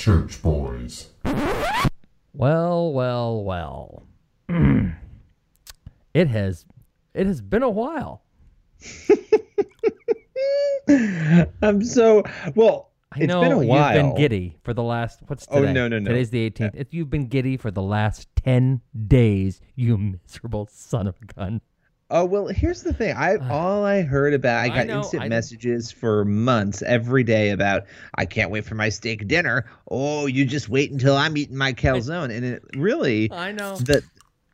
Church Boys. Well, well, well. it has it has been a while. I'm so well. I It's know been a while. you've been giddy for the last what's oh, today? Oh, no, no, no. Today's the 18th. Uh, if you've been giddy for the last 10 days, you miserable son of a gun. Oh well, here's the thing. I all I heard about, I I got know, instant I messages for months every day about I can't wait for my steak dinner. Oh, you just wait until I'm eating my calzone. And it really I know. the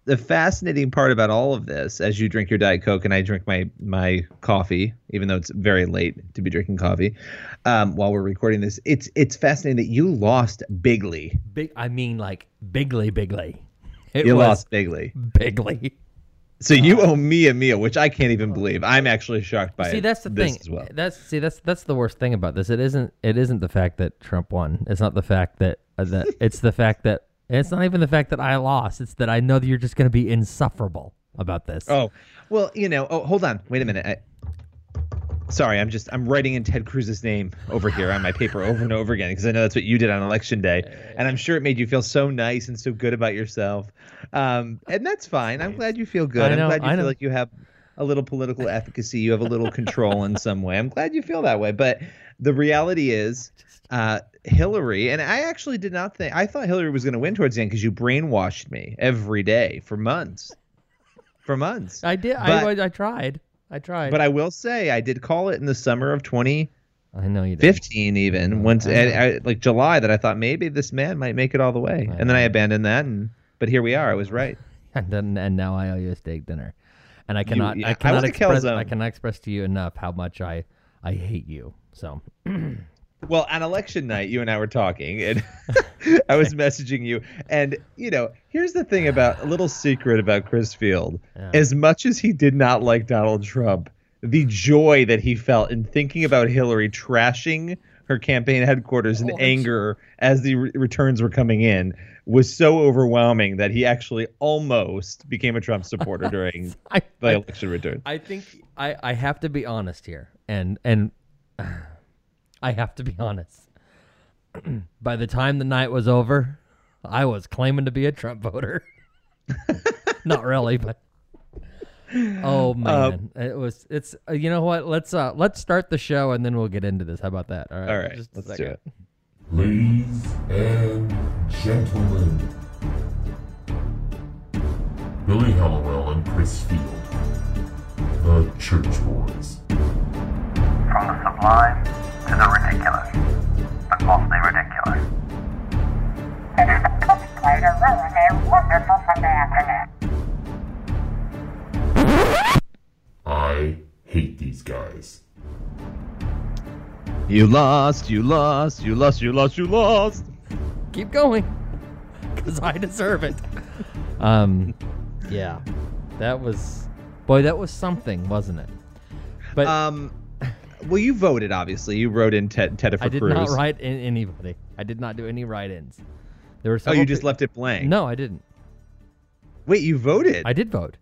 the fascinating part about all of this, as you drink your diet coke and I drink my my coffee, even though it's very late to be drinking coffee, um, while we're recording this, it's it's fascinating that you lost bigly. Big I mean like bigly bigly. It You was lost bigly. bigly. So you owe me a meal, which I can't even believe. I'm actually shocked by it. See, that's the thing. well. That's see, that's that's the worst thing about this. It isn't. It isn't the fact that Trump won. It's not the fact that uh, that. it's the fact that it's not even the fact that I lost. It's that I know that you're just going to be insufferable about this. Oh, well, you know. Oh, hold on. Wait a minute. I, sorry, I'm just I'm writing in Ted Cruz's name over here on my paper over and over again because I know that's what you did on election day, and I'm sure it made you feel so nice and so good about yourself. Um, and that's fine. I'm glad you feel good. I know, I'm glad you I feel know. like you have a little political efficacy. You have a little control in some way. I'm glad you feel that way. But the reality is. Uh, Hillary, and I actually did not think I thought Hillary was going to win towards the end because you brainwashed me every day for months, for months. I did. But- I, I tried. I tried. But I will say I did call it in the summer of 2015, I know you did. even once I. I, like July that I thought maybe this man might make it all the way, and then I abandoned that. And but here we are. I was right. And then and now I owe you a steak dinner, and I cannot. yeah, I I cannot was a express. I cannot express to you enough how much I I hate you. So Well, on election night, you and I were talking, and I was messaging you. And you know, here's the thing about a little secret about Chris Field. Yeah. As much as he did not like Donald Trump, the joy that he felt in thinking about Hillary trashing her campaign headquarters in anger as the re- returns were coming in was so overwhelming that he actually almost became a Trump supporter during I, the election return. I think I, I have to be honest here, and and I have to be honest. By the time the night was over, I was claiming to be a Trump voter. Not really, but oh man, it was. It's uh, you know what? Let's uh let's start the show and then we'll get into this. How about that? All right. All right, just let's do second. it. Ladies and gentlemen, Billy Hallowell and Chris Field, the Church Boys. From the sublime to the ridiculous, but mostly ridiculous. It is a pleasure to ruin a wonderful Sunday afternoon. I hate these guys. You lost, you lost, you lost, you lost, you lost. Keep going, because I deserve it. Um, yeah, that was boy, that was something, wasn't it? But Um, well, you voted. Obviously, you wrote in Ted Ted for I did Cruz. not write in anybody. I did not do any write-ins. There were Oh, you just pe- left it blank. No, I didn't. Wait, you voted. I did vote.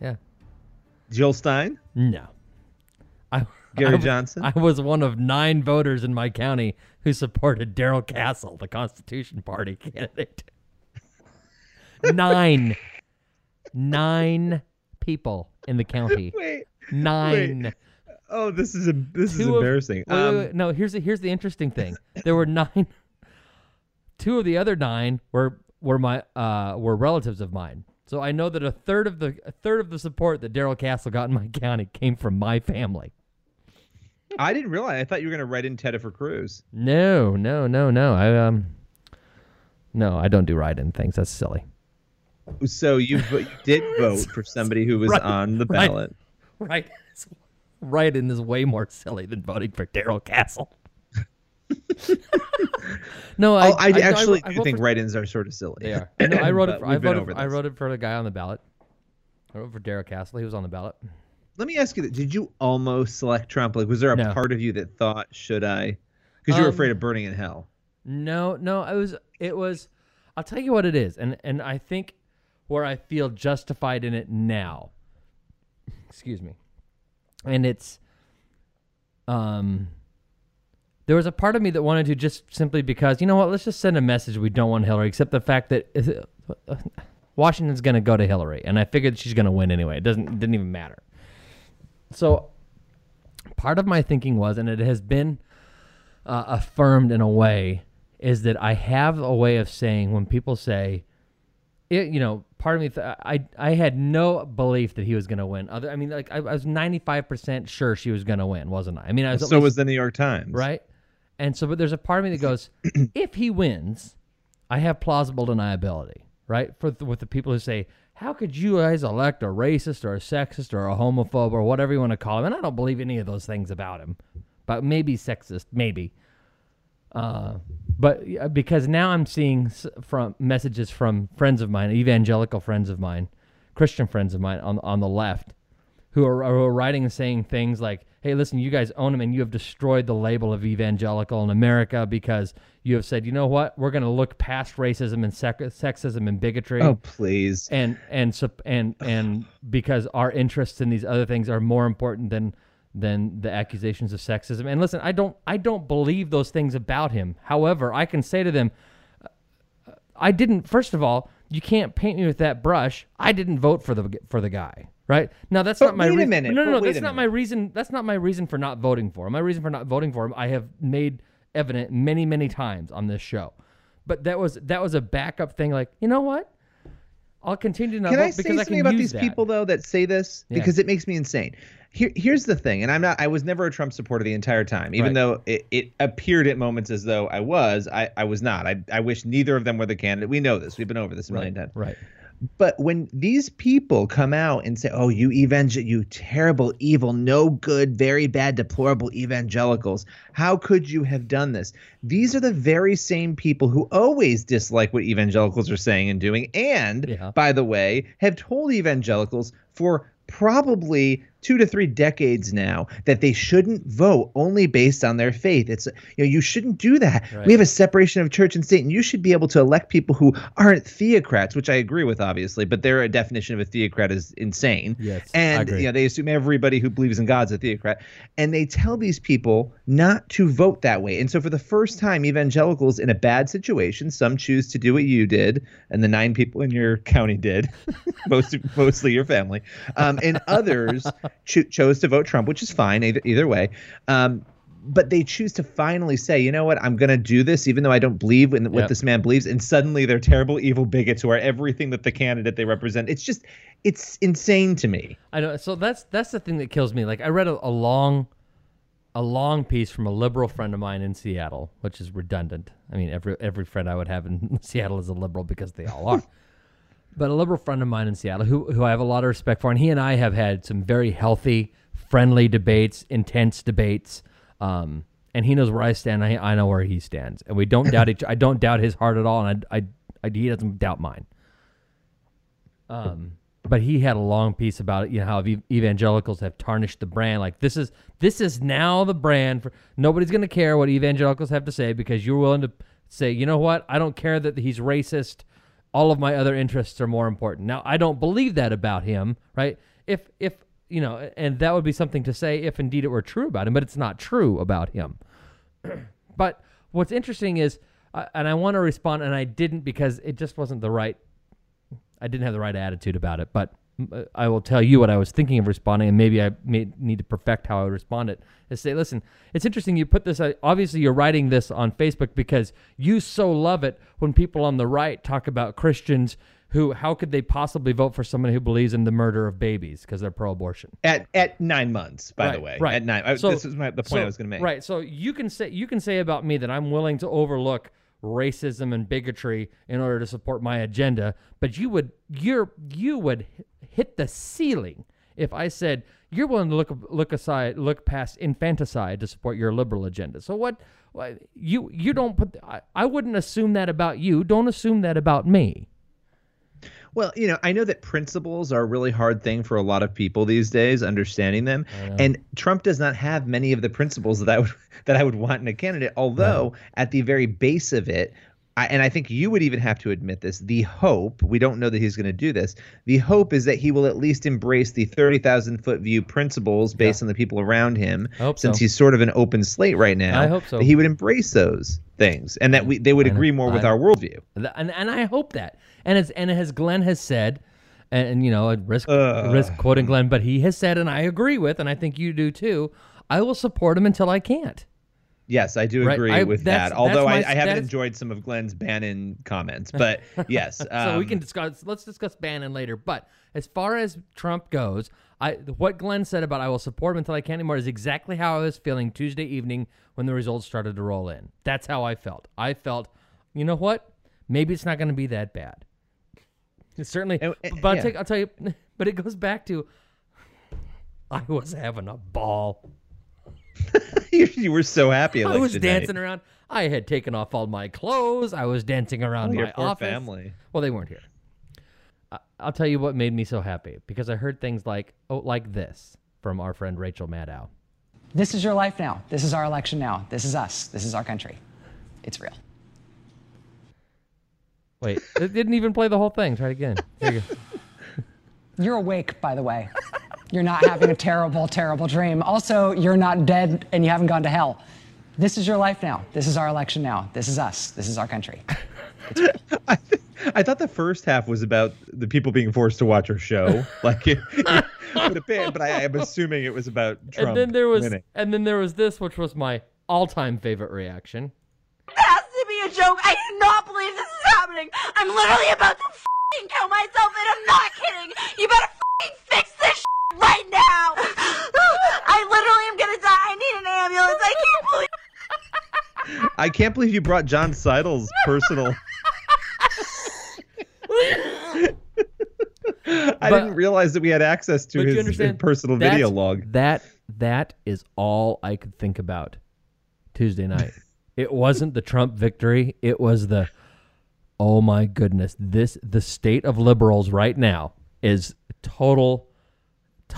Yeah. Jill Stein, No. I, Gary I Johnson. I was one of nine voters in my county who supported Darrell Castle, the Constitution Party candidate. nine. Nine people in the county. Wait. Nine. Oh, this is a this is Two of- embarrassing. wait, wait, um, wait. No, here's the, here's the interesting thing. There were nine. Two of the other nine were were my uh were relatives of mine. So I know that a third of the a third of the support that Darrell Castle got in my county came from my family. I didn't realize. I thought you were going to write in Ted for Cruz. No, no, no, no. I um, no, I don't do write-in things. That's silly. So you, vo- you did vote for somebody who was Right, on the right. ballot. Right, write-in is way more silly than voting for Darrell Castle. no, I, oh, I, actually I do think for- write-ins are sort of silly. They are. No, I wrote it. For, I voted. For, I it for the guy on the ballot. I wrote for Darrell Castle. He was on the ballot. Let me ask you: that. Did you almost select Trump? Like, was there a No. part of you that thought, "Should I?" Because you were Um, afraid of burning in hell. No, no, I was. It was. I'll tell you what it is, and and I think where I feel justified in it now. Excuse me. And it's, um, there was a part of me that wanted to just simply because you know what let's just send a message we don't want hillary except the fact that washington's going to go to hillary and i figured she's going to win anyway. It doesn't it didn't even matter. So part of my thinking was and it has been uh, affirmed in a way is that i have a way of saying when people say it, you know, part of me, th- I, I had no belief that he was going to win. Other, I mean, like I, I was ninety five percent sure she was going to win, wasn't I? I mean, I was So least- was the New York Times. right? And so, but there's a part of me that goes, if he wins, I have plausible deniability, right? For th- with the people who say, how could you guys elect a racist or a sexist or a homophobe or whatever you want to call him? And I don't believe any of those things about him, but maybe sexist, maybe. Uh, but because now I'm seeing from messages from friends of mine, evangelical friends of mine, Christian friends of mine on on the left, who are, who are writing and saying things like, "Hey, listen, you guys own them, and you have destroyed the label of evangelical in America because you have said, you know what, we're going to look past racism and sec- sexism and bigotry." Oh please. and and and and because our interests in these other things are more important than than the accusations of sexism. And listen, I don't I don't believe those things about him. However, I can say to them, uh, I didn't. First of all, you can't paint me with that brush. I didn't vote for the for the guy. Right now, that's But not my wait a reason. minute, No, no, no. That's a not my reason. That's not my reason for not voting for him. My reason for not voting for him, I have made evident many, many times on this show. But that was that was a backup thing. Like, you know what? I'll continue to not Can vote I say because I something can about use these that. people though that say this Yeah. because it makes me insane? Here, here's the thing, and I'm not. I was never a Trump supporter the entire time, even Right. though it, it appeared at moments as though I was. I, I was not. I, I wish neither of them were the candidate. We know this. We've been over this a million Right, times. right. But when these people come out and say, "Oh, you evangel, you terrible, evil, no good, very bad, deplorable evangelicals, how could you have done this?" These are the very same people who always dislike what evangelicals are saying and doing, and Yeah. by the way, have told evangelicals for probably two to three decades now that they shouldn't vote only based on their faith. It's you know you shouldn't do that. Right. We have a separation of church and state, and you should be able to elect people who aren't theocrats, which I agree with, obviously, but their definition of a theocrat is insane. Yes, and you know they assume everybody who believes in God's a theocrat, and they tell these people not to vote that way. And so for the first time, evangelicals in a bad situation, some choose to do what you did, and the nine people in your county did, most mostly your family, um, and others cho- chose to vote Trump, which is fine either either way. Um, but they choose to finally say, you know what, I'm going to do this, even though I don't believe in what Yep. this man believes. And suddenly they're terrible, evil bigots who are everything that the candidate they represent. It's just, it's insane to me. I know. So that's that's the thing that kills me. Like I read a, a long, a long piece from a liberal friend of mine in Seattle, which is redundant. I mean, every every friend I would have in Seattle is a liberal because they all are. But a liberal friend of mine in Seattle, who who I have a lot of respect for, and he and I have had some very healthy, friendly debates, intense debates. Um, and he knows where I stand. I, I know where he stands, and we don't doubt each. I don't doubt his heart at all, and I, I, I he doesn't doubt mine. Um, but he had a long piece about it. You know how ev- evangelicals have tarnished the brand. Like this is this is now the brand for nobody's going to care what evangelicals have to say because you're willing to say, you know what, I don't care that he's racist. All of my other interests are more important. Now I don't believe that about him, right? If if you know, and that would be something to say if indeed it were true about him, but it's not true about him. But what's interesting is, uh, and I want to respond, and I didn't because it just wasn't the right. I didn't have the right attitude about it. But I will tell you what I was thinking of responding, and maybe I may need to perfect how I would respond it. Is say, listen, it's interesting you put this. Uh, obviously, you're writing this on Facebook because you so love it when people on the right talk about Christians who, how could they possibly vote for someone who believes in the murder of babies because they're pro-abortion? At at nine months, by the way. right. At nine. I, So- this is my, the point so- I was going to make. Right. So you can say you can say about me that I'm willing to overlook racism and bigotry in order to support my agenda, but you would you're you would hit the ceiling if I said you're willing to look look aside look past infanticide to support your liberal agenda. So what? you you don't put I, I wouldn't assume that about you. Don't assume that about me. Well, you know, I know that principles are a really hard thing for a lot of people these days, understanding them. And Trump does not have many of the principles that I would that I would want in a candidate. Although, at the very base of it, I, and I think you would even have to admit this. The hope, we don't know that he's going to do this. The hope is that he will at least embrace the 30,000 foot view principles based on the people around him. Since so. he's sort of an open slate right now. I hope so. that he would embrace those things and that we they would I know. agree more with our worldview. And and I hope that. And as and as Glenn has said, and, and, you know, at risk Ugh. risk quoting Glenn, but he has said, and I agree with, and I think you do too. I will support him until I can't. Yes, I do Right, agree I- with that. Although that's I, I haven't enjoyed some of Glenn's Bannon comments, but yes. so we um, can discuss. Let's discuss Bannon later. But as far as Trump goes, I what Glenn said about I will support him until I can't anymore is exactly how I was feeling Tuesday evening when the results started to roll in. That's how I felt. I felt, you know what? Maybe it's not going to be that bad. It's certainly, And- and- but I'll, yeah. take, I'll tell you. But it goes back to I was having a ball. you, you were so happy. I was election night. dancing around. I had taken off all my clothes. I was dancing around Oh, my your poor office. family. Well, they weren't here. I- I'll tell you what made me so happy because I heard things like oh, like this from our friend Rachel Maddow. This is your life now. This is our election now. This is us. This is our country. It's real. Wait, it didn't even play the whole thing. Try it again. Here you go. You're awake, by the way. You're not having a terrible, terrible dream. Also, you're not dead and you haven't gone to hell. This is your life now. This is our election now. This is us. This is our country. I, th- I thought the first half was about the people being forced to watch our show. Like it, it would have been, but I, am assuming it was about Trump and then there was winning. and then there was this, which was my all-time favorite reaction. has to be a joke. I do not believe this is happening. I'm literally about to fing kill myself, and I'm not kidding. You better fing fix this shit right now. I literally am gonna die. I need an ambulance. I can't believe. I can't believe you brought John Seidel's personal. I But- didn't realize that we had access to But his personal that's- video log. That that is all I could think about Tuesday night. it wasn't the Trump victory. It was the oh my goodness, this the state of liberals right now is total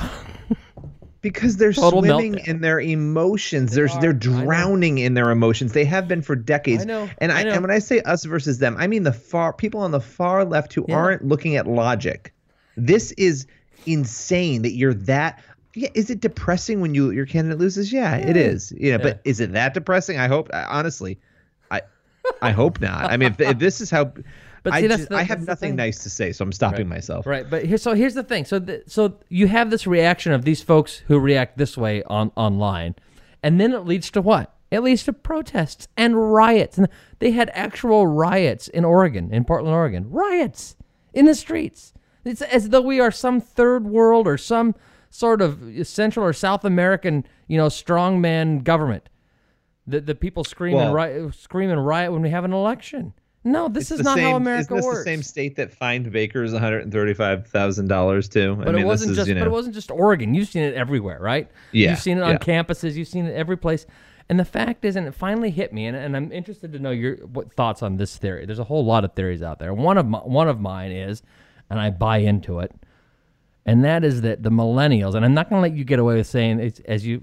Because they're Total swimming meltdown. in their emotions. They're are. they're drowning in their emotions. They have been for decades. I know. And I I, know. and when I say us versus them, I mean the far people on the far left who Yeah. aren't looking at logic. This is insane that you're that yeah, is it depressing when you your candidate loses? Yeah, it is. You know, but is it that depressing? I hope honestly, I I hope not. I mean, if, if this is how But I, see, that's just- the- I have nothing nice to say, so I'm stopping myself. Right, but here, so here's the thing. So, the, so you have this reaction of these folks who react this way on online, and then it leads to what? It leads to protests and riots, and they had actual riots in Oregon, in Portland, Oregon, riots in the streets. It's as though we are some third world or some sort of Central or South American, you know, strongman government. The the people scream and Well- riot, scream and riot when we have an election. No, this is not same, how America isn't this works. the same state that fined bakers one hundred and thirty-five thousand dollars too? But I mean, it wasn't this is, just. you know, But it wasn't just Oregon. You've seen it everywhere, right? Yeah, You've seen it on yeah. campuses. You've seen it every place. And the fact is, and it finally hit me, and, and I'm interested to know your what thoughts on this theory. There's a whole lot of theories out there. One of my, one of mine is, and I buy into it, and that is that the millennials. And I'm not going to let you get away with saying it's as you,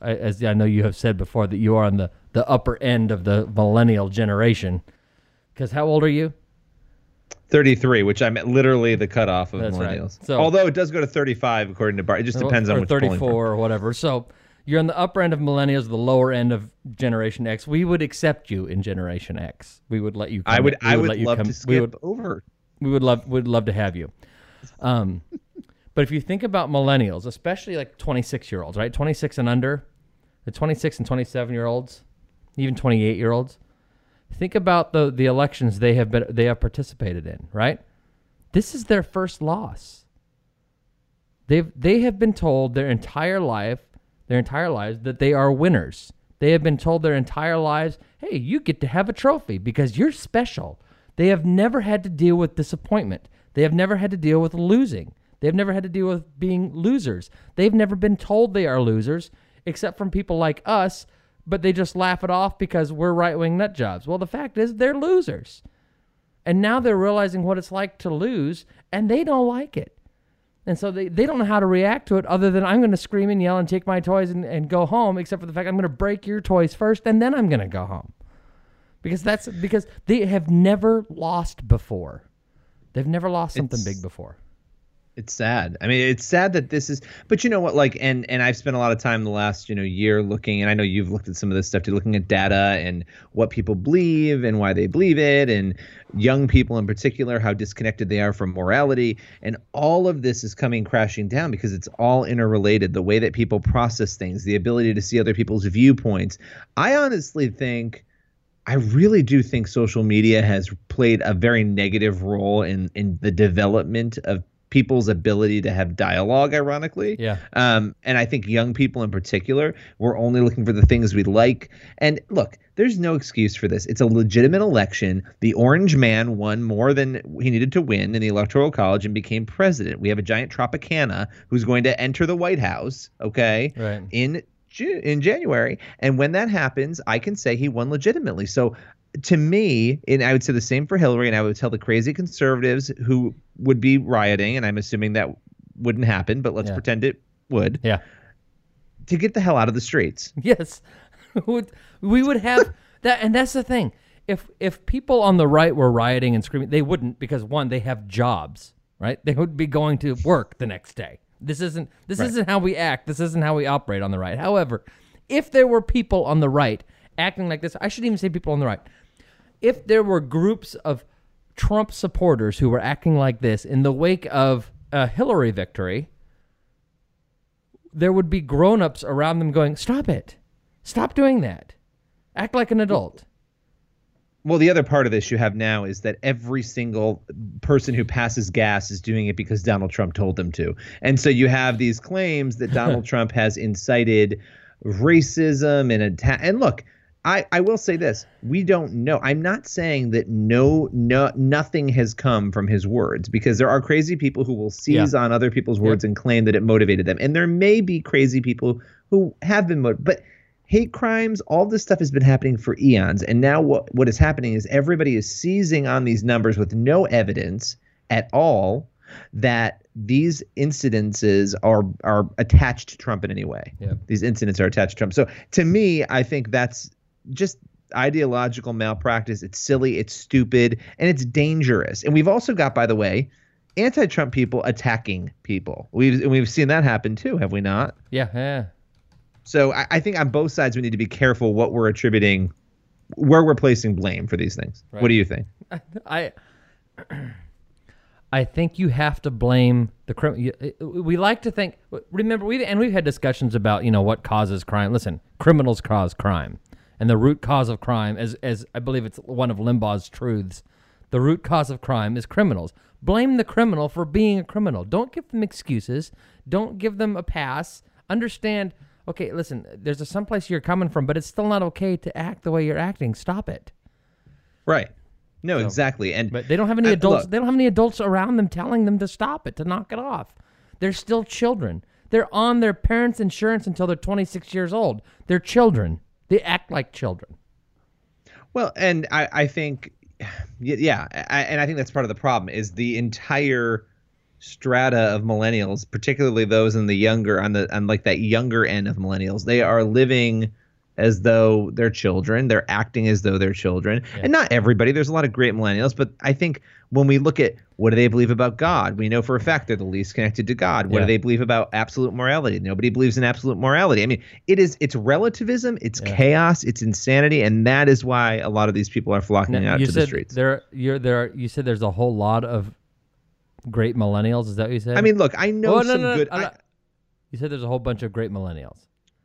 as I know you have said before that you are on the the upper end of the millennial generation. Because how old are you? thirty-three, which I'm literally the cutoff of That's right. millennials. So- Although it does go to thirty-five according to Bart, it just depends on which 34 or whatever. So you're on the upper end of millennials, the lower end of Generation X. We would accept you in Generation X. We would let you. Come I would, we I would let you love come- to We skip would, over. we would love, would love to have you. Um, but if you think about millennials, especially like 26 year olds, right? 26 and under, the 26 and 27 year olds, even 28 year olds. Think about the the elections they have been they have participated in, right? This is their first loss. They've they have been told their entire life, their entire lives that they are winners. They have been told their entire lives, "Hey, you get to have a trophy because you're special." They have never had to deal with disappointment. They have never had to deal with losing. They have never had to deal with being losers. They've never been told they are losers except from people like us, but they just laugh it off because we're right-wing nut jobs. Well, the fact is they're losers. And now they're realizing what it's like to lose, and they don't like it. And so they, they don't know how to react to it other than I'm going to scream and yell and take my toys and, and go home, except for the fact I'm going to break your toys first, and then I'm going to go home. because that's because they have never lost before. They've never lost something It's- big before. It's sad. I mean, it's sad that this is. But you know what? Like, and and I've spent a lot of time the last you know year looking, and I know you've looked at some of this stuff too, looking at data and what people believe and why they believe it, and young people in particular, how disconnected they are from morality, and all of this is coming crashing down because it's all interrelated. The way that people process things, the ability to see other people's viewpoints. I honestly think. I really do think social media has played a very negative role in in the development of people's ability to have dialogue ironically Yeah. um, and i think young people in particular we're only looking for the things we like and look there's no excuse for this it's a legitimate election the orange man won more than he needed to win in the electoral college and became president we have a giant tropicana who's going to enter the white house okay Right. in in January. And when that happens, I can say he won legitimately. So to me, and I would say the same for Hillary, and I would tell the crazy conservatives who would be rioting, and I'm assuming that wouldn't happen, but let's Yeah. pretend it would, Yeah. to get the hell out of the streets. Yes, we would have that, and that's the thing. If if people on the right were rioting and screaming, they wouldn't because one, they have jobs, right? They would be going to work the next day. This isn't this isn't how we act. This isn't how we operate on the right. However, if there were people on the right acting like this, I shouldn't even say people on the right. If there were groups of Trump supporters who were acting like this in the wake of a Hillary victory, there would be grown-ups around them going, "Stop it. Stop doing that. Act like an adult." Well, the other part of this you have now is that every single person who passes gas is doing it because Donald Trump told them to. And so you have these claims that Donald Trump has incited racism and attack. And look, I, I will say this we don't know i'm not saying that no no nothing has come from his words because there are crazy people who will seize Yeah. on other people's words and claim that it motivated them and there may be crazy people who have been motivated but hate crimes all this stuff has been happening for eons and now what what is happening is everybody is seizing on these numbers with no evidence at all that these incidences are are attached to Trump in any way. Yeah. These incidents are attached to Trump. So to me, I think that's just ideological malpractice. It's silly, it's stupid, and it's dangerous. And we've also got, by the way, anti-Trump people attacking people. We've we've seen that happen too, have we not? Yeah, yeah. So I, I think on both sides we need to be careful what we're attributing, where we're placing blame for these things. What do you think? I I think you have to blame the crime. We like to think. Remember, we and we've had discussions about you know what causes crime. Listen, criminals cause crime, and the root cause of crime, as as I believe it's one of Limbaugh's truths, the root cause of crime is criminals. Blame the criminal for being a criminal. Don't give them excuses. Don't give them a pass. Understand. Okay, listen. There's a someplace you're coming from, but it's still not okay to act the way you're acting. Stop it. Right. No, exactly. And But they don't have any adults. look. they don't have any adults around them telling them to stop it, to knock it off. They're still children. They're on their parents' insurance until they're 26 years old. They're children. They act like children. Well, and I, I think, yeah, I, and I think that's part of the problem is the entire strata of millennials, particularly those in the younger, on the on like that younger end of millennials, they are living as though they're children. They're acting as though they're children, and not everybody. There's a lot of great millennials, but I think when we look at what do they believe about God, we know for a fact they're the least connected to God. What Yeah. do they believe about absolute morality? Nobody believes in absolute morality. I mean, it is it's relativism, it's chaos, it's insanity, and that is why a lot of these people are flocking Now, out to the streets. there. You're there. You said there's a whole lot of great millennials. Is that what you said? I mean, look, I know Oh, no, some no, no, good. I, you said there's a whole bunch of great millennials.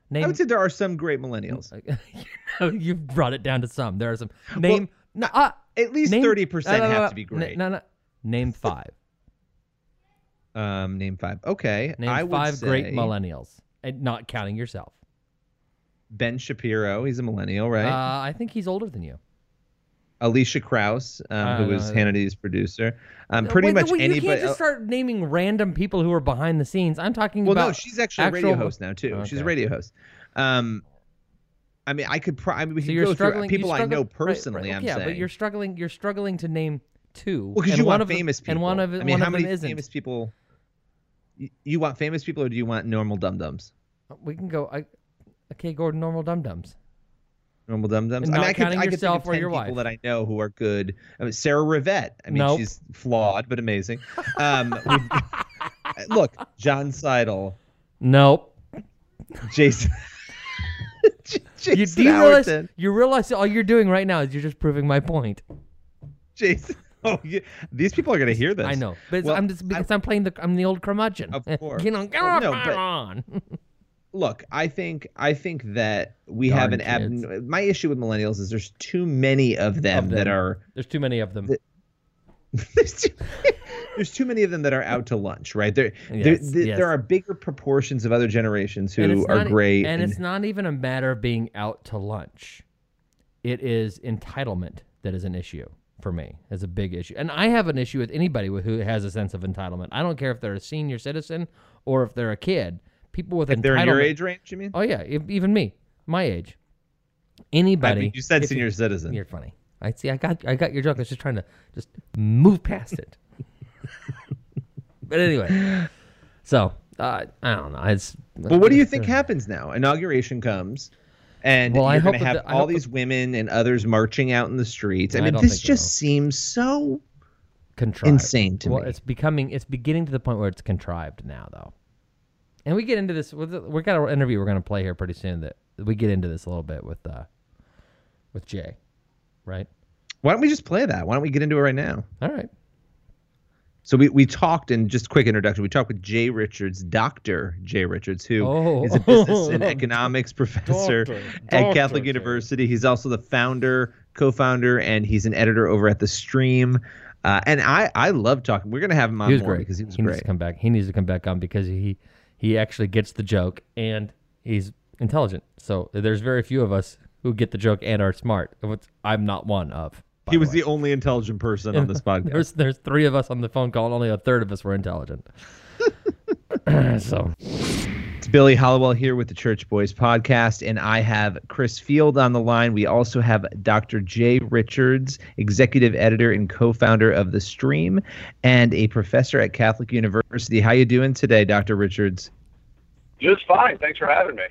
Name. I would say there are some great millennials. You've brought it down to some. There are some. Name. no, uh, At least thirty percent no, have to be great. No, no. Name five. Um, name five. Okay, Name I would five great millennials, and not counting yourself. Ben Shapiro, he's a millennial, right? Uh, I think he's older than you. Alicia Krause, um, who was Hannity's producer. Um, pretty Wait, much wait, anybody. You can't just start naming random people who are behind the scenes. I'm talking well, about. no, she's actually a radio host now too. She's a radio host. Um, I mean, I could. Pro- I mean, we So could you're go struggling. you people I know right, personally. right, I'm yeah, saying. but you're struggling. You're struggling to name two. well, because you one want of them- famous people. and one of I mean, one how many famous people? You, you want famous people, or do you want normal dum dums? We can go. I, okay, Gordon, normal dum dums. Normal dum dums. I mean, not I could, counting I could yourself of or 10 your people wife. that I know who are good. I mean, Sarah Rivette. I mean, Nope. she's flawed but amazing. Um, look, John Seidel, Nope. Jason. J- You Jason do you realize, you realize all you're doing right now is you're just proving my point. Jason. Oh, yeah. these people are going to hear this. I know, but Well, I'm just because I, am playing the I'm the old curmudgeon. Of course. you know, come Well, no, on, but- on. Look i think i think that we Darn have an ab- my issue with millennials is there's too many of them, Of that are There's too many of them. there's, too, there's too many of them that are out to lunch right there there, Yes, there, yes. there are bigger proportions of other generations who are not- great and it's not even a matter of being out to lunch. It is entitlement that is an issue for me. Is a big issue, and I have an issue with anybody who has a sense of entitlement. I don't care if they're a senior citizen or if they're a kid. People with they're in your age range you mean Oh yeah, even me, my age. I Anybody. mean, you said if senior citizen You're funny. I see. I got. I got your joke. I was just trying to just move past it. but anyway, so uh, I don't know. It's. well what do you think happens now inauguration comes and Well, you're going to have the- I all hope the- these women and others marching out in the streets. I I mean, don't this just seems so contrived. insane to well, me. it's becoming. It's beginning to the point where it's contrived now, though. And we get into this. with the- We got an interview we're going to play here pretty soon. That we get into this a little bit with uh, with Jay, right? Why don't we just play that? Why don't we get into it right now? All right. So we, we talked in just quick introduction. We talked with Jay Richards, Doctor Jay Richards, who is Oh. a business and economics professor Doctor, at Doctor Catholic Jay. University. He's also the founder, co-founder, and he's an editor over at the Stream. Uh, and I I love talking. We're gonna have him on He was more great because he was needs great. to come back. He needs to come back on because he he actually gets the joke and he's intelligent. So there's very few of us who get the joke and are smart. I'm not one of. He was way. the only intelligent person on this podcast. There's there's three of us on the phone call, and only a third of us were intelligent. so Billy Hallowell here with the Church Boys podcast, and I have Chris Field on the line. We also have Dr. Jay Richards, executive editor and co-founder of the Stream, and a professor at Catholic University. How you doing today, Dr. Richards? Just fine. Thanks for having me.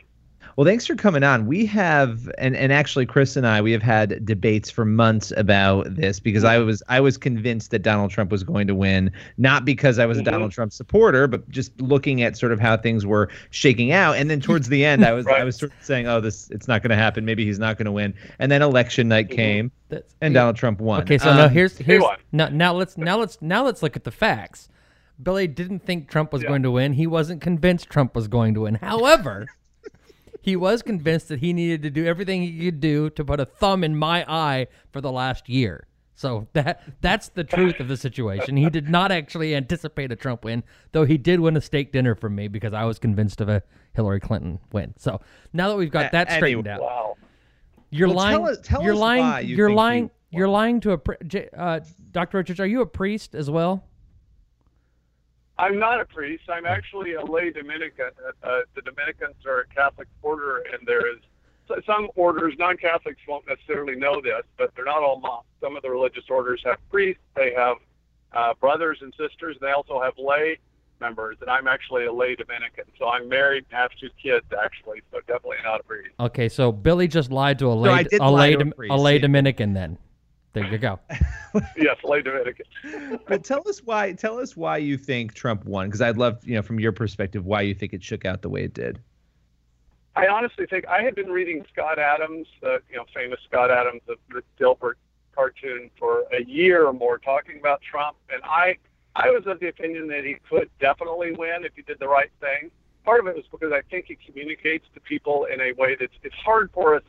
Well, thanks for coming on. We have, and, and actually, Chris and I, we have had debates for months about this because I was I was convinced that Donald Trump was going to win, not because I was a Donald Trump supporter, but just looking at sort of how things were shaking out. And then towards the end, I was I was sort of saying, oh, this it's not going to happen. Maybe he's not going to win. And then election night came, that's and Donald Trump won. Okay, so now Um, here's here's now, now let's now let's now let's look at the facts. Billy didn't think Trump was going to win. He wasn't convinced Trump was going to win. However, he was convinced that he needed to do everything he could do to put a thumb in my eye for the last year. So that that's the truth of the situation. He did not actually anticipate a Trump win, though he did win a steak dinner from me because I was convinced of a Hillary Clinton win. So now that we've got that straightened anyway. out, Wow. you're Well, lying. tell us- tell you're lying. you you're lying. you You are lying to a pri- uh, Dr. Richards. Are you a priest as well? I'm not a priest. I'm actually a lay Dominican. Uh, the Dominicans are a Catholic order, and there is some orders, non-Catholics won't necessarily know this, but they're not all monks. Some of the religious orders have priests. They have uh, brothers and sisters. And they also have lay members, and I'm actually a lay Dominican. So I'm married, and have two kids, actually. So definitely not a priest. Okay, so Billy just lied to a lay, I did a lay, to a priest, a lay yeah. Dominican. Then there you go. yes, lay Dominican. but tell us why. Tell us why you think Trump won, because I'd love, you know, from your perspective, why you think it shook out the way it did. I honestly think I had been reading Scott Adams, uh, you know, famous Scott Adams, the, the Dilbert cartoon, for a year or more, talking about Trump, and I, I was of the opinion that he could definitely win if he did the right thing. Part of it was because I think he communicates to people in a way that's it's hard for us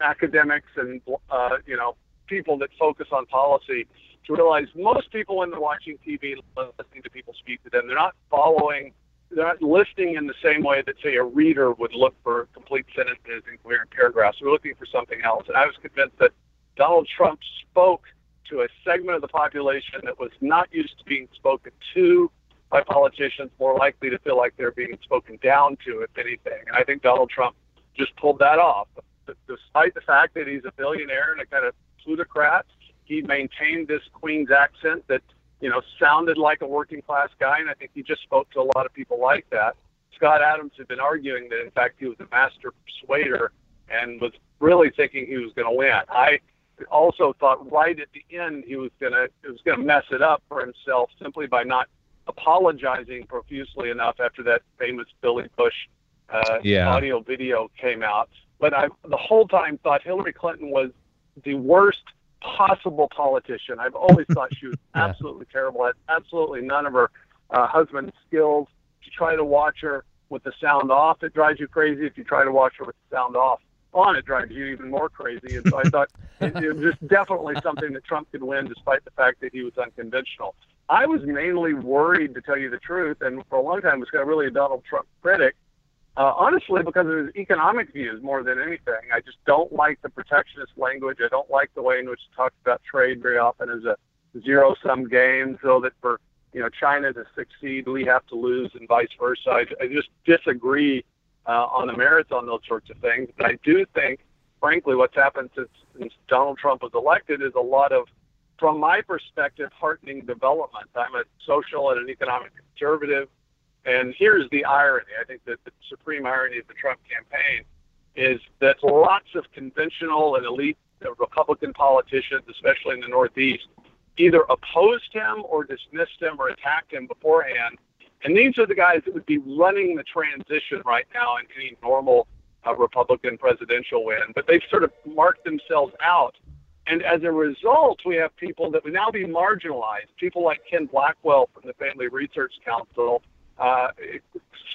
academics and uh, you know people that focus on policy to realize most people when they're watching TV, listening to people speak to them, they're not following they're not listening in the same way that say a reader would look for complete sentences and coherent paragraphs. They're looking for something else. And I was convinced that Donald Trump spoke to a segment of the population that was not used to being spoken to by politicians, more likely to feel like they're being spoken down to, if anything. And I think Donald Trump just pulled that off. Despite the fact that he's a billionaire and a kind of plutocrat, he maintained this Queens accent that you know, sounded like a working class guy, and I think he just spoke to a lot of people like that. Scott Adams had been arguing that, in fact, he was a master persuader and was really thinking he was going to win. I also thought right at the end he was going to was going to mess it up for himself simply by not apologizing profusely enough after that famous Billy Bush uh, Yeah. audio video came out. But I the whole time thought Hillary Clinton was the worst possible politician. I've always thought she was Yeah. absolutely terrible. Had absolutely none of her uh, husband's skills. If you try to watch her with the sound off, it drives you crazy. If you try to watch her with the sound off on, it drives you even more crazy. And so I thought it, it was just definitely something that Trump could win, despite the fact that he was unconventional. I was mainly worried, to tell you the truth, and for a long time was kind of really a Donald Trump critic. Uh, honestly, because of his economic views more than anything. I just don't like the protectionist language. I don't like the way in which he talks about trade very often as a zero-sum game, so that for you know China to succeed, we have to lose, and vice versa. I, I just disagree uh, on the merits on those sorts of things. But I do think, frankly, what's happened since, since Donald Trump was elected is a lot of, from my perspective, heartening development. I'm a social and an economic conservative. And here's the irony. I think that the supreme irony of the Trump campaign is that lots of conventional and elite Republican politicians, especially in the Northeast, either opposed him or dismissed him or attacked him beforehand. And these are the guys that would be running the transition right now in any normal uh, Republican presidential win. But they've sort of marked themselves out. And as a result, we have people that would now be marginalized. People like Ken Blackwell from the Family Research Council, uh,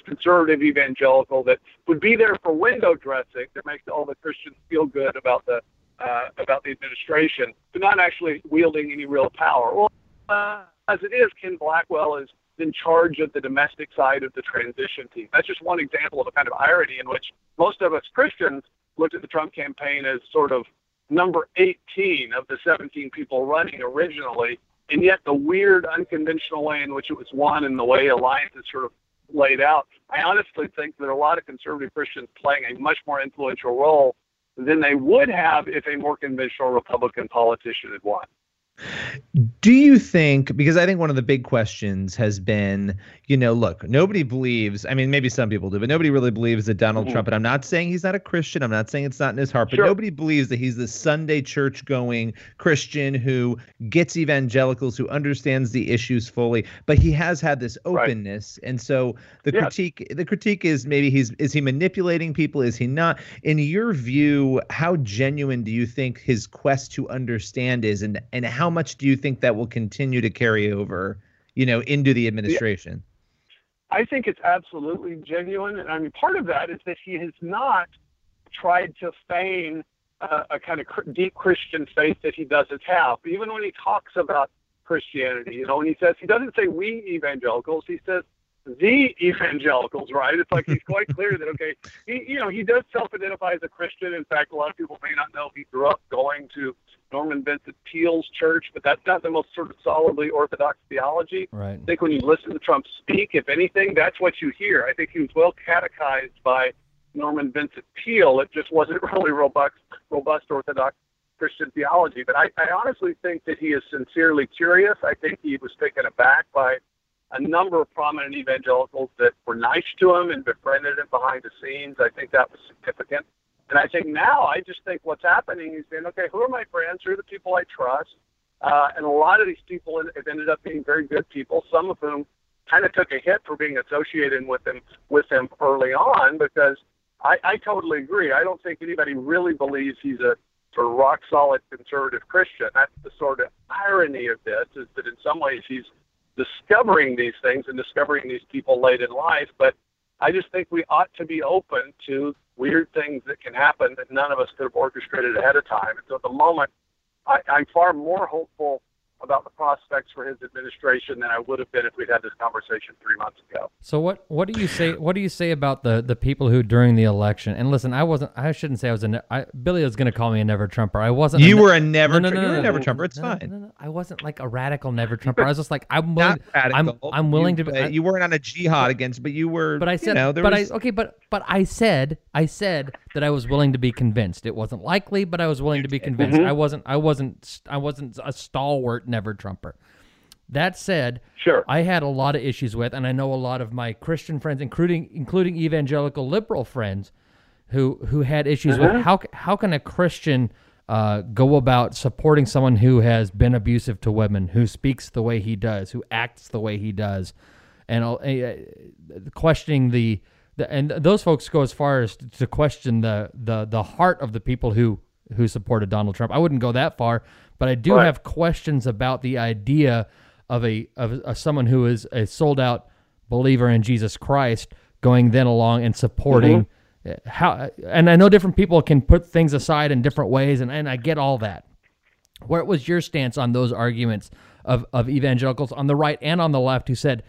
conservative evangelical, that would be there for window dressing to make all the Christians feel good about the uh, about the administration, but not actually wielding any real power. Well, uh, as it is, Ken Blackwell is in charge of the domestic side of the transition team. That's just one example of a kind of irony in which most of us Christians looked at the Trump campaign as sort of number 18 of the 17 people running originally, and yet the weird, unconventional way in which it was won and the way Alliance is sort of laid out, I honestly think are a lot of conservative Christians playing a much more influential role than they would have if a more conventional Republican politician had won. Do you think, because I think one of the big questions has been, you know, look, nobody believes, I mean, maybe some people do, but nobody really believes that Donald Mhm. Trump, and I'm not saying he's not a Christian, I'm not saying it's not in his heart, but Sure. nobody believes that he's this Sunday church going Christian who gets evangelicals, who understands the issues fully, but he has had this Right. openness. And so the Yes. critique, the critique is maybe he's, is he manipulating people? Is he not? In your view, how genuine do you think his quest to understand is, and, and how much do you think that will continue to carry over, you know, into the administration? I think it's absolutely genuine, and I mean part of that is that he has not tried to feign uh, a kind of cr- deep Christian faith that he doesn't have. Even when he talks about Christianity, you know, when he says he doesn't say we evangelicals, he says the evangelicals, right? It's like he's quite clear that okay, he you know he does self-identify as a Christian. In fact, a lot of people may not know he grew up going to Norman Vincent Peale's church, but that's not the most sort of solidly orthodox theology. Right. I think when you listen to Trump speak, if anything, that's what you hear. I think he was well catechized by Norman Vincent Peale. It just wasn't really robust, robust Orthodox Christian theology. But I, I honestly think that he is sincerely curious. I think he was taken aback by a number of prominent evangelicals that were nice to him and befriended him behind the scenes. I think that was significant. And I think now, I just think what's happening is saying, okay, who are my friends? Who are the people I trust? Uh, and a lot of these people have ended up being very good people. Some of whom kind of took a hit for being associated with him with him early on because I, I totally agree. I don't think anybody really believes he's a sort of rock solid conservative Christian. That's the sort of irony of this is that in some ways he's discovering these things and discovering these people late in life. But I just think we ought to be open to weird things that can happen that none of us could have orchestrated ahead of time. And so at the moment, I, I'm far more hopeful about the prospects for his administration than I would have been if we'd had this conversation three months ago. So what what do you say what do you say about the the people who during the election and listen I wasn't I shouldn't say I was a ne- I, Billy was going to call me a never Trumper I wasn't You ne- were a never, No, no, no, you were no, a never Trumper. It's no, no, fine. no, no, I wasn't like a radical never Trumper I was just like I'm willing Not I'm radical. I'm willing You- to I- you weren't on a jihad against, but you were. But I you said, know, there but was, I okay, but but I said, I said that I was willing to be convinced. It wasn't likely, but I was willing to be convinced. Mm-hmm. I wasn't, I wasn't, I wasn't a stalwart never Trumper. That said, Sure. I had a lot of issues with, and I know a lot of my Christian friends, including including evangelical liberal friends, who who had issues with how how can a Christian uh, go about supporting someone who has been abusive to women, who speaks the way he does, who acts the way he does, and uh, questioning the, the and those folks go as far as to question the the the heart of the people who who supported Donald Trump. I wouldn't go that far, but I do Right. have questions about the idea of a of, of someone who is a sold out believer in Jesus Christ going then along and supporting uh, how and I know different people can put things aside in different ways and, and I get all that. What was your stance on those arguments of, of evangelicals on the right and on the left who said,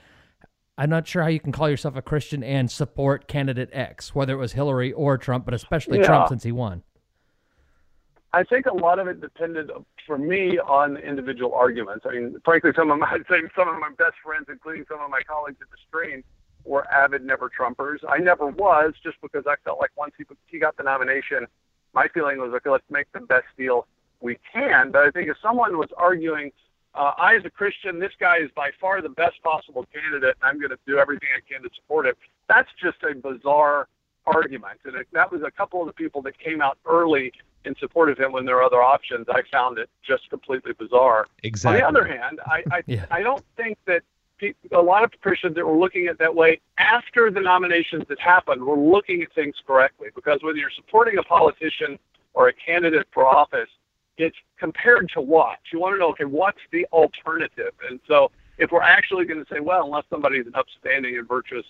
I'm not sure how you can call yourself a Christian and support candidate X, whether it was Hillary or Trump, but especially Yeah. Trump since he won. I think a lot of it depended for me on individual arguments. I mean, frankly, some of my I'd say some of my best friends, including some of my colleagues at the stream, were avid never Trumpers. I never was, just because I felt like once he he got the nomination, my feeling was okay, let's make the best deal we can. But I think if someone was arguing, uh, I as a Christian, this guy is by far the best possible candidate, and I'm going to do everything I can to support him. That's just a bizarre argument, and it, that was a couple of the people that came out early in support of him when there are other options. I found it just completely bizarre. Exactly. On the other hand, I I, Yeah. I don't think that pe- a lot of Christians that were looking at that way after the nominations that happened were looking at things correctly. Because whether you're supporting a politician or a candidate for office, it's compared to what you want to know. Okay, what's the alternative? And so, if we're actually going to say, well, unless somebody's an upstanding and virtuous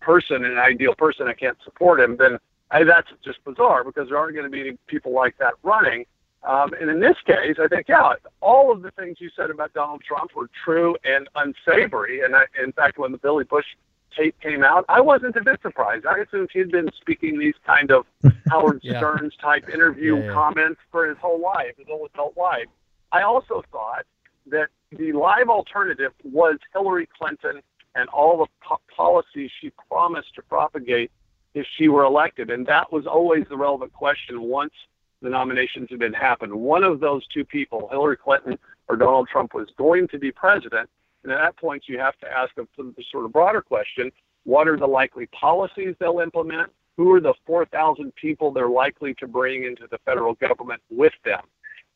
person an ideal person, I can't support him, then I, that's just bizarre because there aren't going to be any people like that running. Um, and in this case, I think, yeah, all of the things you said about Donald Trump were true and unsavory. And I, in fact, when the Billy Bush tape came out, I wasn't a bit surprised. I assumed he'd been speaking these kind of Howard Yeah. Stern's type interview Yeah, yeah. comments for his whole life, his whole adult life. I also thought that the live alternative was Hillary Clinton and all the po- policies she promised to propagate if she were elected. And that was always the relevant question once the nominations had been happened. One of those two people, Hillary Clinton or Donald Trump, was going to be president. And at that point, you have to ask a the sort of broader question what are the likely policies they'll implement? Who are the 4,000 people they're likely to bring into the federal government with them?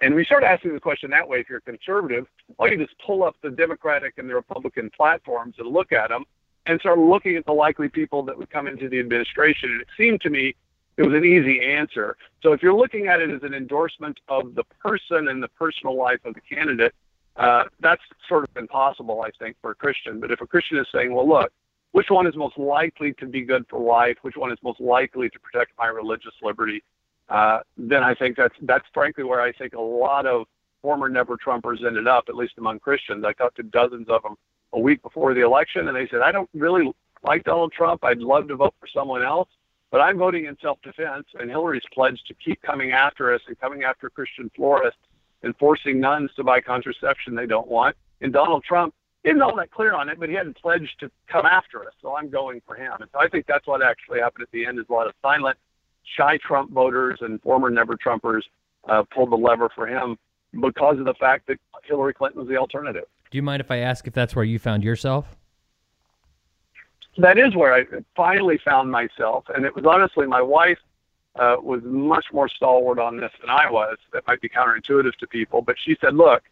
And we start asking the question that way if you're conservative, all you just pull up the Democratic and the Republican platforms and look at them and start looking at the likely people that would come into the administration. And it seemed to me it was an easy answer. So if you're looking at it as an endorsement of the person and the personal life of the candidate, uh, that's sort of impossible, I think, for a Christian. But if a Christian is saying, well, look, which one is most likely to be good for life? Which one is most likely to protect my religious liberty? Uh, then I think that's that's frankly where I think a lot of former never Trumpers ended up, at least among Christians. I talked to dozens of them a week before the election, and they said, I don't really like Donald Trump. I'd love to vote for someone else, but I'm voting in self-defense. And Hillary's pledged to keep coming after us and coming after Christian florists and forcing nuns to buy contraception they don't want. And Donald Trump isn't all that clear on it, but he hadn't pledged to come after us, so I'm going for him. And so I think that's what actually happened at the end is a lot of silent, shy Trump voters and former never Trumpers uh, pulled the lever for him because of the fact that Hillary Clinton was the alternative. Do you mind if I ask if that's where you found yourself? that is where I finally found myself, and it was honestly my wife uh, was much more stalwart on this than I was. That might be counterintuitive to people, but she said, "Look,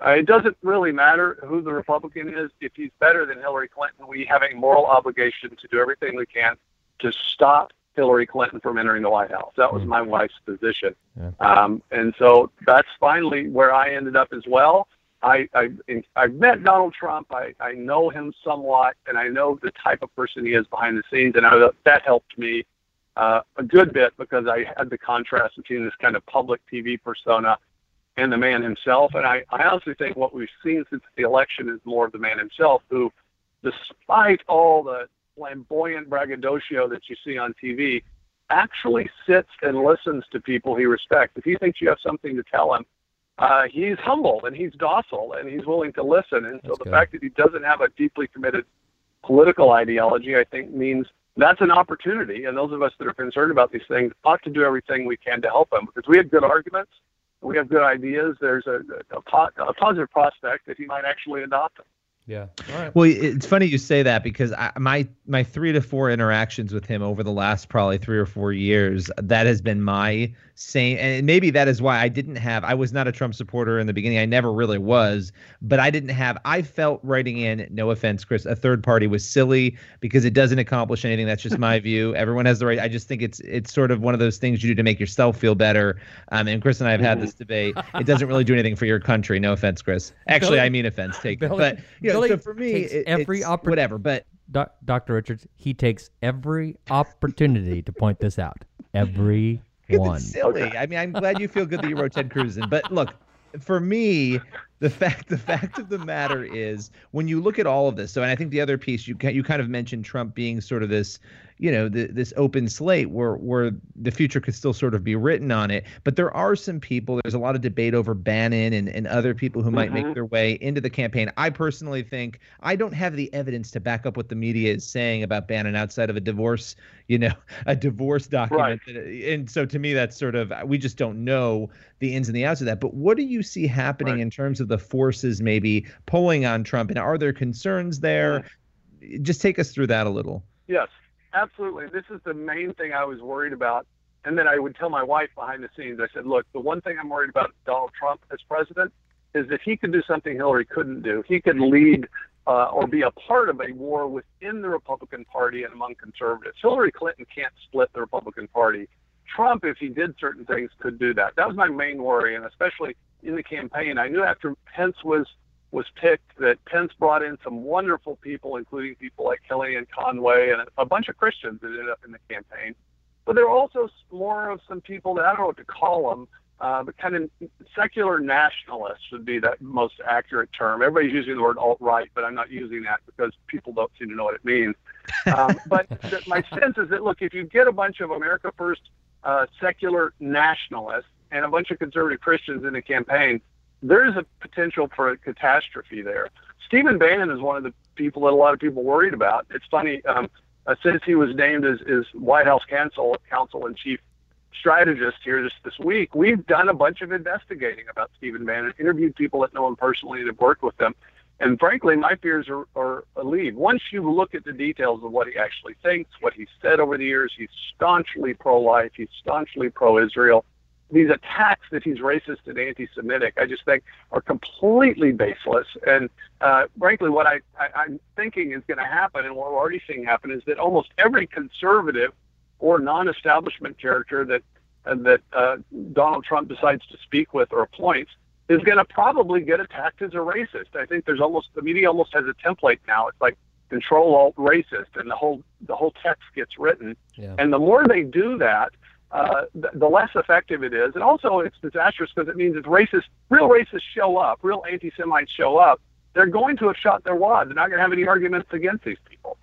uh, it doesn't really matter who the Republican is. If he's better than Hillary Clinton, we have a moral obligation to do everything we can to stop Hillary Clinton from entering the White House." That was my wife's position, um, and so that's finally where I ended up as well. I, I I've met Donald Trump. I, I know him somewhat, and I know the type of person he is behind the scenes, and I, that helped me uh, a good bit because I had the contrast between this kind of public TV persona and the man himself. And I, I honestly think what we've seen since the election is more of the man himself, who, despite all the flamboyant braggadocio that you see on TV, actually sits and listens to people he respects. If he thinks you have something to tell him, uh, he's humble and he's docile and he's willing to listen. And so That's the good. fact that he doesn't have a deeply committed political ideology, I think, means that's an opportunity. And those of us that are concerned about these things ought to do everything we can to help him because we have good arguments, we have good ideas. There's a, a, a positive prospect that he might actually adopt them. Yeah. All right. Well, it's funny you say that because I, my my three to four interactions with him over the last probably three or four years, that has been my same. And maybe that is why I didn't have. I was not a Trump supporter in the beginning. I never really was, but I didn't have. I felt writing in, no offense, Chris, a third party was silly because it doesn't accomplish anything. That's just my view. Everyone has the right. I just think it's it's sort of one of those things you do to make yourself feel better. Um, and Chris and I have had this debate. It doesn't really do anything for your country. No offense, Chris. Actually, Billy- I mean offense Take Billy- but you know, Billy so for me, takes it- every it's oppor- whatever. But Doc, Dr. Richards, he takes every opportunity to point this out. Every one. it's silly. I mean, I'm glad you feel good that you wrote Ted Cruz in. But look, for me, the fact the fact of the matter is when you look at all of this. So, and I think the other piece you you kind of mentioned Trump being sort of this, you know, the, this open slate where where the future could still sort of be written on it. But there are some people. There's a lot of debate over Bannon and and other people who might make mm-hmm. their way into the campaign. I personally think I don't have the evidence to back up what the media is saying about Bannon outside of a divorce, you know, a divorce document. right. Uh, and so to me, that's sort of we just don't know the ins and the outs of that. But what do you see happening Right. in terms of the forces maybe pulling on Trump, and are there concerns there? Just take us through that a little. Yes, absolutely. This is the main thing I was worried about. And then I would tell my wife behind the scenes, I said, look, the one thing I'm worried about Donald Trump as president is if he could do something Hillary couldn't do, he could lead uh, or be a part of a war within the Republican Party and among conservatives. Hillary Clinton can't split the Republican Party. Trump, if he did certain things, could do that. That was my main worry, and especially in the campaign. I knew after Pence was was picked that Pence brought in some wonderful people, including people like Kellyanne Conway and a bunch of Christians that ended up in the campaign. But there were also more of some people that I don't know what to call them, uh, but kind of secular nationalists would be the most accurate term. Everybody's using the word alt right, but I'm not using that because people don't seem to know what it means. Um, but th- my sense is that look, if you get a bunch of America First uh, secular nationalists and a bunch of conservative Christians in the campaign, there is a potential for a catastrophe there. Stephen Bannon is one of the people that a lot of people worried about. It's funny, um, uh, since he was named as, as White House counsel, counsel and chief strategist here just this week, we've done a bunch of investigating about Stephen Bannon, interviewed people that know him personally and have worked with him. And frankly, my fears are, are relieved. Once you look at the details of what he actually thinks, what he's said over the years, he's staunchly pro life, he's staunchly pro Israel. These attacks that he's racist and anti Semitic, I just think are completely baseless. And uh, frankly, what I, I, I'm thinking is going to happen, and what we're already seeing happen, is that almost every conservative or non establishment character that, uh, that uh, Donald Trump decides to speak with or appoints is going to probably get attacked as a racist. I think there's almost the media almost has a template now. It's like control alt racist, and the whole the whole text gets written. Yeah. And the more they do that, uh, the, the less effective it is. And also, it's disastrous because it means if racist, real racists show up, real anti-Semites show up, they're going to have shot their wad. They're not going to have any arguments against these people.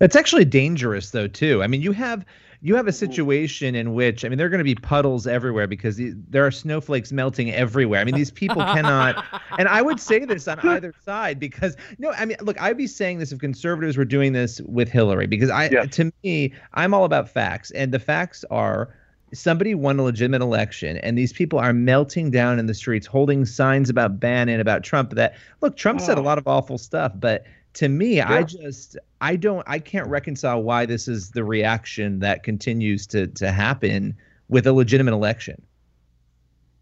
It's actually dangerous though too. I mean, you have you have a situation in which I mean there are going to be puddles everywhere because there are snowflakes melting everywhere. I mean, these people cannot. And I would say this on either side because no, I mean, look, I'd be saying this if conservatives were doing this with Hillary because I to me, I'm all about facts, and the facts are. Somebody won a legitimate election, and these people are melting down in the streets, holding signs about Bannon, about Trump. That look, Trump said a oh. lot of awful stuff, but to me, I just I don't I can't reconcile why this is the reaction that continues to to happen with a legitimate election.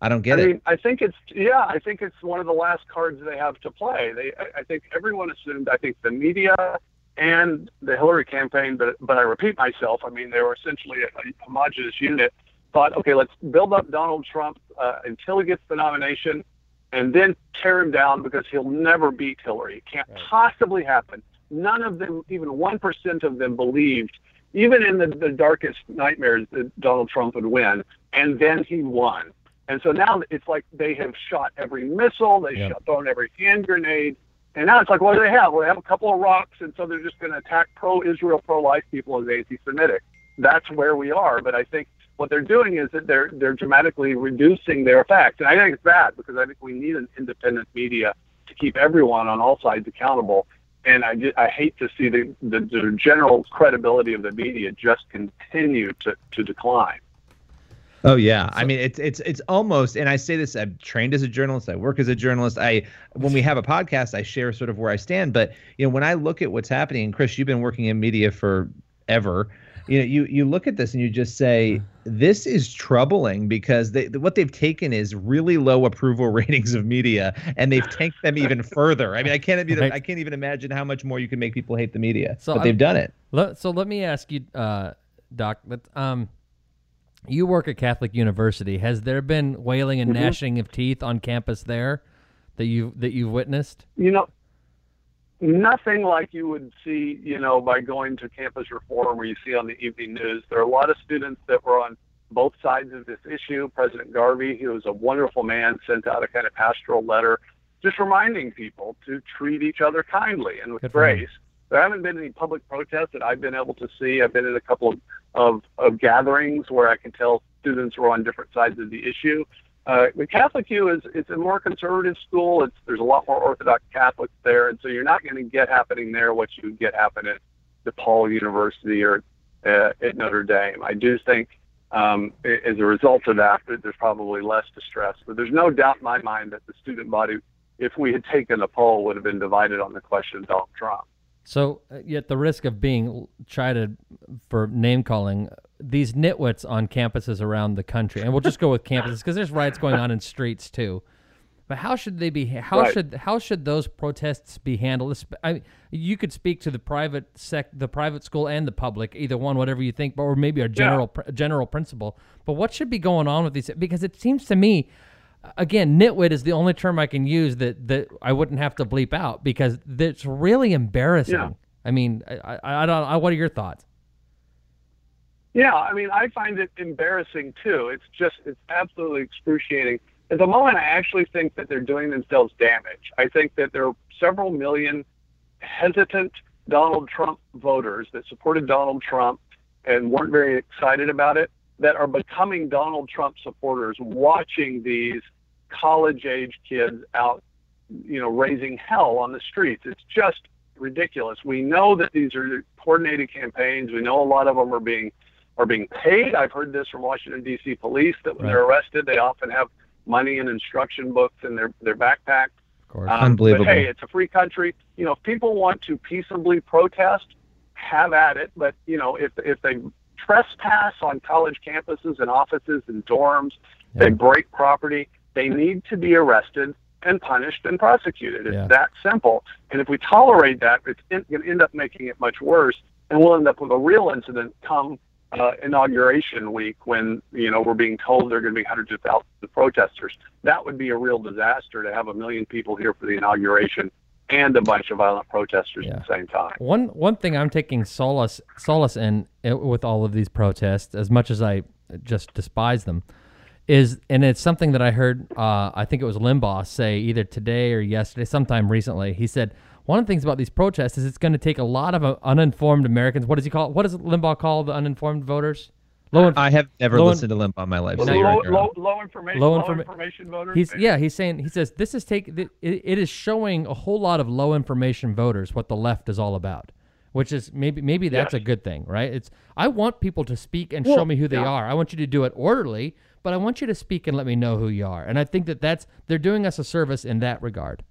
I don't get I it. mean, I think it's yeah, I think it's one of the last cards they have to play. They, I, I think everyone assumed. I think the media and the Hillary campaign, but but I repeat myself. I mean, they were essentially a, a homogenous unit. Thought, okay, let's build up Donald Trump uh, until he gets the nomination, and then tear him down because he'll never beat Hillary. It can't possibly happen. None of them, even one percent of them, believed, even in the, the darkest nightmares, that Donald Trump would win. And then he won. And so now it's like they have shot every missile, they Yep. shot thrown every hand grenade, and now it's like, what do they have? Well, they have a couple of rocks, and so they're just going to attack pro-Israel, pro-life people as anti-Semitic. That's where we are. But I think what they're doing is that they're they're dramatically reducing their effect, and I think it's bad because I think we need an independent media to keep everyone on all sides accountable. And I, ju- I hate to see the, the, the general credibility of the media just continue to, to decline. Oh yeah, I mean it's it's it's almost, and I say this. I'm trained as a journalist. I work as a journalist. I when we have a podcast, I share sort of where I stand. But you know, when I look at what's happening, and Chris, you've been working in media for ever. You know, you you look at this and you just say this is troubling because they, what they've taken is really low approval ratings of media, and they've tanked them even further. I mean, I can't even Right. I can't even imagine how much more you can make people hate the media. So but I'm- they've done it. Let, so let me ask you, uh, Doc. But, um, you work at Catholic University. Has there been wailing and gnashing of teeth on campus there that you that you've witnessed? you know, nothing like you would see, you know, by going to campus reform where you see on the evening news. There are a lot of students that were on both sides of this issue. President Garvey, he was a wonderful man, sent out a kind of pastoral letter just reminding people to treat each other kindly and with Good grace. There haven't been any public protests that I've been able to see. I've been in a couple of, of, of gatherings where I can tell students were on different sides of the issue. Uh, the Catholic U is it's a more conservative school. It's there's a lot more Orthodox Catholics there, and so you're not going to get happening there what you get happen at DePaul University or uh, at Notre Dame. I do think um, as a result of that, there's probably less distress. But there's no doubt in my mind that the student body, if we had taken a poll, would have been divided on the question of Donald Trump. So, uh, yet the risk of being chided for name calling, these nitwits on campuses around the country, and we'll just go with campuses because there's riots going on in streets too. But how should they be? How Right. should how should those protests be handled? I, you could speak to the private sec, the private school and the public, either one, whatever you think, but or maybe a general pr- general principle. But what should be going on with these? Because it seems to me, again, nitwit is the only term I can use that that I wouldn't have to bleep out because it's really embarrassing. Yeah. I mean, I, I, I don't. I, what are your thoughts? Yeah, I mean, I find it embarrassing too. It's just, it's absolutely excruciating. At the moment, I actually think that they're doing themselves damage. I think that there are several million hesitant Donald Trump voters that supported Donald Trump and weren't very excited about it that are becoming Donald Trump supporters watching these college age kids out, you know, raising hell on the streets. It's just ridiculous. We know that these are coordinated campaigns. We know a lot of them are being are being paid. I've heard this from Washington D.C. police that when they're arrested, they often have money and instruction books in their their backpack. Of course. Um, Unbelievable. But hey, it's a free country. You know, if people want to peaceably protest, have at it. But you know, if if they trespass on college campuses and offices and dorms, they break property, they need to be arrested and punished and prosecuted. It's Yeah. that simple. And if we tolerate that, it's going to end up making it much worse, and we'll end up with a real incident come uh, inauguration week when you know we're being told there are going to be hundreds of thousands of protesters. That would be a real disaster to have a million people here for the inauguration and a bunch of violent protesters at the same time. One one thing I'm taking solace solace in uh, with all of these protests, as much as I just despise them, is and it's something that I heard. Uh, I think it was Limbaugh say either today or yesterday, sometime recently. He said one of the things about these protests is it's going to take a lot of uh, uninformed Americans. What does he call? What does Limbaugh call the uninformed voters? Low. inf- I have never Low in- listened to Limp in my life. Low, so low, on your own. low, low information, Low low, information voters. He's yeah. He's saying he says this is take it, it is showing a whole lot of low information voters what the left is all about, which is maybe maybe that's Yes. a good thing, right? It's I want people to speak and show me who they yeah. are. I want you to do it orderly, but I want you to speak and let me know who you are. And I think that that's they're doing us a service in that regard.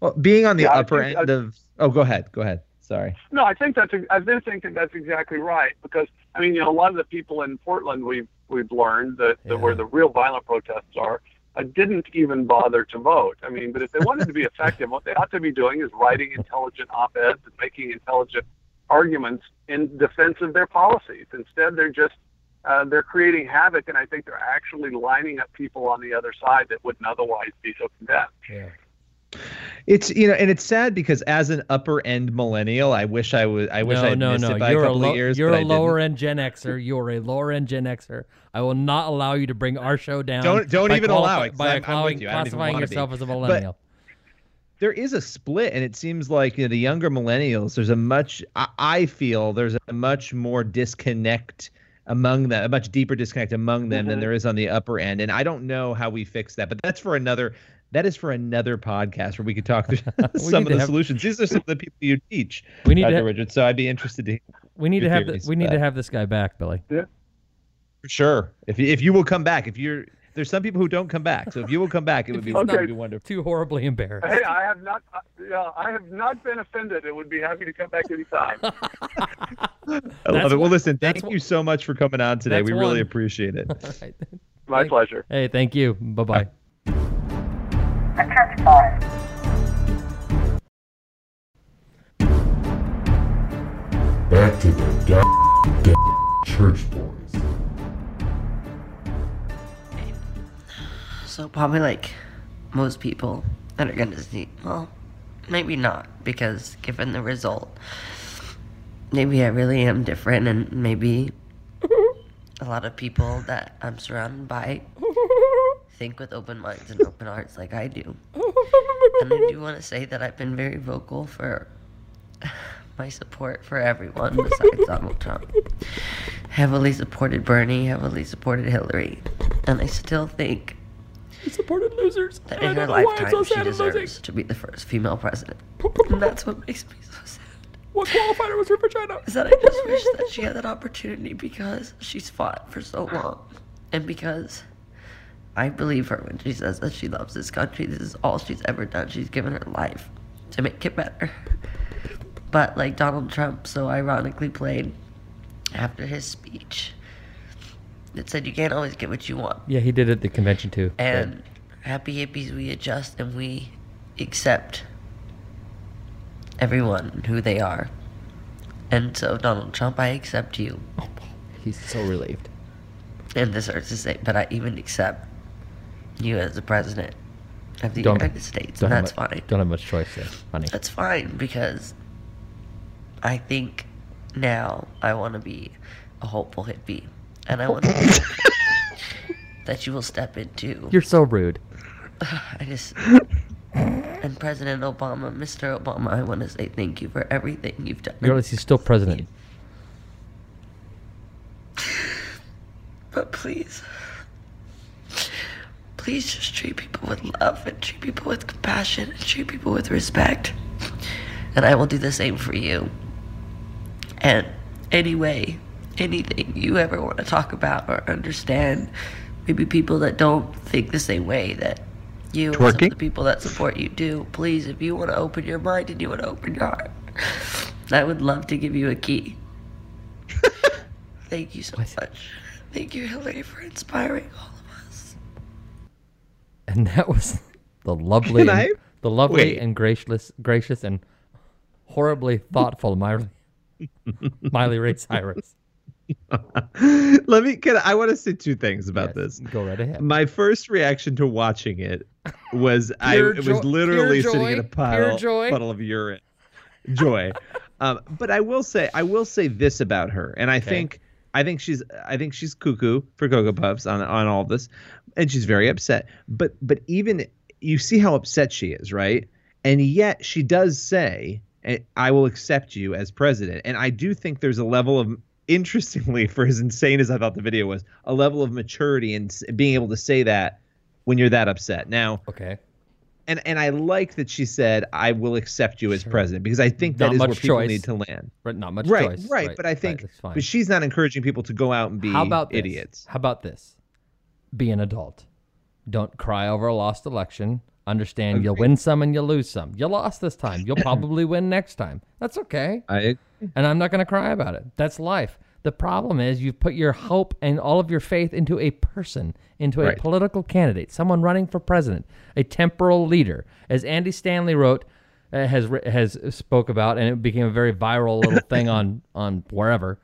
Well, being on the Yeah, upper think- end of oh, go ahead, go ahead. Sorry. No, I think that's I do think that that's exactly right because I mean you know a lot of the people in Portland we've we've learned that, that where the real violent protests are uh, didn't even bother to vote. I mean, but if they wanted to be effective, what they ought to be doing is writing intelligent op-eds and making intelligent arguments in defense of their policies. Instead, they're just uh, they're creating havoc, and I think they're actually lining up people on the other side that wouldn't otherwise be so condemned. It's you know, and it's sad because as an upper end millennial, I wish I was. I wish no, I no, missed no. it by You're a a, couple of years. you're but a lower end Gen Xer. You're a lower end Gen Xer. I will not allow you to bring our show down. Don't- don't even qualif- allow it, by I'm- I'm with you. I don't even classifying yourself as a But- millennial. there is a split and it seems like you know, the younger millennials there's a much I, I feel there's a much more disconnect among them a much deeper disconnect among them than mm-hmm. there is on the upper end and i don't know how we fix that but that's for another that is for another podcast where we could talk through some of the have- solutions these are some of the people you teach We need to have- Richard so i'd be interested to we need to have the, we of need to have this guy back, Billy. Yeah, for sure. If you, if you will come back, if you're there's some people who don't come back. So if you will come back, it would be, Okay. would be wonderful. Too horribly embarrassed. Hey, I have not. Uh, yeah, I have not been offended. It would be happy to come back anytime. I That's love it. Well, one- listen, thank one- you so much for coming on today. That's We really one. appreciate it. All right. My Thank- pleasure. Hey, thank you. Bye bye. The Church Boys. Back to the god church boys. So probably like most people that are gonna see, well, maybe not because given the result, maybe I really am different, and maybe a lot of people that I'm surrounded by think with open minds and open hearts like I do. And I do want to say that I've been very vocal for my support for everyone besides Donald Trump. Heavily supported Bernie, heavily supported Hillary, and I still think he Supported losers. that in her lifetime she deserves to be the first female president. And that's what makes me so sad. What qualifier was her vagina? Is that I just wish that she had that opportunity because she's fought for so long. And because I believe her when she says that she loves this country. This is all she's ever done. She's given her life to make it better. But like Donald Trump so ironically played after his speech, it said you can't always get what you want. Yeah, he did it at the convention too. And happy hippies, we adjust and we accept everyone who they are. And so, Donald Trump, I accept you. Oh, He's so relieved. And this hurts to say, but I even accept you as the president of the Don't- United States. And that's fine. Don't have much choice there, honey. That's fine because I think now I want to be a hopeful hippie. And I want to that you will step into. You're so rude. I just and President Obama, Mr. Obama, I want to say thank you for everything you've done. Regardless, he's still president. But please, please just treat people with love and treat people with compassion and treat people with respect. And I will do the same for you. And anyway, anything you ever want to talk about or understand, maybe people that don't think the same way that you and some of the people that support you do, please, if you want to open your mind and you want to open your heart, I would love to give you a key. Thank you so much. Thank you, Hillary, for inspiring all. And that was the lovely, and, the lovely Wait. and gracious, gracious and horribly thoughtful Miley, Miley Ray Cyrus. Let me. Can I, want to say two things about Yes, this. Go right ahead. My first reaction to watching it was I it was literally sitting in a pile, puddle of urine. Joy. um, but I will say I will say this about her, and I think I think she's I think she's cuckoo for Cocoa Puffs on on all this, and she's very upset. But but even you see how upset she is, right? And yet she does say, "Eh, "I will accept you as president." And I do think there's a level of interestingly, for as insane as I thought the video was, a level of maturity and being able to say that when you're that upset. Now, okay. And and I like that she said, "I will accept you as president," because I think that Not is where people choice. need to land. Right, not much right, choice. right, right. But I think, fine. but she's not encouraging people to go out and be How about this? idiots. How about this? Be an adult. Don't cry over a lost election. Understand you'll win some and you'll lose some. You lost this time. You'll probably win next time. That's okay. I And I'm not going to cry about it. That's life. The problem is you've put your hope and all of your faith into a person, into a Right. political candidate, someone running for president, a temporal leader. As Andy Stanley wrote, uh, has has spoke about, and it became a very viral little thing on on wherever.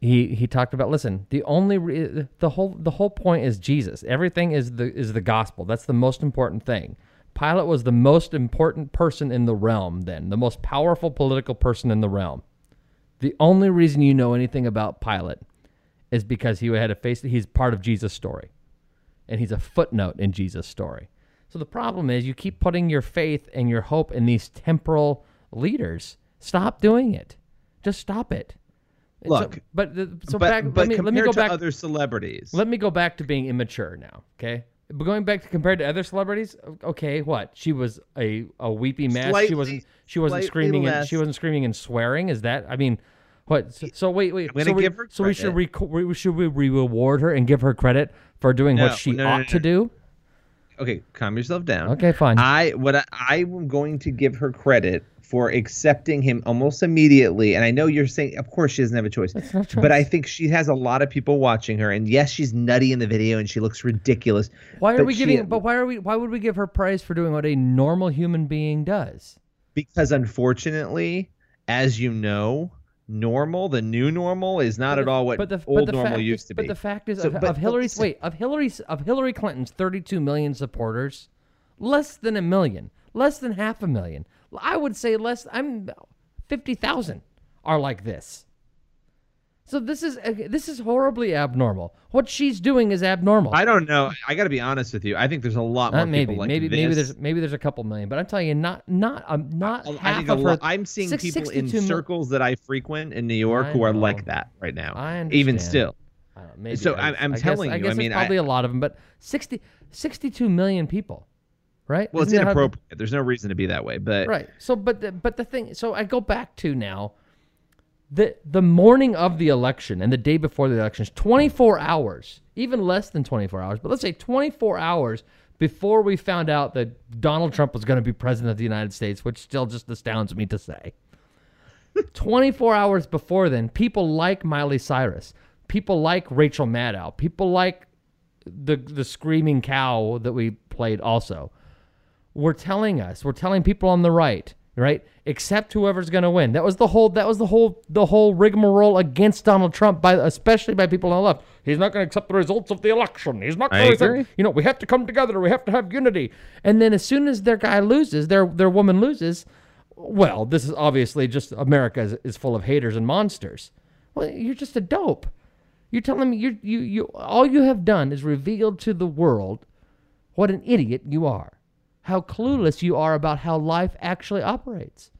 He he talked about. Listen, the only re- the whole the whole point is Jesus. Everything is the is the gospel. That's the most important thing. Pilate was the most important person in the realm. Then the most powerful political person in the realm. The only reason you know anything about Pilate is because he had to face he's part of Jesus' story. And he's a footnote in Jesus' story. So the problem is you keep putting your faith and your hope in these temporal leaders. Stop doing it. Just stop it. And so- Look, but so but, back but let me compared let me go to back other celebrities, let me go back to being immature now, okay? But going back to compared to other celebrities, okay, what? She was a, a weepy mess. she wasn't she wasn't slightly screaming and she wasn't screaming and swearing. Is that I mean, What? So, so wait, wait. So we, So we should we should we reward her and give her credit for doing No, what she no, no, ought to do. Okay, calm yourself down. Okay, fine. I what I, I'm going to give her credit for accepting him almost immediately. And I know you're saying, of course, she doesn't have a choice. Choice. But I think she has a lot of people watching her. And yes, she's nutty in the video and she looks ridiculous. Why are we she- giving? But why are we? Why would we give her praise for doing what a normal human being does? Because unfortunately, as you know, normal, the new normal, is not at all what but the, old but the normal used is, to be. But the fact is, So, of, but- of Hillary's wait of Hillary's of Hillary Clinton's 32 million supporters, less than a million, less than half a million. I would say less. I'm 50,000 are like this. So this is uh, this is horribly abnormal. What she's doing is abnormal. I don't know. I got to be honest with you. I think there's a lot more Uh, maybe, people like maybe, this. maybe there's maybe there's a couple million, but I'm telling you, not not um, not I half a of her. I'm seeing six- people in 62 mil- circles that I frequent in New York who are like that right now. I understand. Even still. I maybe So I- I'm- I'm guess- telling I you, guess I mean, there's probably a lot of them, but 60, 62 million people, right? Well, it's Isn't how- inappropriate. There's no reason to be that way. But Right. So, but the, but the thing, so I go back to now, the the morning of the election and the day before the elections, 24 hours, even less than 24 hours, but let's say 24 hours before we found out that Donald Trump was going to be president of the United States, which still just astounds me to say. 24 hours before then, people like Miley Cyrus, people like Rachel Maddow, people like the the screaming cow that we played also were telling us, we're telling people on the right, right, accept whoever's going to win. That was the whole that was the whole the whole rigmarole against Donald Trump by especially by people on the left. He's not going to accept the results of the election. He's not going to you know, we have to come together. We have to have unity. And then as soon as their guy loses, their their woman loses, well, this is obviously just America is, is full of haters and monsters. Well, you're just a dope. You're telling me you you you all you have done is revealed to the world what an idiot you are. How clueless you are about how life actually operates.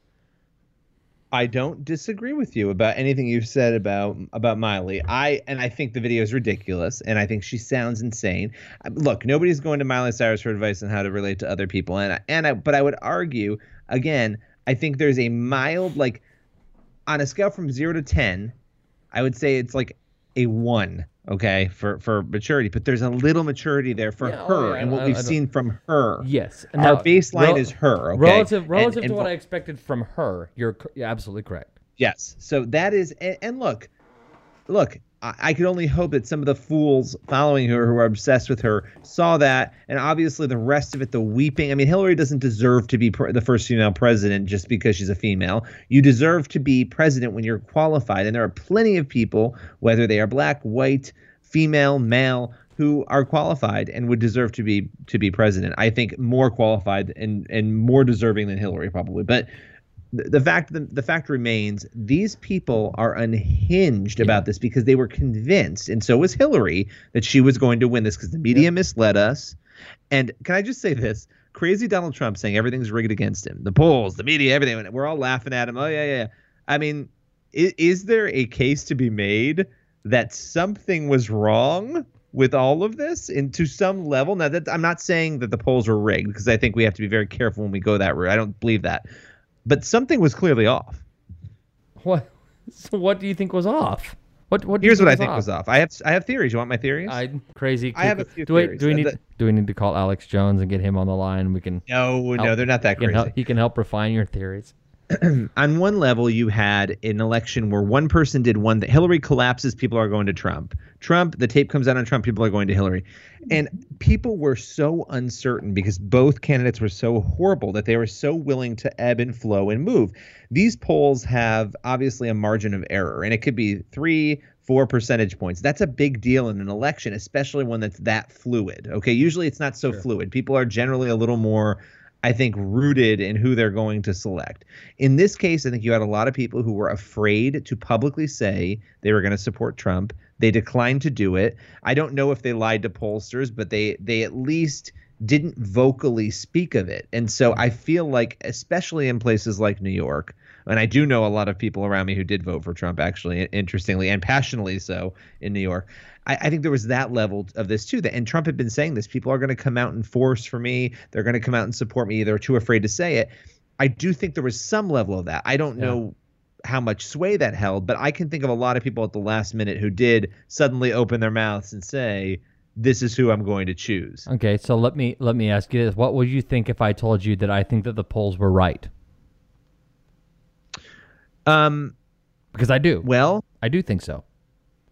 I don't disagree with you about anything you've said about about Miley. I and I think the video is ridiculous, and I think she sounds insane. Uh, Look, nobody's going to Miley Cyrus for advice on how to relate to other people, and I, and I, but I would argue again. I think there's a mild like on a scale from zero to ten, I would say it's like a one. Okay, for for maturity, but there's a little maturity there for Yeah, oh, her, and what I- we've I seen from her. Yes. our Now, baseline rel- is her. Okay? Relative relative and to what I expected from her, you're, you're absolutely correct. Yes. So that is, and, and look, look, I, could only hope that some of the fools following her who are obsessed with her saw that, and obviously the rest of it, the weeping. I mean, Hillary doesn't deserve to be the first female president just because she's a female. You deserve to be president when you're qualified, and there are plenty of people, whether they are black, white, female, male. Who are qualified and would deserve to be to be president? I think more qualified and and more deserving than Hillary probably. But the, the fact the, the fact remains these people are unhinged about this because they were convinced and so was hillary that she was going to win this because the media misled us. And can i just say this? Crazy donald trump saying everything's rigged against him. The polls the media everything we're all laughing at him. Oh yeah yeah yeah. i mean is, is there a case to be made that something was wrong with all of this and to some level? Now that i'm not saying that the polls were rigged because i think we have to be very careful when we go that route. I don't believe that but something was clearly off. What? So what do you think was off? What? What? Here's what I think off? was off. I have I have theories. You want my theories? I'm crazy. I have a few do we, theories. Do we Uh, need? the- do we need to call Alex Jones and get him on the line? We can. no, no, they're not that he can crazy. help- he can help refine your theories. on one level, you had an election where one person did one that Hillary collapses, people are going to Trump. Trump, the tape comes out on Trump, people are going to Hillary. And people were so uncertain because both candidates were so horrible that they were so willing to ebb and flow and move. These polls have obviously a margin of error, and it could be three, four percentage points. That's a big deal in an election, especially one that's that fluid. Okay. Usually it's not so fluid. People are generally a little more I think, rooted in who they're going to select. In this case, I think you had a lot of people who were afraid to publicly say they were going to support Trump. They declined to do it. I don't know if they lied to pollsters, but they they at least didn't vocally speak of it. And so hmm. I feel like, especially in places like New York, and I do know a lot of people around me who did vote for Trump, actually, interestingly and passionately so in New York. I, I think there was that level of this too. That and Trump had been saying this. People are going to come out in force for me. They're going to come out and support me. They're too afraid to say it. I do think there was some level of that. I don't Yeah. know how much sway that held, but I can think of a lot of people at the last minute who did suddenly open their mouths and say, "This is who I'm going to choose." Okay, so let me let me ask you this: What would you think if I told you that I think that the polls were right? Um, Because I do. well, I do think so.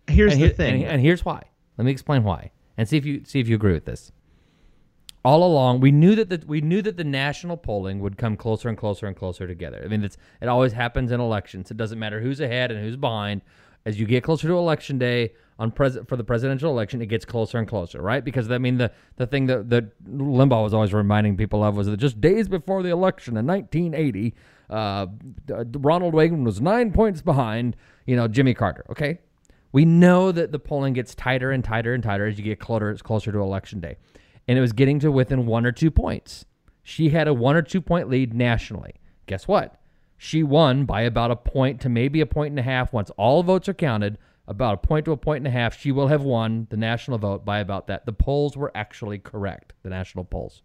here's and the here- thing. and, and here's why. Let me explain why, and see if you see if you agree with this. All along, we knew that the we knew that the national polling would come closer and closer and closer together. I mean, it's it always happens in elections. It doesn't matter who's ahead and who's behind. As you get closer to election day on pres for the presidential election, it gets closer and closer, right? Because I mean, the the thing that that Limbaugh was always reminding people of was that just days before the election in 1980, uh, Ronald Reagan was nine points behind, you know, Jimmy Carter. Okay, we know that the polling gets tighter and tighter and tighter as you get closer closer to election day, and it was getting to within one or two points. She had a one or two point lead nationally. Guess what? She won by about a point to maybe a point and a half. Once all votes are counted, about a point to a point and a half, she will have won the national vote by about that. The polls were actually correct. The national polls.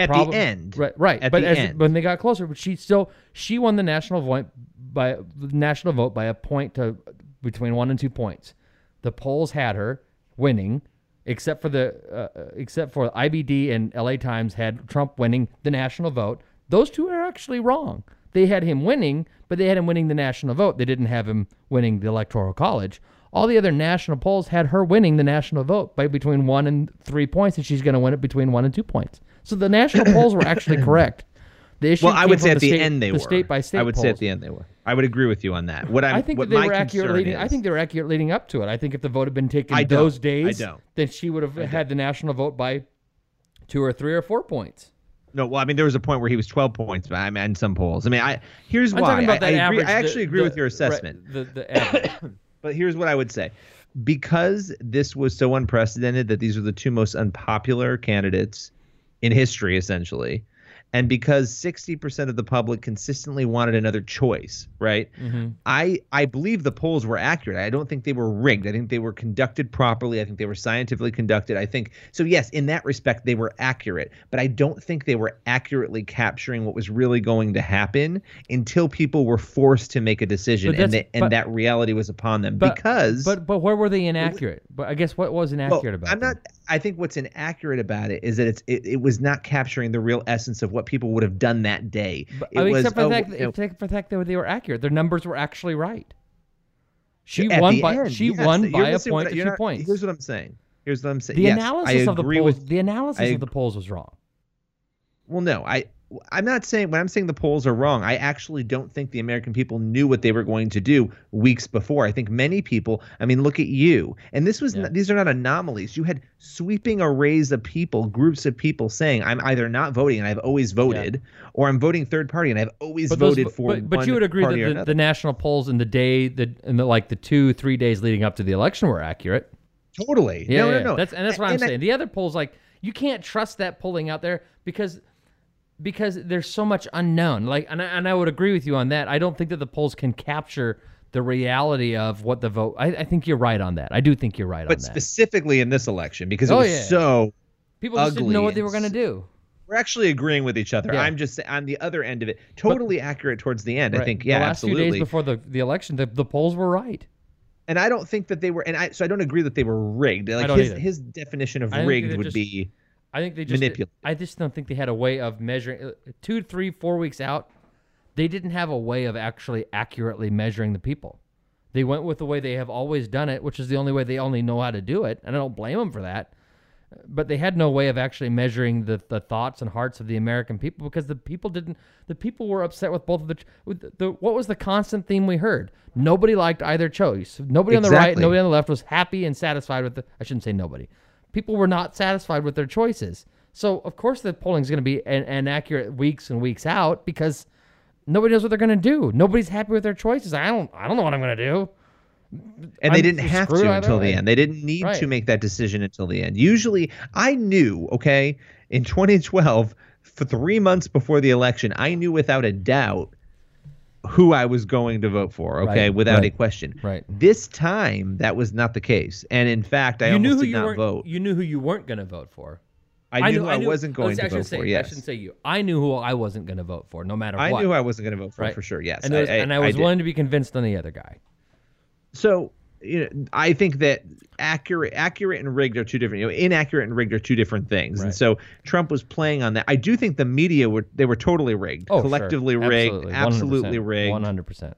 At the end. right? Right. At but the as, end. when they got closer, but she still she won the national vote by national vote by a point to between one and two points. The polls had her winning, except for the uh, except for IBD and LA Times had Trump winning the national vote. Those two are actually wrong. They had him winning, but they had him winning the national vote. They didn't have him winning the electoral college. All the other national polls had her winning the national vote by between one and three points, and she's going to win it between one and two points. So the national polls were actually correct. The issue well, I would say at the, state, end they the were. state by state. I would say at the end they were. I would agree with you on that. What I'm, I think what that they were accurate leading. Is, I think they were accurate leading up to it. I think if the vote had been taken I don't. those I days, don't. then she would have had the national vote by two or three or four points. No, well, I mean, there was a point where he was 12 points behind in some polls. I mean, I here's I'm why. talking about I, that I agree, average. I the- actually agree the- with your right, assessment. the the. But here's what I would say. Because this was so unprecedented that these are the two most unpopular candidates in history, essentially, and because 60% of the public consistently wanted another choice, right? Mm-hmm. I I believe the polls were accurate. I don't think they were rigged. I think they were conducted properly. I think they were scientifically conducted. I think so yes, in that respect they were accurate, but I don't think they were accurately capturing what was really going to happen until people were forced to make a decision and they, and but- that reality was upon them But, because but but where were they inaccurate? But I guess what was well, inaccurate about? I'm them? not. I think what's inaccurate about it is that it's it, it was not capturing the real essence of what people would have done that day. But, it I mean, was except for the oh, fact, you know, except for the fact that they were accurate. Their numbers were actually right. She won by end, she yes, won by a point to you're two not- points. Here's what I'm saying. Here's what I'm saying. The yes, analysis of the polls, with the analysis I of the polls was wrong. Well, no, I I'm not saying when I'm saying the polls are wrong. I actually don't think the American people knew what they were going to do weeks before. I think many people. I mean, look at you. And this was Yeah. not, these are not anomalies. You had sweeping arrays of people, groups of people saying, "I'm either not voting and I've always voted, or I'm voting third party and I've always But, those, voted for." but, but you would agree that the, the national polls in the day the in the like the two three days leading up to the election were accurate. totally. Yeah, no, yeah, no, no. That's and that's what I'm I- saying. The other polls, like you can't trust that polling out there because because there's so much unknown. Like, and I, and I would agree with you on that. I don't think that the polls can capture the reality of what the vote. I, I think you're right on that. I do think you're right but on that. specifically in this election because it Oh, was yeah. so People just didn't know what they were going to do. we're actually agreeing with each other. Yeah. I'm just on the other end of it. Totally accurate towards the end. I think yeah, the last absolutely. few days before the, the election, the, the polls were right. and I don't think that they were and I so I don't agree that they were rigged. Like his either. his definition of rigged would just- be I think they just Manipulated. I just don't think they had a way of measuring uh, two, three, four weeks out. They didn't have a way of actually accurately measuring the people. They went with the way they have always done it, which is the only way they only know how to do it, and I don't blame them for that. But they had no way of actually measuring the, the thoughts and hearts of the American people because the people didn't. The people were upset with both of the. With the, the what was the constant theme we heard? Nobody liked either choice. Nobody on the right, nobody on the left was happy and satisfied with the. I shouldn't say nobody. People were not satisfied with their choices. So of course the polling is going to be an, inaccurate weeks and weeks out because nobody knows what they're going to do. Nobody's happy with their choices. I don't. I don't know what I'm going to do. and they I'm didn't have to until way. the end. They didn't need Right. to make that decision until the end. Usually, I knew, okay, in 2012, for 3 months before the election, I knew without a doubt who I was going to vote for, okay, Right, without a question. right. This time that was not the case. And in fact, I you knew almost who did you not vote. You knew who you weren't going to vote for. I knew knew, I, wasn't going to vote say, for. I shouldn't say you. I knew who I wasn't going to vote for, no matter I what. I knew I wasn't going to vote for Right. for sure. Yes, and, was- I, and I was willing to be convinced on the other guy. So you know, I think that accurate, accurate and rigged are two different. You know, inaccurate and rigged are two different things. And so Trump was playing on that. I do think the media were they were totally rigged, Oh, collectively sure. rigged, absolutely rigged. One hundred percent.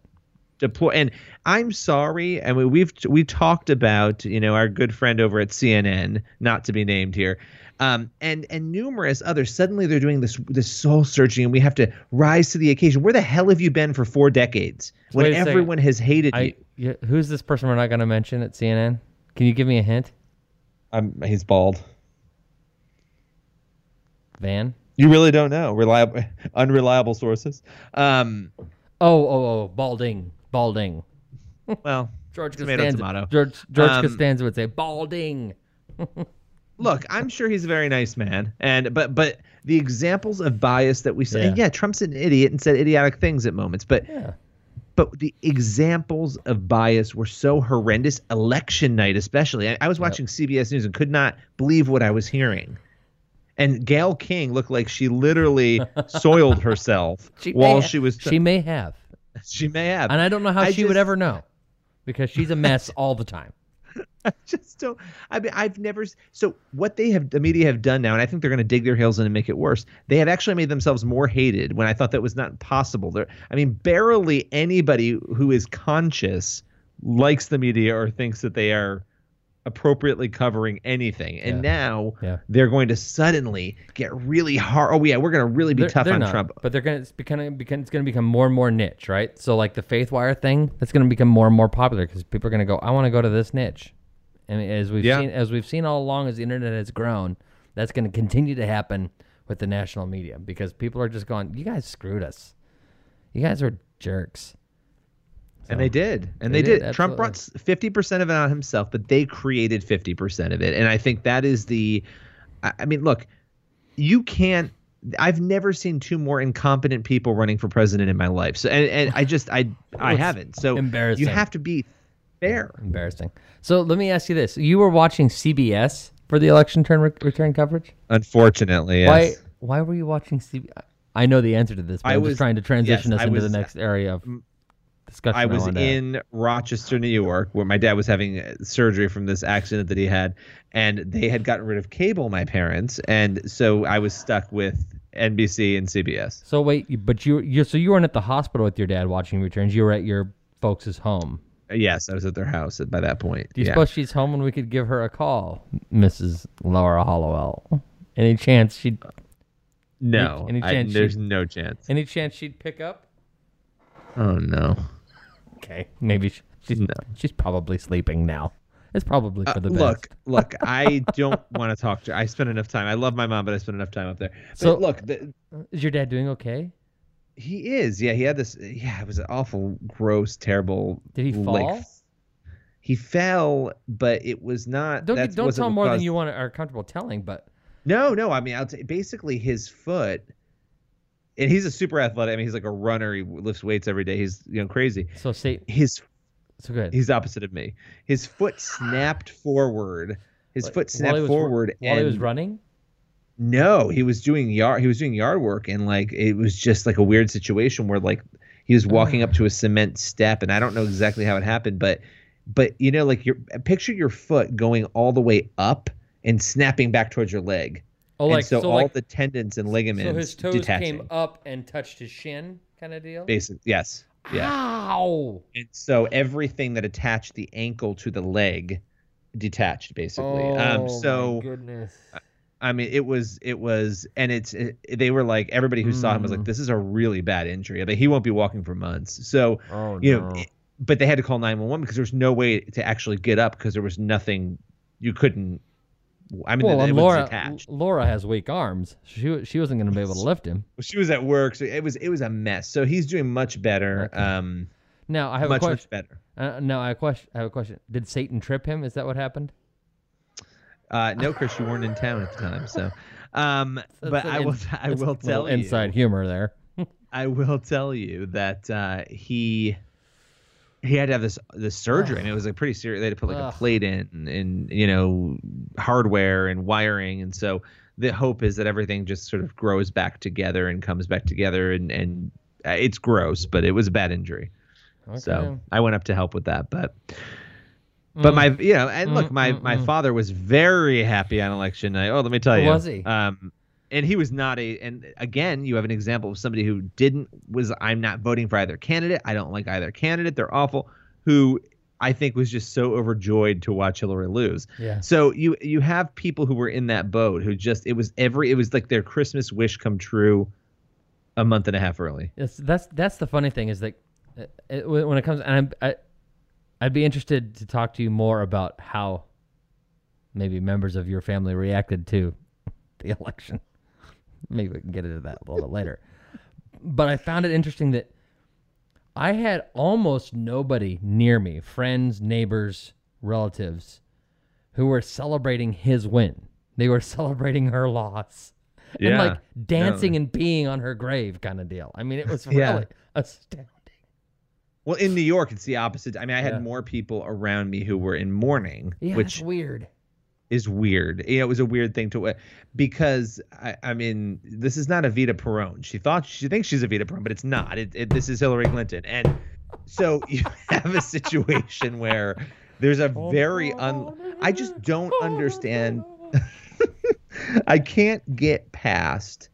deploy and i'm sorry i mean we've we talked about you know our good friend over at cnn not to be named here um, and and numerous others suddenly they're doing this this soul searching and we have to rise to the occasion where the hell have you been for four decades when Wait second. everyone has hated you I yeah, who's this person we're not going to mention at CNN? Can you give me a hint? um, he's bald Van. you really don't know reliable unreliable sources um Oh, oh, oh, balding, balding. well George Tomato, Costanza. tomato. George George Um, Costanza would say balding. look, I'm sure he's a very nice man, and but but the examples of bias that we say, Yeah. yeah, Trump's an idiot and said idiotic things at moments, but Yeah. but the examples of bias were so horrendous. Election night, especially, I, I was watching CBS News and could not believe what I was hearing. And Gayle King looked like she literally soiled herself She while she was. She may have, she may have. and I don't know how I she would ever know, because she's a mess all the time. I just don't. I mean, I've never. So what they have, the media have done now, and I think they're going to dig their heels in and make it worse. They have actually made themselves more hated when I thought that was not possible. There, I mean, barely anybody who is conscious likes the media or thinks that they are appropriately covering anything. And Yeah. now Yeah. they're going to suddenly get really hard. Oh yeah, we're going to really be They're- tough they're on not, Trump. but they're gonna it's becoming it's gonna become more and more niche, right? So like the Faithwire thing, that's gonna become more and more popular because people are gonna go, I want to go to this niche, and as we've Yeah. seen as we've seen all along as the internet has grown, that's gonna continue to happen with the national media because people are just going, you guys screwed us, you guys are jerks. And they did. And They they, did, did. Trump brought 50% of it on himself, but they created 50% of it. And I think that is the I I mean, look, you can't I've never seen two more incompetent people running for president in my life. So and, and I just I I haven't. So embarrassing. you have to be fair. Embarrassing. So let me ask you this: You were watching CBS for the election turn re- return coverage. Unfortunately, yes. Why? Why were you watching CBS? I know the answer to this, but I I'm was- just trying to transition yes, us I into was- the next area of discussion. I was wanted to in Rochester, New York, where my dad was having uh, surgery from this accident that he had, and they had gotten rid of cable, my parents, and so I was stuck with NBC and CBS. So wait, but you you so you weren't at the hospital with your dad watching returns. You were at your folks' home. Yes, I was at their house at, by that point. Do you yeah. suppose she's home and we could give her a call, Mrs. Laura Hallowell? Any chance she'd no, any I- chance there's she- no chance. any chance she'd pick up? Oh no. Okay, maybe she, she's No. she's probably sleeping now. It's probably for Uh, the look, best. look, I don't want to talk to. Her. I spent enough time. I love my mom, but I spent enough time up there. But So- look, the, Is your dad doing okay? He is. Yeah, he had this. Yeah, it was an awful, gross, terrible. Did he fall? like, he fell, but it was not. Don't that don't tell more than you want are comfortable telling, but No, no. I mean, I'll t- basically his foot, and he's a super athletic. I mean, he's like a runner. He lifts weights every day. He's you know crazy. so say His so good. he's opposite of me. His foot snapped forward. His Like, foot while snapped was- forward, while he was running. No, he was doing yard. He was doing yard work, and like it was just like a weird situation where like he was walking up to a cement step, and I don't know exactly how it happened, but but you know, like your picture your foot going all the way up and snapping back towards your leg. Oh, and like so, so, all like the tendons and ligaments. so his toes detaching. came up and touched his shin, kind of deal. Basic, yes, yeah. Ow! And so everything that attached the ankle to the leg detached, basically. Oh, um, so my goodness. I mean, it was, it was, and it's, it, they were like, everybody who saw him was Mm. like, this is a really bad injury. Like, he won't be walking for months. So, Oh you no. know, it- but they had to call 911 because there was no way to actually get up because there was nothing you couldn't. I mean, well, it and was Laura attached. Laura has weak arms. She she wasn't going to be able to lift him. She was at work, so it was it was a mess. So he's doing much better. Okay. Um, Now I have much a much question. better. Uh, now I question. I have a question. Did Satan trip him? Is that what happened? Uh, no, Chris, you weren't in town at the time. So, um, but I will in- I will tell you inside humor there. I will tell you that uh, he he had to have this this surgery. I mean, it was like pretty serious. They had to put like Ugh. a plate in and, and you know hardware and wiring, and so the hope is that everything just sort of grows back together and comes back together and and uh, it's gross, but it was a bad injury. So I went up to help with that, but but my Mm. you know and look my my father was very happy on election night. Oh, let me tell you, Was he? Um, and he was not a and again you have an example of somebody who didn't was I'm not voting for either candidate. I don't like either candidate. They're awful. Who I think was just so overjoyed to watch Hillary lose. Yeah. So you you have people who were in that boat who just it was every it was like their Christmas wish come true a month and a half early. It's, that's that's the funny thing is that uh, it, when when it comes, and I'm, I, I'd be interested to talk to you more about how maybe members of your family reacted to the election. Maybe we can get into that a little bit later. But I found it interesting that I had almost nobody near me, friends, neighbors, relatives, who were celebrating his win. They were celebrating her loss. And like dancing and peeing on her grave kind of deal. I mean, it was really Yeah. astounding. Well, in New York, it's the opposite. I mean, I had Yeah. more people around me who were in mourning, Yeah, which weird. is weird. You know, it was a weird thing to because I, I mean, this is not a Vita Perón. She thought she thinks she's a Vita Perón, but it's not. It, it, this is Hillary Clinton, and so you have a situation where there's a very un. I just don't understand. I can't get past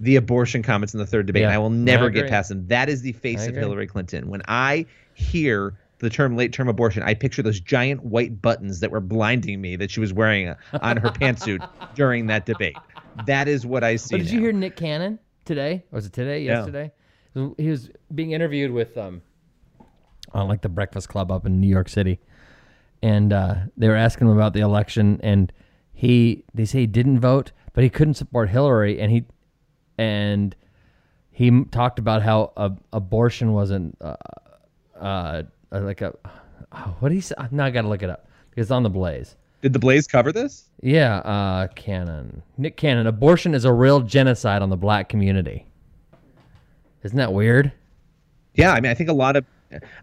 the abortion comments in the third debate. Yeah, and I will never I get past them. That is the face of. Hillary Clinton. When I hear the term late term abortion, I picture those giant white buttons that were blinding me that she was wearing uh, on her pantsuit during that debate. That is what I see. But did you hear Nick Cannon today? Was it today? Yesterday? He was being interviewed with um on like the Breakfast Club up in New York City, and uh, they were asking him about the election, and he they say he didn't vote, but he couldn't support Hillary, and he and he m- talked about how uh, abortion wasn't uh, uh, like a what he said. Now I got to look it up because it's on the Blaze. Did the Blaze cover this? Yeah, uh, Cannon. Nick Cannon. Abortion is a real genocide on the black community. Isn't that weird? Yeah, I mean, I think a lot of,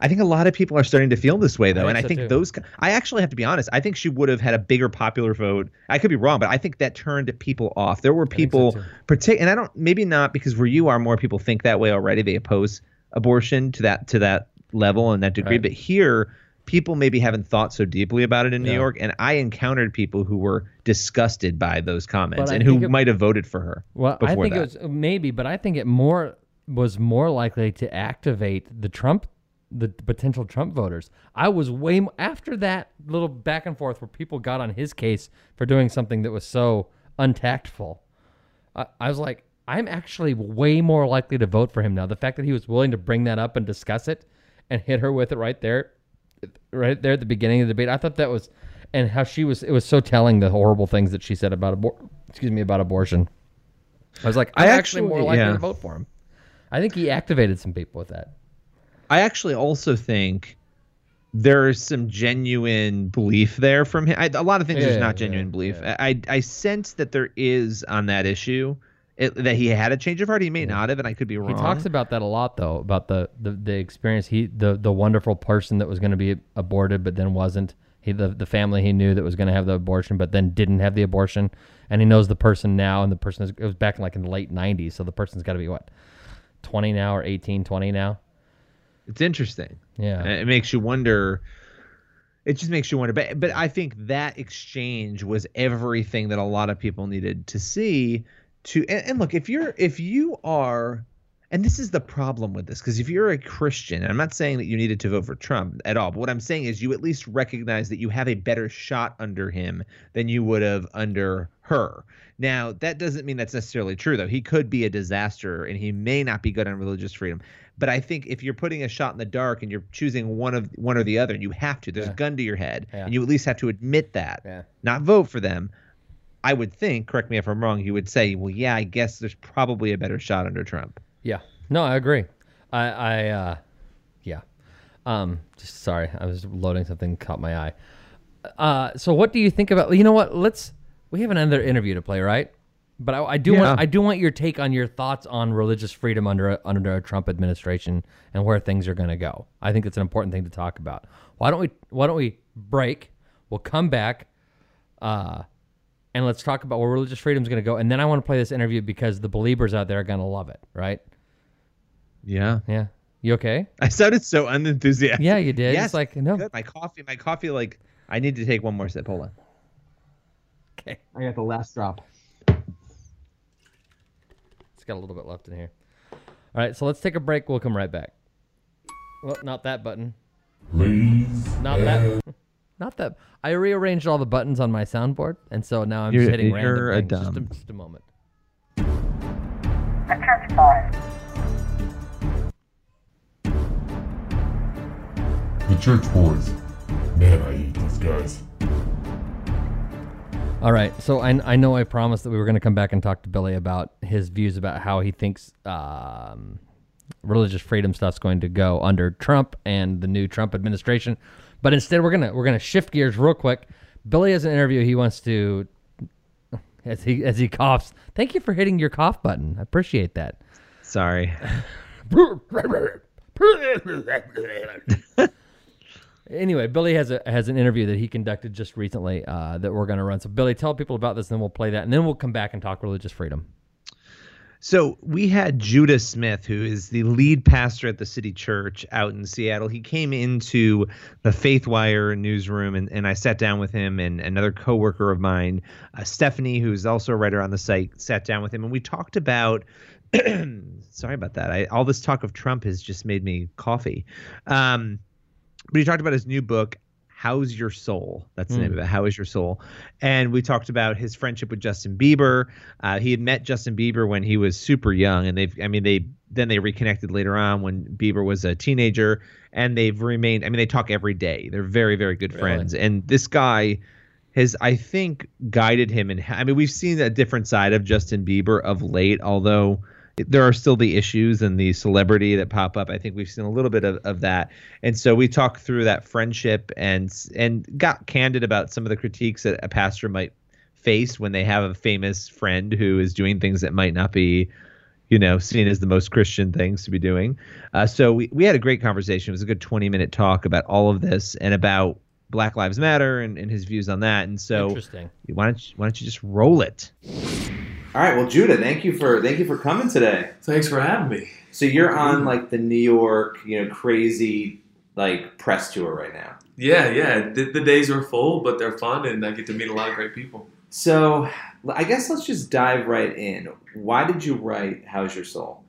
I think a lot of people are starting to feel this way though, I and I think so, think too. those. I actually have to be honest. I think she would have had a bigger popular vote. I could be wrong, but I think that turned people off. There were so, people, too. partic- and I don't, maybe not because where you are, more people think that way already. They oppose abortion to that to that level and that degree, Right. but here. People maybe haven't thought so deeply about it in New Yeah. York, and I encountered people who were disgusted by those comments and who it- might have voted for her. Well, I think that. it was maybe, but I think it more was more likely to activate the Trump, the potential Trump voters. I was way m- after that little back and forth where people got on his case for doing something that was so untactful. I, I was like, I'm actually way more likely to vote for him now. The fact that he was willing to bring that up and discuss it and hit her with it right there, right there at the beginning of the debate, I thought that was, and how she was, it was so telling the horrible things that she said about abor- excuse me, about abortion. I was like, I'm I actually, more likely yeah. to vote for him. I think he activated some people with that. I actually also think there's some genuine belief there from him. I, a lot of things there's Yeah, not genuine yeah, belief. I I sense that there is on that issue. It, that he had a change of heart. He may not have, and I could be wrong. He talks about that a lot, though, about the, the, the experience. He the the wonderful person that was going to be aborted, but then wasn't. He the the family he knew that was going to have the abortion, but then didn't have the abortion, and he knows the person now, and the person is, it was back in like in the late '90s, so the person's got to be what, 20 now or 18, 20 now. It's interesting. Yeah. And it makes you wonder. It just makes you wonder. But but I think that exchange was everything that a lot of people needed to see. To and, and look, if you're if you are, and this is the problem with this, because if you're a Christian, and I'm not saying that you needed to vote for Trump at all, but what I'm saying is you at least recognize that you have a better shot under him than you would have under her. Now, that doesn't mean that's necessarily true, though. He could be a disaster and he may not be good on religious freedom. But I think if you're putting a shot in the dark and you're choosing one of one or the other, and you have to, there's a gun to your head, Yeah. and you at least have to admit that, Yeah. not vote for them. I would think, correct me if I'm wrong, you would say, well, yeah, I guess there's probably a better shot under Trump. Yeah. No, I agree. I, I, uh, yeah. Um, just sorry, I was loading something, caught my eye. Uh, so what do you think about? You know what? Let's. We have another interview to play, right? But I, I do Yeah. want. I do want your take on your thoughts on religious freedom under a, under a Trump administration and where things are going to go. I think it's an important thing to talk about. Why don't we? Why don't we break? We'll come back. Uh, and let's talk about where religious freedom is going to go. And then I want to play this interview because the Beliebers out there are going to love it, right? Yeah. Yeah. You okay? I sounded so unenthusiastic. Yeah, you did. Yes, It's like no. Good. My coffee, my coffee, like I need to take one more sip. Hold on. Okay. I got the last drop. It's got a little bit left in here. All right, so let's take a break. We'll come right back. Well, not that button. Ladies Not that. Not that. I rearranged all the buttons on my soundboard, and so now I'm You're- just hitting you're a random things. Just a, just a moment. The church boys. The church boys. Man, I hate these guys. All right, so I, I know I promised that we were going to come back and talk to Billy about his views about how he thinks um, religious freedom stuff's going to go under Trump and the new Trump administration, but instead we're gonna we're gonna shift gears real quick. Billy has an interview he wants to as he as he coughs. Thank you for hitting your cough button. I appreciate that. Sorry. Anyway, Billy has a has an interview that he conducted just recently uh, that we're going to run. So, Billy, tell people about this, and then we'll play that, and then we'll come back and talk religious freedom. So we had Judah Smith, who is the lead pastor at the City Church out in Seattle. He came into the Faithwire newsroom, and, and I sat down with him and another coworker of mine, uh, Stephanie, who's also a writer on the site, sat down with him, and we talked about. sorry about that. I, all this talk of Trump has just made me coffee. Um, but he talked about his new book how's your soul? That's the name of it how is your soul? And we talked about his friendship with justin bieber. Uh, he had met justin bieber when he was super young and they've i mean they then they reconnected later on when bieber was a teenager and they've remained i mean they talk every day. They're very very good friends. And this guy has i think guided him and i mean we've seen a different side of justin bieber of late although there are still the issues and the celebrity that pop up. I think we've seen a little bit of, of that, and so we talked through that friendship and and got candid about some of the critiques that a pastor might face when they have a famous friend who is doing things that might not be, you know, seen as the most Christian things to be doing. Uh, so we we had a great conversation. It was a good twenty minute talk about all of this and about Black Lives Matter and, and his views on that. And so Interesting. why don't you, why don't you just roll it? All right, well, Judah, thank you for thank you for coming today. Thanks for having me. So you're on like the New York, you know, crazy like press tour right now. Yeah, yeah. The, the days are full, but they're fun, and I get to meet a lot of great people. So I guess let's just dive right in. Why did you write "How's Your Soul"?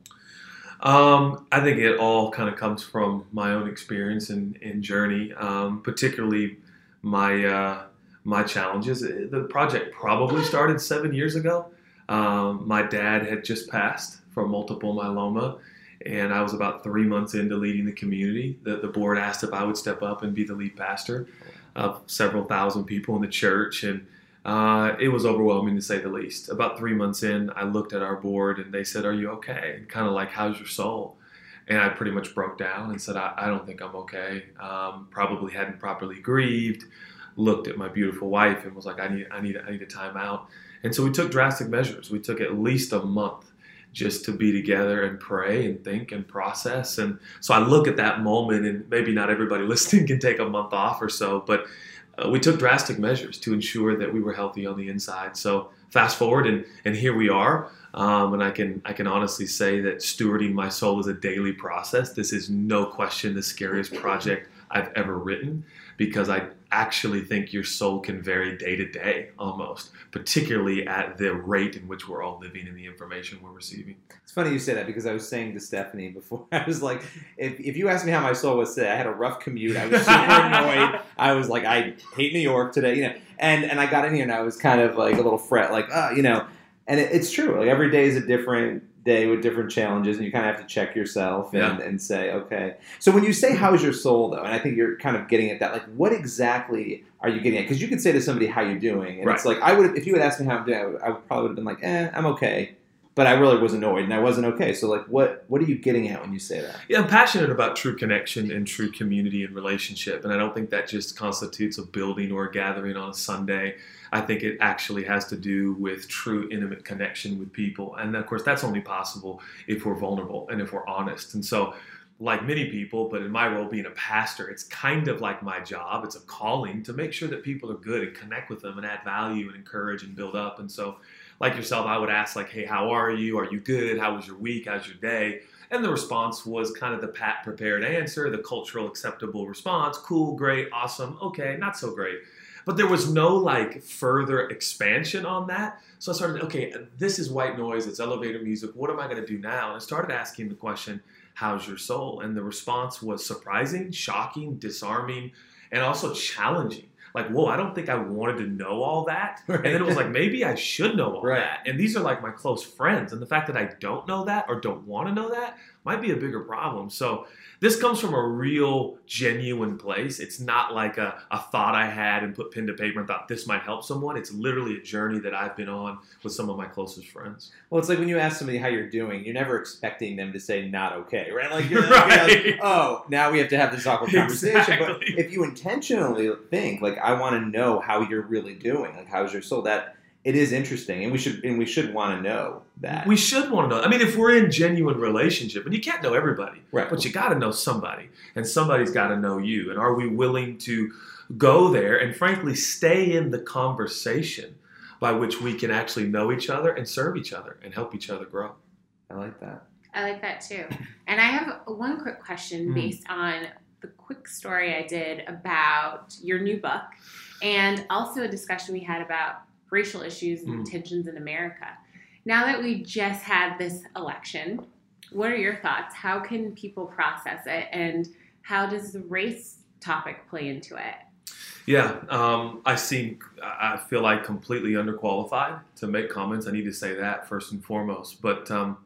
Um, I think it all kind of comes from my own experience and, and journey, um, particularly my uh, my challenges. The project probably started seven years ago. Um, my dad had just passed from multiple myeloma, and I was about three months into leading the community. The, the board asked if I would step up and be the lead pastor of several thousand people in the church, and uh, it was overwhelming to say the least. About three months in, I looked at our board and they said, Are you okay? Kind of like, How's your soul? And I pretty much broke down and said, I, I don't think I'm okay. Um, probably hadn't properly grieved. Looked at my beautiful wife and was like, I need, I need, I need a time out. And so we took drastic measures. We took at least a month just to be together and pray and think and process. And so I look at that moment, and maybe not everybody listening can take a month off or so, but uh, we took drastic measures to ensure that we were healthy on the inside. So fast forward, and and here we are. Um, and I can I can honestly say that stewarding my soul is a daily process. This is no question the scariest project I've ever written because I actually think your soul can vary day to day almost, particularly at the rate in which we're all living and the information we're receiving. It's funny you say that because I was saying to Stephanie before, I was like, if, if you asked me how my soul was today, I had a rough commute. I was super annoyed. I was like, I hate New York today, you know. And and I got in here and I was kind of like a little fret, like, ah, you know. And it, it's true. Like every day is a different day with different challenges, and you kind of have to check yourself and, Yeah. and say, okay. So when you say how's your soul though, and I think you're kind of getting at that, like what exactly are you getting at? Because you could say to somebody how you're doing, and it's like I would if you had asked me how I'm doing, I, would, I would probably would have been like, eh, I'm okay. But I really was annoyed, and I wasn't okay. So like, what what are you getting at when you say that? Yeah, I'm passionate about true connection and true community and relationship. And I don't think that just constitutes a building or a gathering on a Sunday. I think it actually has to do with true intimate connection with people. And of course, that's only possible if we're vulnerable and if we're honest. And so like many people, but in my role being a pastor, it's kind of like my job. It's a calling to make sure that people are good and connect with them and add value and encourage and build up. And so, like yourself, I would ask like, "Hey, how are you? Are you good? How was your week? How's your day?" And the response was kind of the pat prepared answer, the cultural acceptable response: "Cool, great, awesome, okay, not so great." But there was no like further expansion on that. So I started, okay, this is white noise, it's elevator music. What am I going to do now? And I started asking the question, how's your soul? And the response was surprising, shocking, disarming, and also challenging. Like, whoa, I don't think I wanted to know all that. And then it was like, maybe I should know all Right. that. And these are like my close friends. And the fact that I don't know that or don't want to know that might be a bigger problem. So this comes from a real, genuine place. It's not like a, a thought I had and put pen to paper and thought this might help someone. It's literally a journey that I've been on with some of my closest friends. Well, it's like when you ask somebody how you're doing, you're never expecting them to say not okay, right? Like, you're, Right. you're like, oh, now we have to have this awkward conversation. But if you intentionally think, like, I want to know how you're really doing, like, how's your soul? That it is interesting, and we should and we should want to know that. We should want to know. I mean, if we're in genuine relationship, and you can't know everybody, Right. but you got to know somebody, and somebody's got to know you. And are we willing to go there and, frankly, stay in the conversation by which we can actually know each other and serve each other and help each other grow? I like that. I like that too. And I have one quick question Mm. based on the quick story I did about your new book and also a discussion we had about racial issues and Mm. tensions in America. Now that we just had this election, what are your thoughts? How can people process it and how does the race topic play into it? Yeah, um, I seem, I feel like completely underqualified to make comments. I need to say that first and foremost. But um,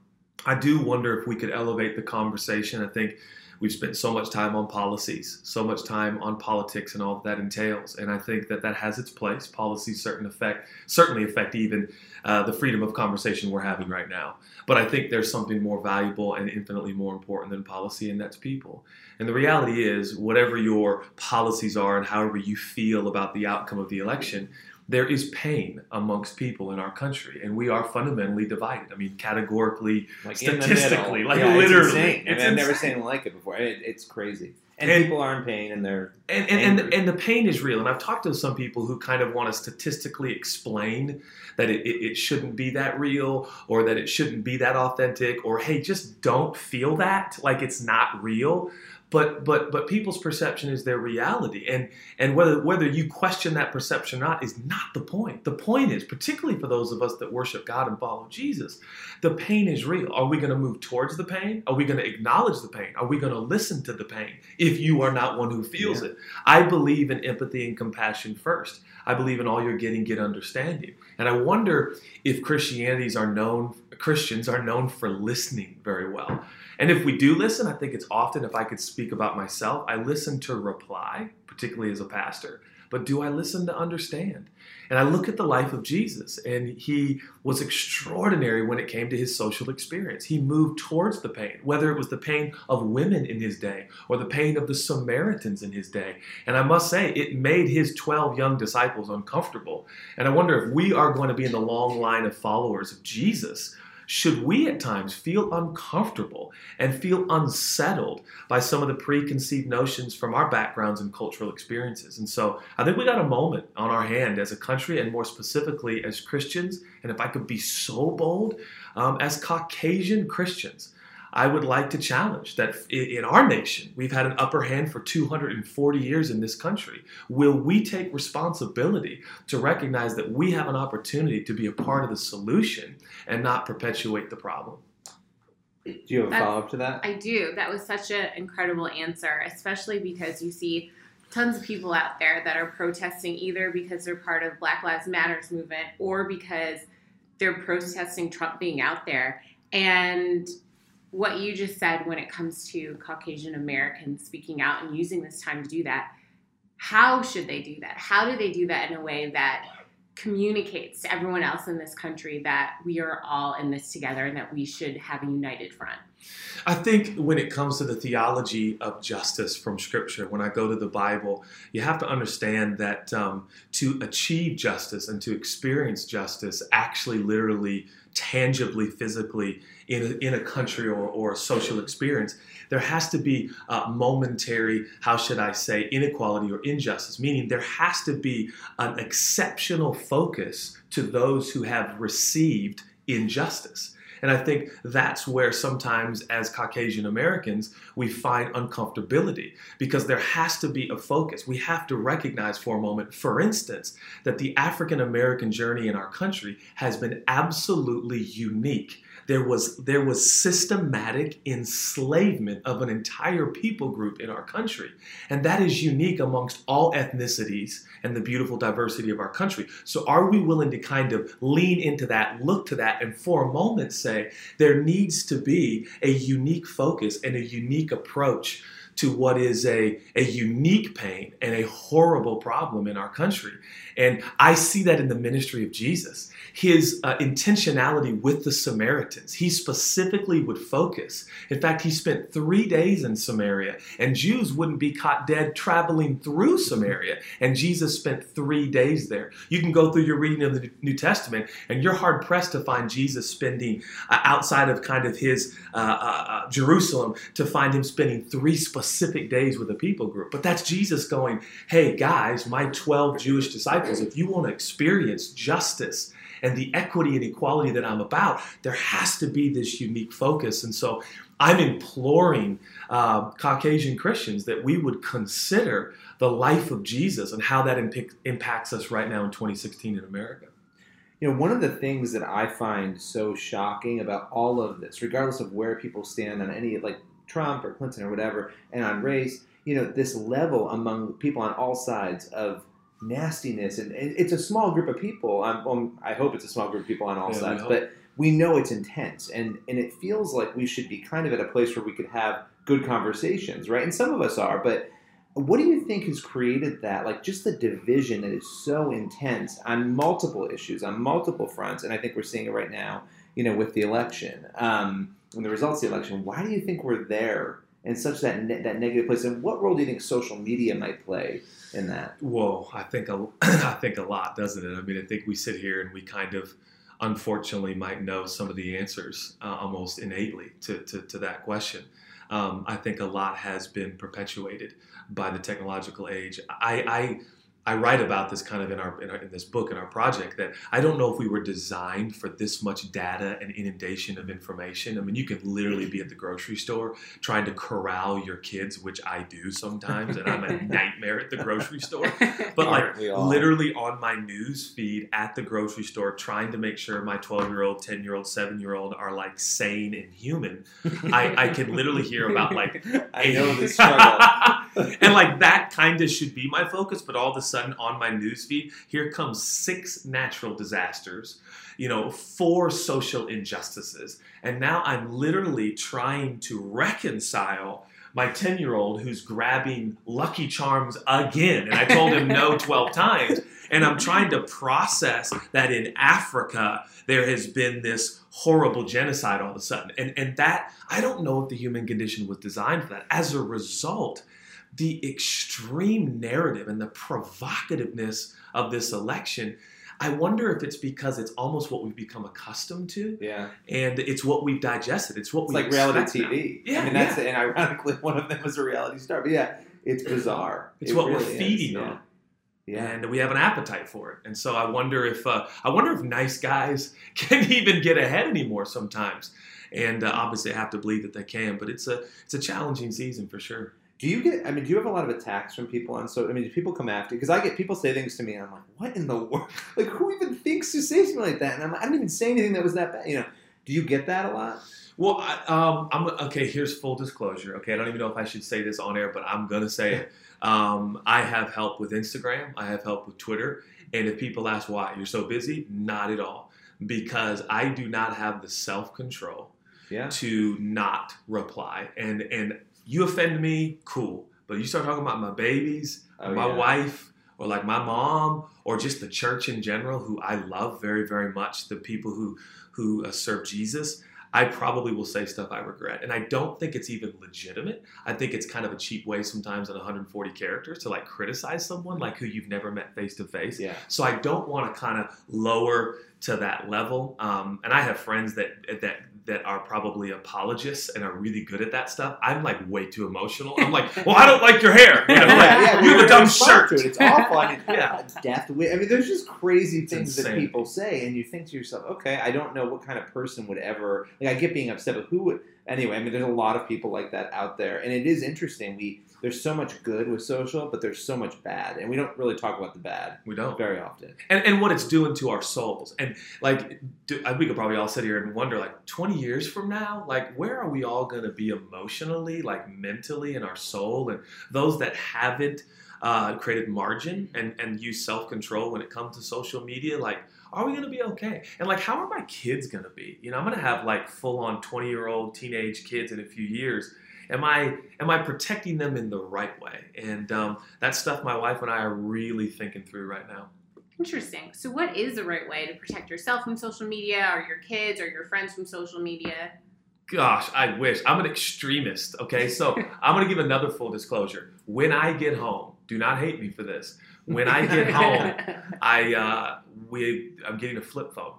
I do wonder if we could elevate the conversation. I think we've spent so much time on policies, so much time on politics and all that, that entails, and I think that that has its place. Policies certain affect, certainly affect even uh, the freedom of conversation we're having right now. But I think there's something more valuable and infinitely more important than policy, and that's people. And the reality is, whatever your policies are and however you feel about the outcome of the election, there is pain amongst people in our country, and we are fundamentally divided. I mean, categorically, Like statistically, like Yeah, literally, It's It's mean, I've never seen like it before. It, it's crazy. And, And- people are in pain, and they're and and, and, and the pain is real. And I've talked to some people who kind of want to statistically explain that it, it, it shouldn't be that real or that it shouldn't be that authentic or hey, just don't feel that like it's not real. But but but people's perception is their reality, and and whether whether you question that perception or not is not the point. The point is, particularly for those of us that worship God and follow Jesus, the pain is real. Are we going to move towards the pain? Are we going to acknowledge the pain? Are we going to listen to the pain if you are not one who feels it? I believe in empathy and compassion first. I believe in all you're getting, get understanding. And I wonder if Christianities are known, Christians are known for listening very well. And if we do listen, I think it's often, if I could speak about myself, I listen to reply, particularly as a pastor. But do I listen to understand? And I look at the life of Jesus, and he was extraordinary when it came to his social experience. He moved towards the pain, whether it was the pain of women in his day or the pain of the Samaritans in his day. And I must say, it made his 12 young disciples uncomfortable. And I wonder if we are going to be in the long line of followers of Jesus. Should we at times feel uncomfortable and feel unsettled by some of the preconceived notions from our backgrounds and cultural experiences? And so I think we got a moment on our hand as a country and more specifically as Christians. And if I could be so bold, um, as Caucasian Christians, I would like to challenge that in our nation, we've had an upper hand for 240 years in this country. Will we take responsibility to recognize that we have an opportunity to be a part of the solution and not perpetuate the problem? Do you have a follow up to that? I do. That was such an incredible answer, especially because you see tons of people out there that are protesting either because they're part of Black Lives Matters movement or because they're protesting Trump being out there. And what you just said when it comes to Caucasian Americans speaking out and using this time to do that, how should they do that? How do they do that in a way that communicates to everyone else in this country that we are all in this together and that we should have a united front? I think when it comes to the theology of justice from Scripture, when I go to the Bible, you have to understand that um, to achieve justice and to experience justice actually literally tangibly, physically in a, in a country or, or a social experience, there has to be momentary, how should I say, inequality or injustice, meaning there has to be an exceptional focus to those who have received injustice. And I think that's where sometimes, as Caucasian Americans, we find uncomfortability because there has to be a focus. We have to recognize for a moment, for instance, that the African American journey in our country has been absolutely unique. There was, there was systematic enslavement of an entire people group in our country. And that is unique amongst all ethnicities and the beautiful diversity of our country. So, are we willing to kind of lean into that, look to that, and for a moment say there needs to be a unique focus and a unique approach to what is a, a unique pain and a horrible problem in our country. And I see that in the ministry of Jesus. His uh, intentionality with the Samaritans, he specifically would focus. In fact, he spent three days in Samaria, and Jews wouldn't be caught dead traveling through Samaria. And Jesus spent three days there. You can go through your reading of the New Testament, and you're hard pressed to find Jesus spending uh, outside of kind of his uh, uh, uh Jerusalem to find him spending three specific days with a people group. But that's Jesus going, hey, guys, my 12 Jewish disciples, if you want to experience justice, and the equity and equality that I'm about, there has to be this unique focus. And so I'm imploring uh, Caucasian Christians that we would consider the life of Jesus and how that imp- impacts us right now in 2016 in America. You know, one of the things that I find so shocking about all of this, regardless of where people stand on any, like Trump or Clinton or whatever, and on race, you know, this level among people on all sides of nastiness, and, and it's a small group of people. Um, well, I hope it's a small group of people on all Yeah, sides, hope. but we know it's intense, and and it feels like we should be kind of at a place where we could have good conversations, right? And some of us are, but what do you think has created that? Like just the division that is so intense on multiple issues, on multiple fronts, and I think we're seeing it right now. You know, with the election um, and the results of the election. Why do you think we're there in such that ne- that negative place? And what role do you think social media might play in that? Whoa, I think a, I think a lot, doesn't it? I mean, I think we sit here and we kind of, unfortunately, might know some of the answers uh, almost innately to, to, to that question. Um, I think a lot has been perpetuated by the technological age. I, I I write about this kind of in our, in our in this book in our project that I don't know if we were designed for this much data and inundation of information. I mean, you can literally be at the grocery store trying to corral your kids, which I do sometimes, and I'm a nightmare at the grocery store. But like Aren't we literally on my news feed at the grocery store, trying to make sure my 12 year old, 10 year old, 7 year old are like sane and human. I, I can literally hear about like I know the struggle. and like that kind of should be my focus, but all of a sudden on my newsfeed, here comes six natural disasters, you know, four social injustices. And now I'm literally trying to reconcile my 10 year old who's grabbing Lucky Charms again. And I told him no 12 times. And I'm trying to process that in Africa, there has been this horrible genocide all of a sudden. And, and that, I don't know if the human condition was designed for that. As a result, the extreme narrative and the provocativeness of this election, I wonder if it's because it's almost what we've become accustomed to. Yeah. And it's what we've digested. It's what It's we like reality expect now. TV. Yeah, I mean, yeah. and ironically, one of them was a reality star. But yeah, it's bizarre. It's It what we're really is, feeding yeah. on. Yeah. and we have an appetite for it. And so I wonder if uh, I wonder if nice guys can even get ahead anymore sometimes. And uh, obviously, I have to believe that they can. But it's a it's a challenging season for sure. Do you get? I mean, do you have a lot of attacks from people on so? I mean, do people come after? Because I get people say things to me, and I'm like, what in the world? Like, who even thinks to say something like that? And I'm, like, I didn't even say anything that was that bad. You know? Do you get that a lot? Well, I, um, I'm okay. Here's full disclosure. Okay, I don't even know if I should say this on air, but I'm gonna say it. Um, I have help with Instagram. I have help with Twitter. And if people ask why you're so busy, not at all, because I do not have the self control Yeah. to not reply. And and you offend me, cool. But you start talking about my babies, Oh, my yeah. wife, or like my mom, or just the church in general, who I love very very much, the people who who uh, serve Jesus. I probably will say stuff I regret. And I don't think it's even legitimate. I think it's kind of a cheap way sometimes in 140 characters to like criticize someone like who you've never met face to face. Yeah. So I don't want to kind of lower to that level. Um, and I have friends that that that are probably apologists and are really good at that stuff. I'm like way too emotional. I'm like, well, I don't like your hair. You know, like, yeah, you have a dumb shirt. it. It's awful. I mean, Yeah. death. I mean, there's just crazy It's things that people say, and you think to yourself, okay, I don't know what kind of person would ever. Like, I get being upset, but who would? Anyway, I mean, there's a lot of people like that out there, and it is interesting. We there's so much good with social, but there's so much bad, and we don't really talk about the bad We don't. very often. and, and what it's doing to our souls. And like, do, we could probably all sit here and wonder, like, 20 years from now, like, where are we all going to be emotionally, like, mentally, in our soul? And those that haven't uh, created margin and, and use self control when it comes to social media, like, are we going to be okay? And like, how are my kids going to be? You know, I'm going to have like full on 20 year old teenage kids in a few years. Am I am I protecting them in the right way? And um, that's stuff my wife and I are really thinking through right now. Interesting. So, what is the right way to protect yourself from social media, or your kids, or your friends from social media? Gosh, I wish. I'm an extremist, okay? So I'm going to give another full disclosure. When I get home, do not hate me for this. When I get home, I uh, we I'm getting a flip phone,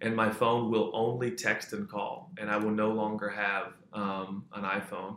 and my phone will only text and call, and I will no longer have um, an iPhone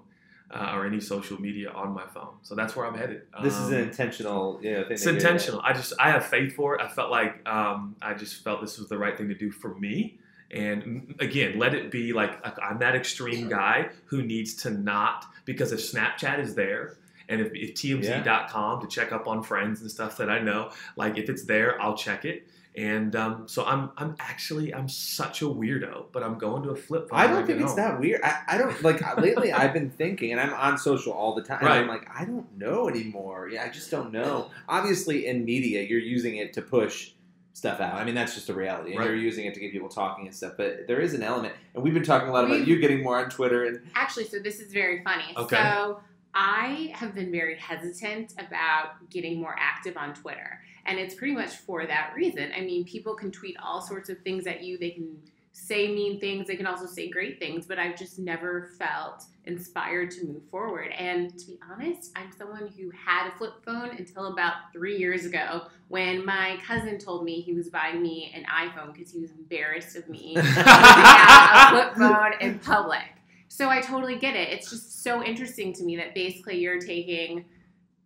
uh, or any social media on my phone. So that's where I'm headed. This is an Um, intentional, you know, thing. it's intentional. I just I have faith for it. I felt like um, I just felt this was the right thing to do for me. And again, let it be like I'm that extreme guy who needs to not because if Snapchat is there and if, if TMZ.com to check up on friends and stuff that I know, like if it's there, I'll check it. And um, so I'm I'm actually I'm such a weirdo, but I'm going to a flip phone. I don't think it's home. that weird. I, I don't like lately. I've been thinking, and I'm on social all the time. And I'm like, I don't know anymore. Yeah, I just don't know. Obviously, in media, you're using it to push stuff out. I mean, that's just a reality, and Right. you're using it to get people talking and stuff. But there is an element, and we've been talking a lot about We've- you getting more on Twitter, and Actually, so this is very funny. Okay. So I have been very hesitant about getting more active on Twitter. And it's pretty much for that reason. I mean, people can tweet all sorts of things at you. They can say mean things. They can also say great things. But I've just never felt inspired to move forward. And to be honest, I'm someone who had a flip phone until about three years ago when my cousin told me he was buying me an iPhone because he was embarrassed of me having a flip phone in public. So I totally get it. It's just so interesting to me that basically you're taking,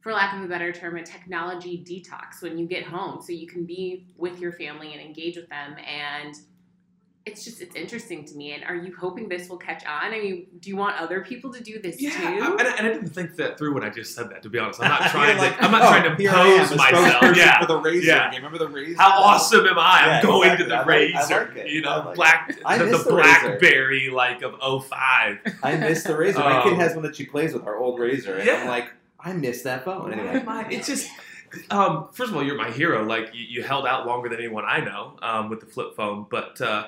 for lack of a better term, a technology detox when you get home so you can be with your family and engage with them. And it's just, it's interesting to me. And are you hoping this will catch on? I mean, do you want other people to do this Yeah, too? I, and, I, and I didn't think that through when I just said that. To be honest, I'm not trying like, to. I'm not "Oh, trying to here I am, pose myself. Yeah, for the Razr yeah. game. Remember the Razr? How awesome am I? Yeah, I'm going exactly. to the I like- I Razr. like it. You know, I like black I the, the the Razr. BlackBerry like of 05. I miss the Razr. My kid Um, has one that she plays with, our old Razr, and I'm Yeah. like, I miss that phone. Anyway, I- it's just. Um, first of all, you're my hero. Like you, you held out longer than anyone I know um, with the flip phone. But uh,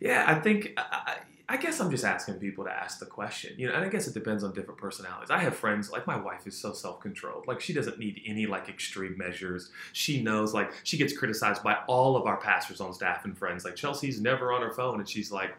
yeah, I think I, I I guess I'm just asking people to ask the question. You know, and I guess it depends on different personalities. I have friends like my wife is so self controlled. Like she doesn't need any like extreme measures. She knows like she gets criticized by all of our pastors on staff and friends. Like Chelsea's never on her phone, and she's like.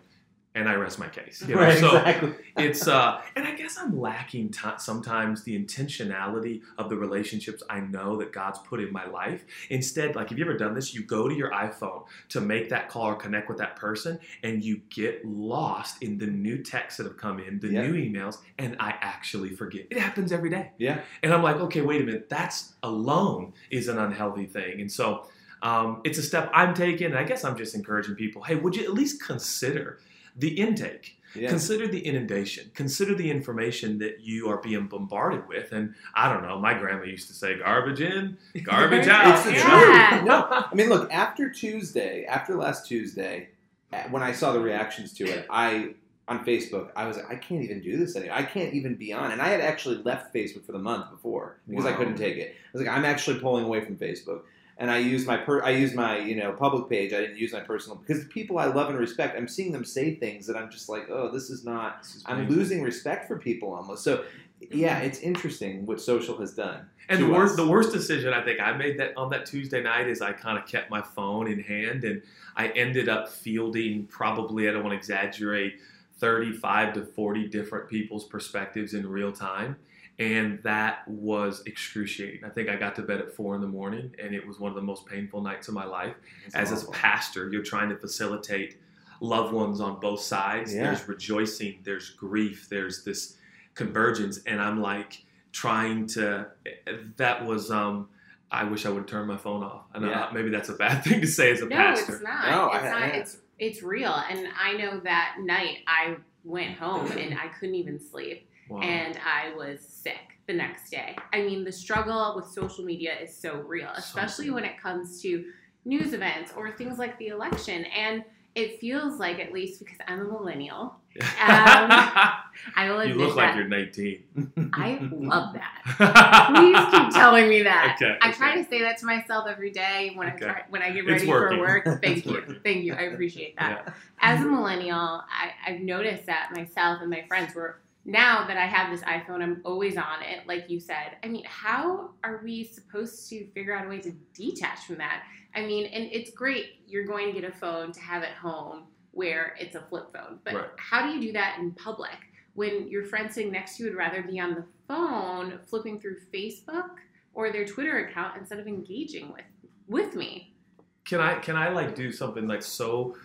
And I rest my case. You know? Right, so exactly. it's uh and i guess i'm lacking t- sometimes the intentionality of the relationships i know that god's put in my life instead like have you ever done this you go to your iphone to make that call or connect with that person and you get lost in the new texts that have come in the Yeah. new emails and i actually forget it happens every day yeah. and I'm like, okay, wait a minute. That's alone is an unhealthy thing. And so um, it's a step I'm taking. And I guess I'm just encouraging people hey, would you at least consider the intake? Yeah. Consider the inundation. Consider the information that you are being bombarded with. And I don't know, my grandma used to say, garbage in, garbage out. It's the you know? Yeah. No, I mean, look. After Tuesday, after last Tuesday, uh, when I saw the reactions to it, I on Facebook, I was like, I can't even do this anymore. I can't even be on. And I had actually left Facebook for the month before because I couldn't take it. I was like, I'm actually pulling away from Facebook. And I use my per- I used my you know public page. I didn't use my personal because the people I love and respect. I'm seeing them say things that I'm just like, oh, this is not. This is I'm losing respect for people almost. So yeah, it's interesting what social has done. And the worst, us. the worst decision I think I made that on that Tuesday night is I kind of kept my phone in hand, and I ended up fielding probably I don't want to exaggerate 35 to 40 different people's perspectives in real time. And that was excruciating. I think I got to bed at four in the morning, and it was one of the most painful nights of my life. As a pastor, you're trying to facilitate loved ones on both sides. Yeah. There's rejoicing, there's grief, there's this convergence, and I'm like trying to. That was. um I wish I would turn my phone off. And Yeah. uh, maybe that's a bad thing to say as a no, pastor. it's not. No, it's I- not. yeah. It's it's real. And I know that night I went home and I couldn't even sleep, Wow. and I was sick the next day. I mean, the struggle with social media is so real, especially when it comes to news events or things like the election. And it feels like, at least because I'm a millennial, um, I will you admit look that like you're 19. I love that. Please keep telling me that. Okay, I okay. try to say that to myself every day when Okay. I try, when I get ready for work. Thank It's you, working. thank you. I appreciate that. Yeah. As a millennial, I, I've noticed that myself and my friends were. Now that I have this iPhone, I'm always on it, like you said. I mean, how are we supposed to figure out a way to detach from that? I mean, and it's great you're going to get a phone to have at home where it's a flip phone, but Right. how do you do that in public when your friend sitting next to you would rather be on the phone flipping through Facebook or their Twitter account instead of engaging with with me? Can I can I like do something like so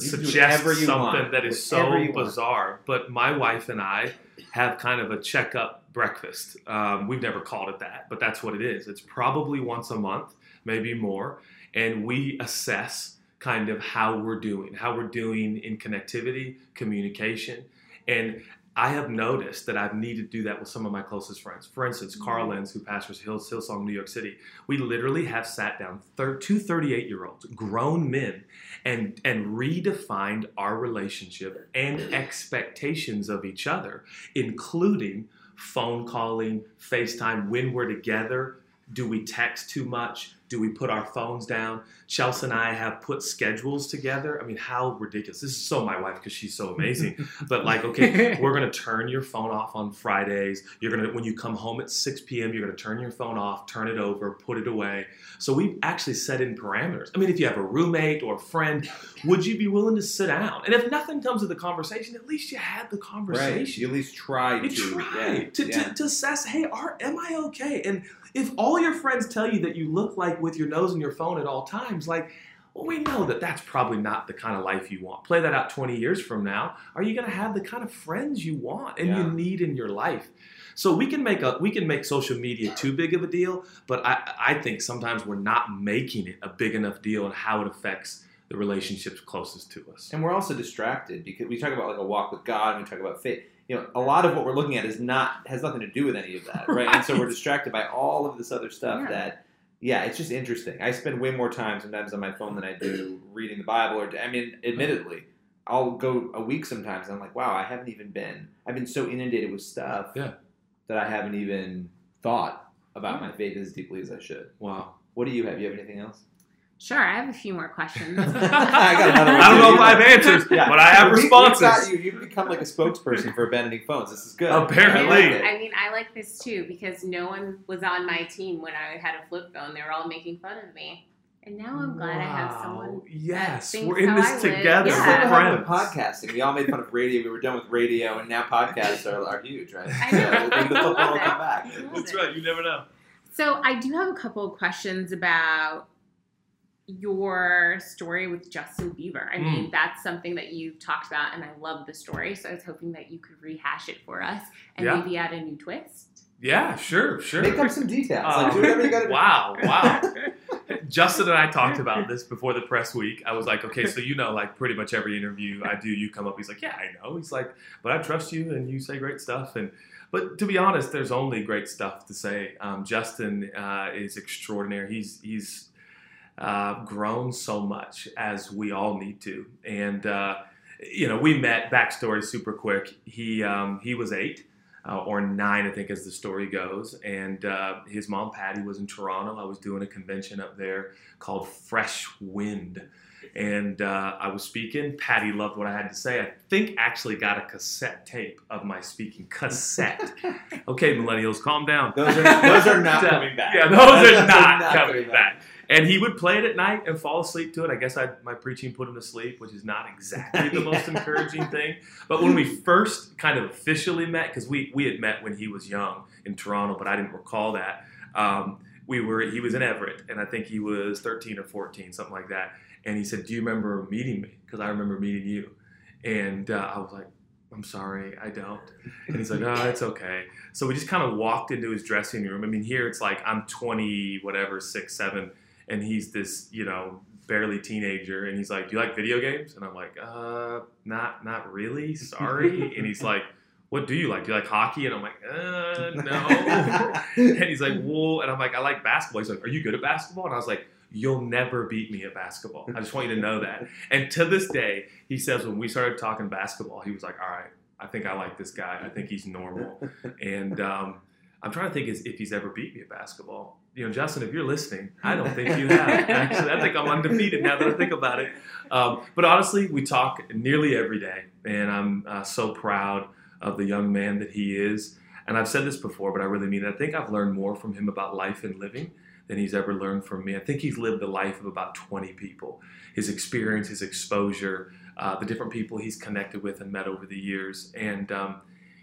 suggest something want. that is so Whatever you want. bizarre? But my wife and I have kind of a checkup breakfast. Um, we've never called it that, but that's what it is. It's probably once a month, maybe more, and we assess kind of how we're doing, how we're doing in connectivity, communication, and I have noticed that I've needed to do that with some of my closest friends. For instance, Carl Lentz, who pastors Hills, Hillsong, New York City. We literally have sat down thir- two 38 year olds, grown men, and, and redefined our relationship and expectations of each other, including phone calling, FaceTime, when we're together. Do we text too much? Do we put our phones down? Chelsea and I have put schedules together. I mean, how ridiculous. This is so my wife because she's so amazing. but like, okay, we're gonna turn your phone off on Fridays. You're gonna when you come home at 6 p.m., you're gonna turn your phone off, turn it over, put it away. So we've actually set in parameters. I mean, if you have a roommate or a friend, would you be willing to sit down? And if nothing comes of the conversation, at least you had the Right. conversation. You at least try You to. try yeah, to, yeah. To, to assess, hey, are, am I okay? And if all your friends tell you that you look like with your nose in your phone at all times, like, well, we know that that's probably not the kind of life you want. Play that out 20 years from now. Are you going to have the kind of friends you want and you need in your life? So we can make a we can make social media too big of a deal, but I, I think sometimes we're not making it a big enough deal and how it affects the relationships closest to us. And we're also distracted because we talk about like a walk with God and we talk about faith. You know, a lot of what we're looking at is not has nothing to do with any of that, right? And so we're distracted by all of this other stuff Yeah. that yeah, it's just interesting. I spend way more time sometimes on my phone than I do reading the Bible or I mean, admittedly, I'll go a week sometimes and I'm like, wow, I haven't even been I've been so inundated with stuff Yeah. that I haven't even thought about my faith as deeply as I should. Wow. What do you have? You have anything else? Sure, I have a few more questions. I got another one. I don't know if I have answers, Yeah. but I have We- we've responses. got you. You've become like a spokesperson for abandoning phones. This is good. Apparently. I. I mean, I like this too because no one was on my team when I had a flip phone. They were all making fun of me. And now I'm glad I have someone. Yes, we're in this I together. This Yeah. We're happened with podcasting. We all made fun of radio. We were done with radio, and now podcasts are, are huge, right? I know. So maybe the football will come back. That's it. right. You never know. So I do have a couple of questions about your story with Justin Bieber. I mean, Mm. that's something that you've talked about, and I love the story. So I was hoping that you could rehash it for us and Yeah. maybe add a new twist. Yeah, sure, sure. Make up some details. Uh, like, do whatever you got to do. wow, wow. Justin and I talked about this before the press week. I was like, okay, so you know, like pretty much every interview I do, you come up. He's like, yeah, I know. He's like, but I trust you, and you say great stuff. And but to be honest, there's only great stuff to say. Um, Justin uh, is extraordinary. He's he's uh, grown so much as we all need to, and uh, you know, we met. Backstory, super quick. He um, he was eight uh, or nine, I think, as the story goes. And uh, his mom, Patty, was in Toronto. I was doing a convention up there called Fresh Wind. and uh, I was speaking. Patty loved what I had to say. I think actually got a cassette tape of my speaking. Cassette. okay, millennials, calm down. Those are those are not coming back. Yeah, those are not, coming back. And he would play it at night and fall asleep to it. I guess I, my preaching put him to sleep, which is not exactly the most encouraging thing. But when we first kind of officially met, because we, we had met when he was young in Toronto, but I didn't recall that. Um, we were he was in Everett, and I think he was 13 or 14, something like that. And he said, "Do you remember meeting me? Because I remember meeting you." And uh, I was like, I'm sorry, I don't. And he's like, oh, it's okay. So we just kind of walked into his dressing room. I mean, here it's like I'm 20, whatever, six, seven, and he's this, you know, barely teenager. And he's like, do you like video games? And I'm like, uh, not, not really. Sorry. and he's like, what do you like? Do you like hockey? And I'm like, uh, no. and he's like, well, and I'm like, I like basketball. He's like, are you good at basketball? And I was like, you'll never beat me at basketball. I just want you to know that. And to this day, he says when we started talking basketball, he was like, all right, I think I like this guy. I think he's normal. And um, I'm trying to think if he's ever beat me at basketball. You know, Justin, if you're listening, I don't think you have. Actually, I think I'm undefeated now that I think about it. Um, but honestly, we talk nearly every day, and I'm uh, so proud of the young man that he is. And I've said this before, but I really mean it. I think I've learned more from him about life and living than he's ever learned from me. I think he's lived the life of about 20 people. His experience, his exposure, uh, the different people he's connected with and met over the years. And um,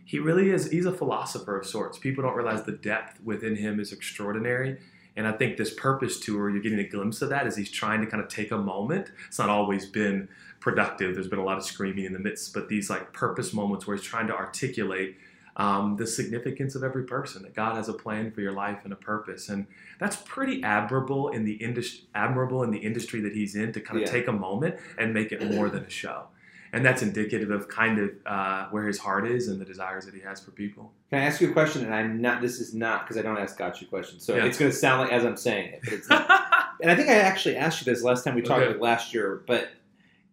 he really is, he's a philosopher of sorts. People don't realize the depth within him is extraordinary. And I think this purpose tour, you're getting a glimpse of that as he's trying to kind of take a moment. It's not always been productive. There's been a lot of screaming in the midst, but these like purpose moments where he's trying to articulate um, the significance of every person that God has a plan for your life and a purpose, and that's pretty admirable in the industry. Admirable in the industry that he's in to kind of Yeah. take a moment and make it more than a show, and that's indicative of kind of uh, where his heart is and the desires that he has for people. Can I ask you a question? And I'm not. This is not because I don't ask gotcha questions, so Yeah. it's going to sound like as I'm saying it. But it's not. and I think I actually asked you this last time we talked, Okay. like last year. But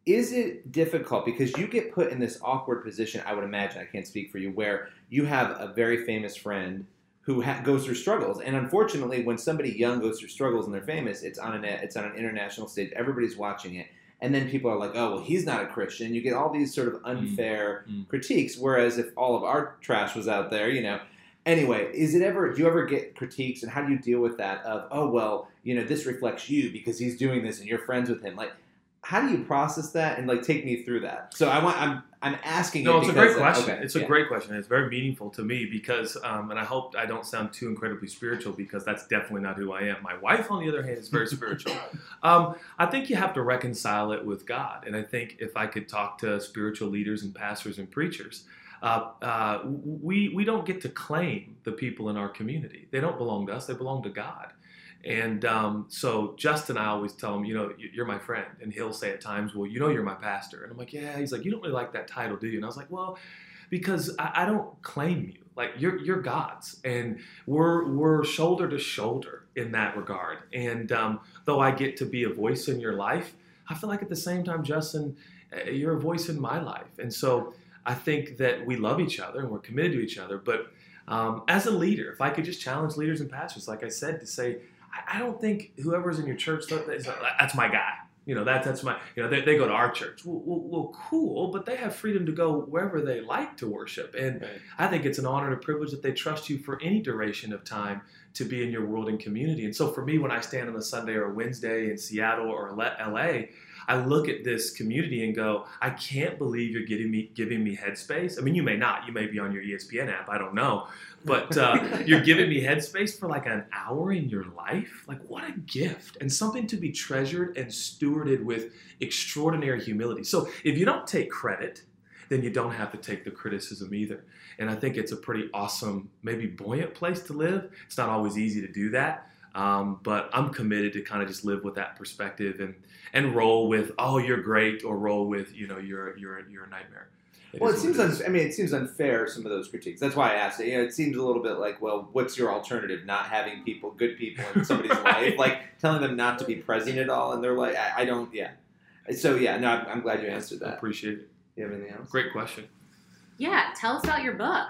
is it difficult because you get put in this awkward position? I would imagine. I can't speak for you. Where you have a very famous friend who ha- goes through struggles, and unfortunately, when somebody young goes through struggles and they're famous, it's on an it's on an international stage. Everybody's watching it. And then people are like, "Oh, well, he's not a Christian." You get all these sort of unfair Mm. critiques. Whereas if all of our trash was out there, you know, anyway, is it ever? Do you ever get critiques, and how do you deal with that? Of oh well, you know, this reflects you because he's doing this, and you're friends with him. Like, how do you process that and like take me through that? So I want I'm I'm asking. No, you it's a great question. okay, it's a yeah. great question. It's very meaningful to me because, um, and I hope I don't sound too incredibly spiritual because that's definitely not who I am. My wife, on the other hand, is very spiritual. Um, I think you have to reconcile it with God, and I think if I could talk to spiritual leaders and pastors and preachers, uh, uh, we we don't get to claim the people in our community. They don't belong to us. They belong to God. And um, so Justin, I always tell him, you know, "You- you're my friend, and he'll say at times, well, you know, you're my pastor, and I'm like, yeah. He's like, you don't really like that title, do you? And I was like, well, because I, I don't claim you. Like you're you're God's, and we're we're shoulder to shoulder in that regard. And um, though I get to be a voice in your life, I feel like at the same time, Justin, uh, you're a voice in my life. And so I think that we love each other and we're committed to each other. But um, as a leader, if I could just challenge leaders and pastors, like I said, to say, I, I don't think whoever's in your church, that- that's, that's my guy. You know, that, that's my, you know, they, they go to our church. Well, well, well, cool, but they have freedom to go wherever they like to worship. And I think it's an honor and a privilege that they trust you for any duration of time to be in your world and community. And so for me, when I stand on a Sunday or a Wednesday in Seattle or LA, I look at this community and go, I can't believe you're giving me giving me headspace. I mean, you may not. You may be on your ESPN app. I don't know, but uh, you're giving me headspace for like an hour in your life. Like, what a gift and something to be treasured and stewarded with extraordinary humility. So, if you don't take credit, then you don't have to take the criticism either. And I think it's a pretty awesome, maybe buoyant place to live. It's not always easy to do that. Um, but I'm committed to kind of just live with that perspective and and roll with oh you're great or roll with you know you're you're you're a nightmare. Well, it is seems. what Un- I mean, it seems unfair. Some of those critiques. That's why I asked it. You know, it seems a little bit like, well, what's your alternative? Not having people, good people in somebody's life, like telling them not to be present at all, and they're like, I, I don't. Yeah. So yeah, no, I'm, I'm glad you answered that. I that. appreciate it. You have anything else? Great question. Yeah, tell us about your book.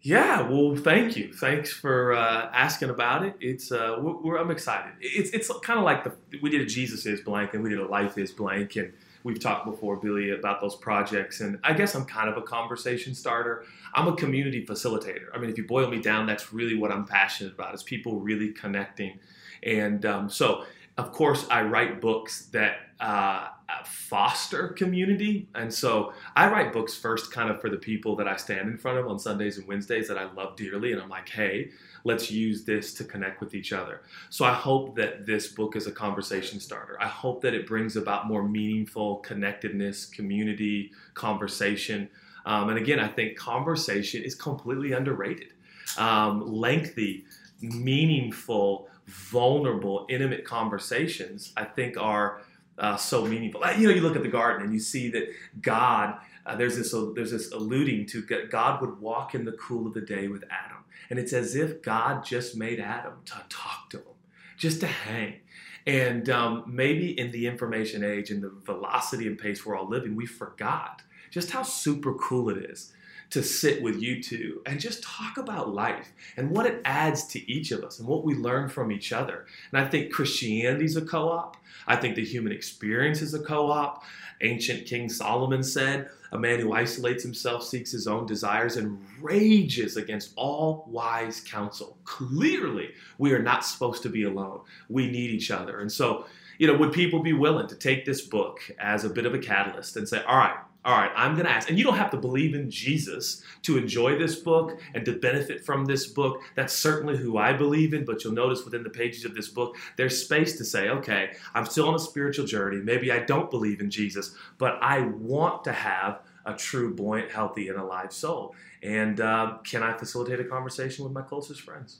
Yeah, well, thank you. Thanks for uh, asking about it. It's uh, we're, we're, I'm excited. It's it's kind of like the we did a Jesus is blank and we did a Life is blank, and we've talked before, Billy, about those projects. And I guess I'm kind of a conversation starter. I'm a community facilitator. I mean, if you boil me down, that's really what I'm passionate about. Is people really connecting, and um, so of course I write books that uh, foster community. And so I write books first, kind of for the people that I stand in front of on Sundays and Wednesdays that I love dearly. And I'm like, hey, let's use this to connect with each other. So I hope that this book is a conversation starter. I hope that it brings about more meaningful connectedness, community, conversation. Um, and again, I think conversation is completely underrated. Um, lengthy, meaningful, vulnerable, intimate conversations, I think are uh, so meaningful. You know, you look at the garden and you see that God, uh, there's this uh, there's this alluding to God would walk in the cool of the day with Adam, and it's as if God just made Adam to talk to him, just to hang. And um, maybe in the information age and the velocity and pace we're all living, we forgot just how super cool it is to sit with you two and just talk about life and what it adds to each of us and what we learn from each other. And I think Christianity is a co op. I think the human experience is a co op. Ancient King Solomon said, A man who isolates himself seeks his own desires and rages against all wise counsel. Clearly, we are not supposed to be alone. We need each other. And so, you know, would people be willing to take this book as a bit of a catalyst and say, all right, all right, I'm going to ask, and you don't have to believe in Jesus to enjoy this book and to benefit from this book. That's certainly who I believe in, but you'll notice within the pages of this book, there's space to say, okay, I'm still on a spiritual journey. Maybe I don't believe in Jesus, but I want to have a true, buoyant, healthy, and alive soul. And uh, can I facilitate a conversation with my closest friends?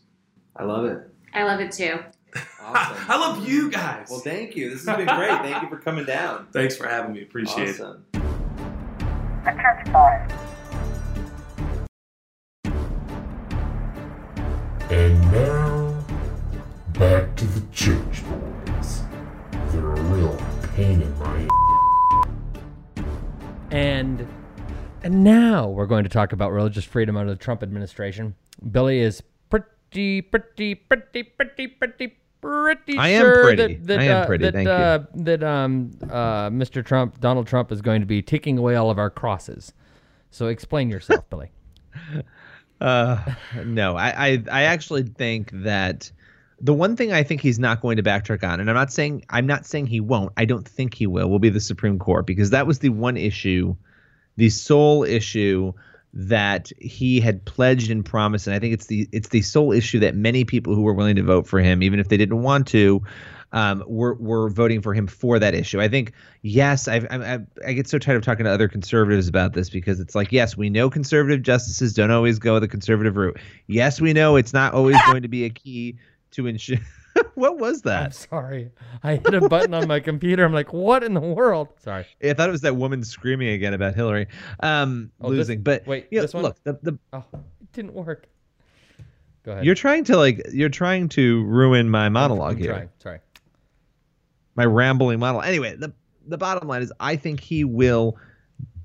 I love it. I love it too. Awesome. I love you guys. Well, thank you. This has been great. thank you for coming down. Thanks for having me. Appreciate awesome. it. Church Boys. And now, back to the church boys. They're a real pain in my And and now we're going to talk about religious freedom under the Trump administration. Billy is pretty, pretty, pretty, pretty, pretty, pretty I am sure pretty. that that, I am uh, pretty, that, uh, that um uh Mr. Trump, Donald Trump, is going to be taking away all of our crosses. So explain yourself, Billy. Uh, no, I, I, I actually think that the one thing I think he's not going to backtrack on, and I'm not saying I'm not saying he won't. I don't think he will. Will be the Supreme Court because that was the one issue, the sole issue that he had pledged and promised, and I think it's the it's the sole issue that many people who were willing to vote for him, even if they didn't want to, um, were were voting for him for that issue. I think yes, I've, I I I get so tired of talking to other conservatives about this because it's like yes, we know conservative justices don't always go the conservative route. Yes, we know it's not always going to be a key to ensure. what was that? I'm sorry. I hit a button on my computer. I'm like, what in the world? Sorry. I thought it was that woman screaming again about Hillary um, Oh, this- losing. but wait, you know, this one? look, the, the Oh, it didn't work. Go ahead. you're trying to like you're trying to ruin my monologue I'm here. trying. Sorry. my rambling model. Anyway, the the bottom line is I think he will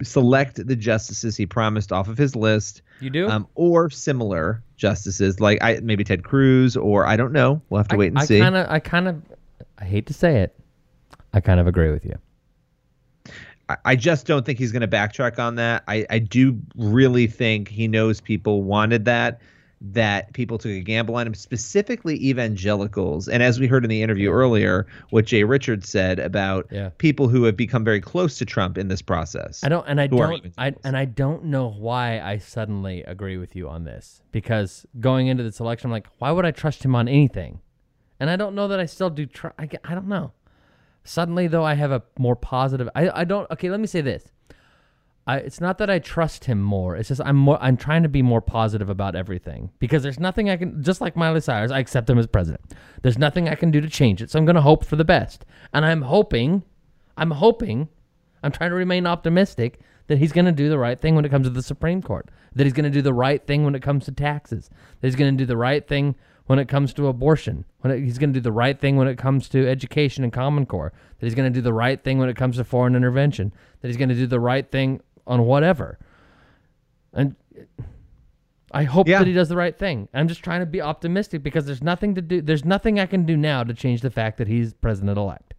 select the justices he promised off of his list. You do? Um, or similar justices like I maybe Ted Cruz or I don't know. We'll have to I, wait and I see. kind of, I kind of, I hate to say it, I kind of agree with you. I, I just don't think he's going to backtrack on that. I, I do really think he knows people wanted that, that people took a gamble on him, specifically evangelicals. And as we heard in the interview earlier, what Jay Richards said about Yeah. people who have become very close to Trump in this process. I don't, and I don't, I, and I don't know why I suddenly agree with you on this because going into this election, I'm like, why would I trust him on anything? And I don't know that I still do. Tr- I, I don't know. Suddenly, though, I have a more positive. I, I don't. Okay, let me say this. I, it's not that I trust him more. It's just I'm more. I'm trying to be more positive about everything because there's nothing I can. Just like Miley Cyrus, I accept him as president. There's nothing I can do to change it. So I'm going to hope for the best, and I'm hoping, I'm hoping, I'm trying to remain optimistic that he's going to do the right thing when it comes to the Supreme Court. That he's going to do the right thing when it comes to taxes. That he's going to do the right thing when it comes to abortion. When it, he's going to do the right thing when it comes to education and Common Core. That he's going to do the right thing when it comes to foreign intervention. That he's going to do the right thing on whatever. And I hope Yeah. that he does the right thing. I'm just trying to be optimistic because there's nothing to do. There's nothing I can do now to change the fact that he's president elect.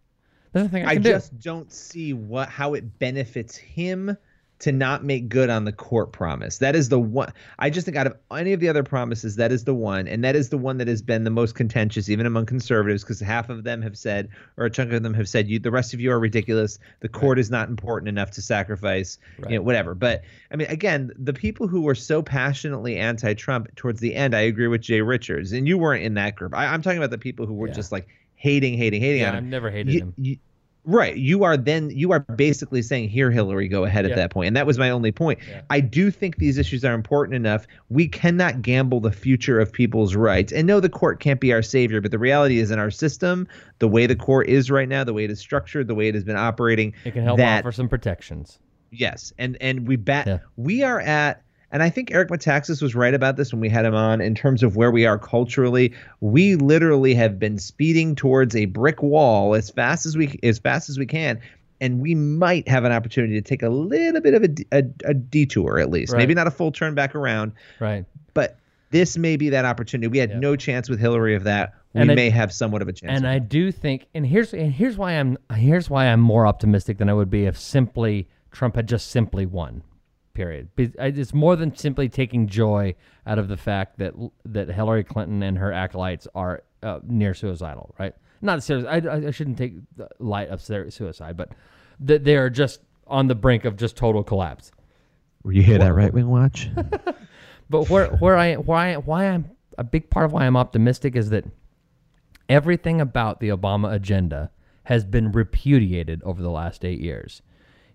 There's nothing I can do. I just don't see what how it benefits him to not make good on the court promise. That is the one. I just think out of any of the other promises, that is the one, and that is the one that has been the most contentious, even among conservatives, because half of them have said, or a chunk of them have said, "You, the rest of you are ridiculous. The court is not important enough to sacrifice, you know, whatever." But I mean, again, the people who were so passionately anti-Trump towards the end, I agree with Jay Richards, and you weren't in that group. I, I'm talking about the people who were just like hating, hating, hating Yeah, on him. I've never hated You- him. you- Right. You are then you are basically saying here Hillary go ahead at that point. And that was my only point. I do think these issues are important enough. We cannot gamble the future of people's rights. And no the court can't be our savior, but the reality is in our system, the way the court is right now, the way it is structured, the way it has been operating, It can help that offer some protections. Yes, and and we bet we are at, and I think Eric Metaxas was right about this when we had him on in terms of where we are culturally. We literally have been speeding towards a brick wall as fast as we as fast as we can, and we might have an opportunity to take a little bit of a detour at least, Right. maybe not a full turn back around, Right. but this may be that opportunity. We had no chance with Hillary of that. We And I- may have somewhat of a chance. And I do think, and here's and here's why I'm here's why I'm more optimistic than I would be if simply Trump had just simply won. Period. It's more than simply taking joy out of the fact that that Hillary Clinton and her acolytes are uh, near suicidal. Right? Not serious. I, I I shouldn't take the light of suicide, but that they are just on the brink of just total collapse. you hear that right wing watch? But where where I why why I'm a big part of why I'm optimistic is that everything about the Obama agenda has been repudiated over the last eight years.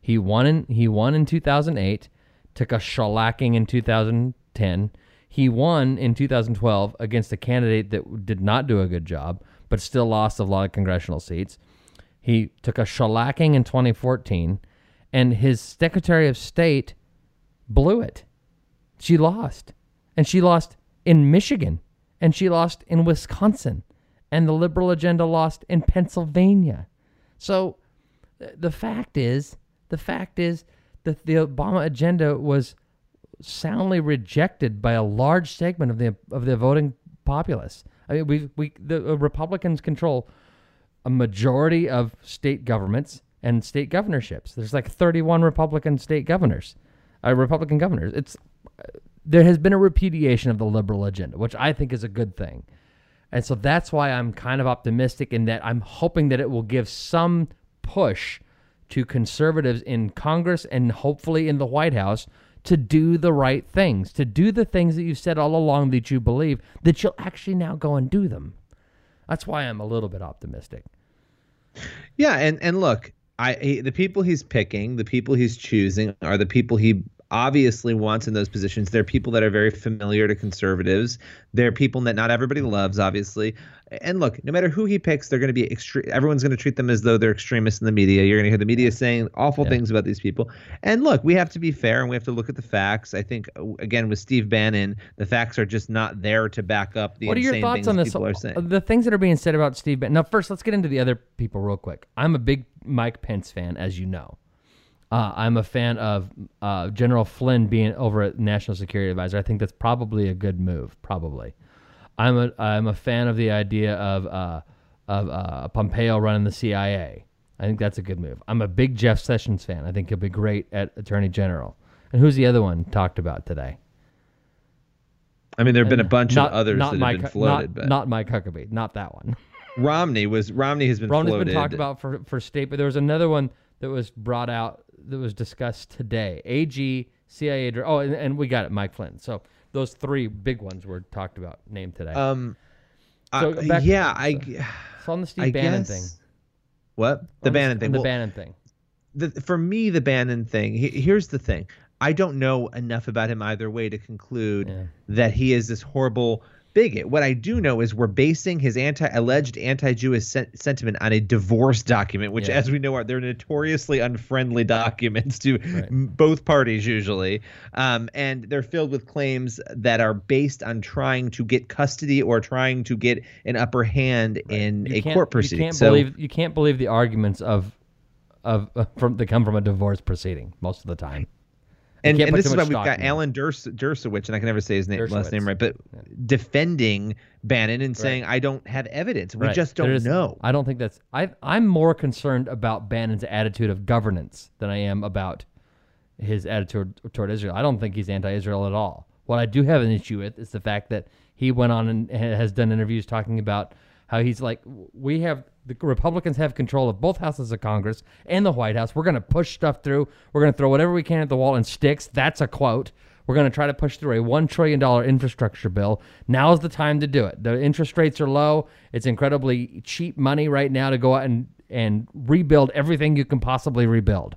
He won in he won in 2008, took a shellacking in 2010. He won in 2012 against a candidate that did not do a good job, but still lost a lot of congressional seats. He took a shellacking in 2014, and his Secretary of State blew it. She lost. And she lost in Michigan. And she lost in Wisconsin. And the liberal agenda lost in Pennsylvania. So the fact is, the fact is that the Obama agenda was soundly rejected by a large segment of the of the voting populace. I mean, we we the uh, Republicans control a majority of state governments and state governorships. There's like 31 Republican state governors, uh, Republican governors. It's there has been a repudiation of the liberal agenda, which I think is a good thing. And so that's why I'm kind of optimistic in that I'm hoping that it will give some push to conservatives in Congress and hopefully in the White House to do the right things, to do the things that you've said all along that you believe, that you'll actually now go and do them. That's why I'm a little bit optimistic. Yeah, and and look, I he, the people he's picking, the people he's choosing are the people he obviously wants in those positions. They're people that are very familiar to conservatives. They're people that not everybody loves, obviously. And look, no matter who he picks, they're going to be extreme. Everyone's going to treat them as though they're extremists in the media. You're going to hear the media saying awful things about these people. And look, we have to be fair and we have to look at the facts. I think uh, again with Steve Bannon, the facts are just not there to back up the what are your thoughts on this? people are saying. The things that are being said about Steve Bannon. Now, first, let's get into the other people real quick. I'm a big Mike Pence fan, as you know. Uh, I'm a fan of uh, General Flynn being over at National Security Advisor. I think that's probably a good move. Probably. I'm a I'm a fan of the idea of uh, of uh, Pompeo running the CIA. I think that's a good move. I'm a big Jeff Sessions fan. I think he'll be great at Attorney General. And who's the other one talked about today? I mean, there have been a bunch not- of others that Mike, have been floated, not, but not Mike Huckabee, not that one. Romney was Romney has been Romney's floated. been talked about for for state, but there was another one that was brought out that was discussed today. AG, CIA. Oh, and, and we got it, Mike Flynn. So those three big ones were talked about, named today. Um, So uh, yeah, I. so on the Steve I Bannon guess- thing. What the On Bannon on thing? The Well, Bannon thing. the, for me, the Bannon thing. he- Here's the thing. I don't know enough about him either way to conclude that he is this horrible bigot. What I do know is we're basing his anti alleged anti-Jewish sen- sentiment on a divorce document, which, Yeah. as we know, are they're notoriously unfriendly documents to m- both parties usually, um, and they're filled with claims that are based on trying to get custody or trying to get an upper hand in You a court proceeding. You can't so, believe you can't believe the arguments of of uh, from that come from a divorce proceeding most of the time. And, and this is why we've got. Alan Durs- Dershowitz, and I can never say his name, last name right, but defending Bannon and saying, I don't have evidence. We Right. just don't There's- know. I don't think that's. I I'm more concerned about Bannon's attitude of governance than I am about his attitude toward Israel. I don't think he's anti-Israel at all. What I do have an issue with is the fact that he went on and has done interviews talking about how he's like, we have the Republicans have control of both houses of Congress and the White House. We're going to push stuff through. We're going to throw whatever we can at the wall and sticks. That's a quote. We're going to try to push through a $1 trillion infrastructure bill. Now's the time to do it. The interest rates are low. It's incredibly cheap money right now to go out and, and rebuild everything you can possibly rebuild.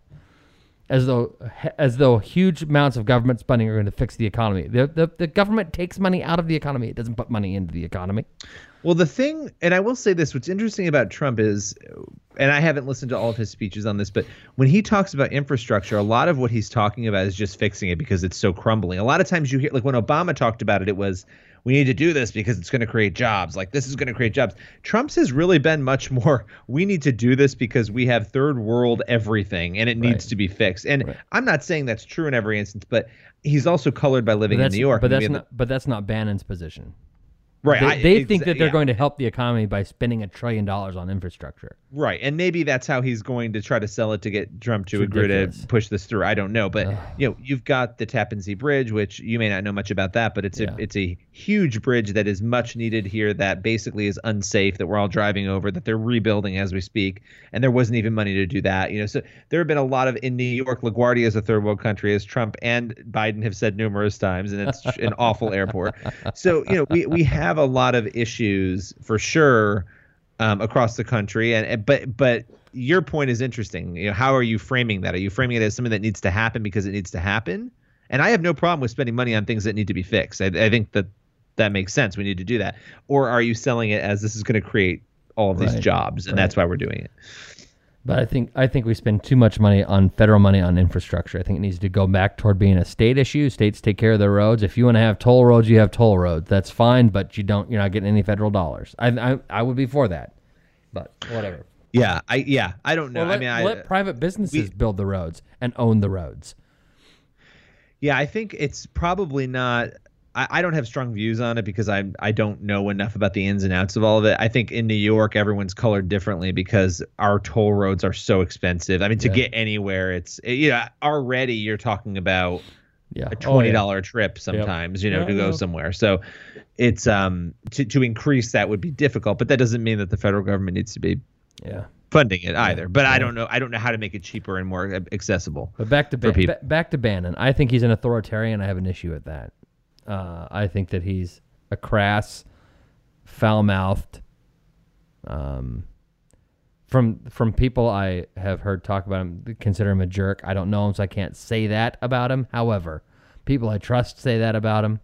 As though, as though huge amounts of government spending are going to fix the economy. The, the, the government takes money out of the economy. It doesn't put money into the economy. Well, the thing, and I will say this: what's interesting about Trump is, and I haven't listened to all of his speeches on this, but when he talks about infrastructure, a lot of what he's talking about is just fixing it because it's so crumbling. A lot of times you hear, like when Obama talked about it, it was we need to do this because it's going to create jobs. Like this is going to create jobs. Trump's has really been much more. We need to do this because we have third world everything and it needs Right. to be fixed. And I'm not saying that's true in every instance, but he's also colored by living in New York. but that's not. But that's not Bannon's position. Right, They, I- they think that they're yeah. going to help the economy by spending a trillion dollars on infrastructure. Right, and maybe that's how he's going to try to sell it to get Trump to It's agree to push this through. I don't know, but you know, you've got the Tappan Zee Bridge, which you may not know much about that, but it's Yeah. a it's a huge bridge that is much needed here. That basically is unsafe. That we're all driving over. That they're rebuilding as we speak, and there wasn't even money to do that. You know, so there have been a lot of in New York. LaGuardia is a third world country, as Trump and Biden have said numerous times, and it's an awful airport. So you know, we we have a lot of issues for sure um, across the country. And, and but but your point is interesting. You know, how are you framing that? Are you framing it as something that needs to happen because it needs to happen? And I have no problem with spending money on things that need to be fixed. I, I think that that makes sense. We need to do that. Or are you selling it as this is going to create all of these Right, jobs, and right. that's why we're doing it? But I think I think we spend too much money on federal money on infrastructure. I think it needs to go back toward being a state issue. States take care of their roads. If you want to have toll roads, you have toll roads. That's fine, but you don't. You're not getting any federal dollars. I I, I would be for that, but whatever. Yeah, I yeah, I don't know. Well, let, I mean, I let private businesses build the roads and own the roads. Yeah, I think it's probably not. I, I don't have strong views on it because I I don't know enough about the ins and outs of all of it. I think in New York everyone's colored differently because our toll roads are so expensive. I mean, to Yeah. get anywhere, it's you know already you're talking about Yeah, a Oh, twenty yeah. trip sometimes, you know, Yeah, to go somewhere. So it's um to to increase that would be difficult, but that doesn't mean that the federal government needs to be Yeah. funding it either. But I don't know. I don't know how to make it cheaper and more accessible. But back to ba- back to Bannon. I think he's an authoritarian. I have an issue with that. Uh, I think that he's a crass, foul-mouthed. Um, from from people I have heard talk about him, consider him a jerk. I don't know him, so I can't say that about him. However, people I trust say that about him.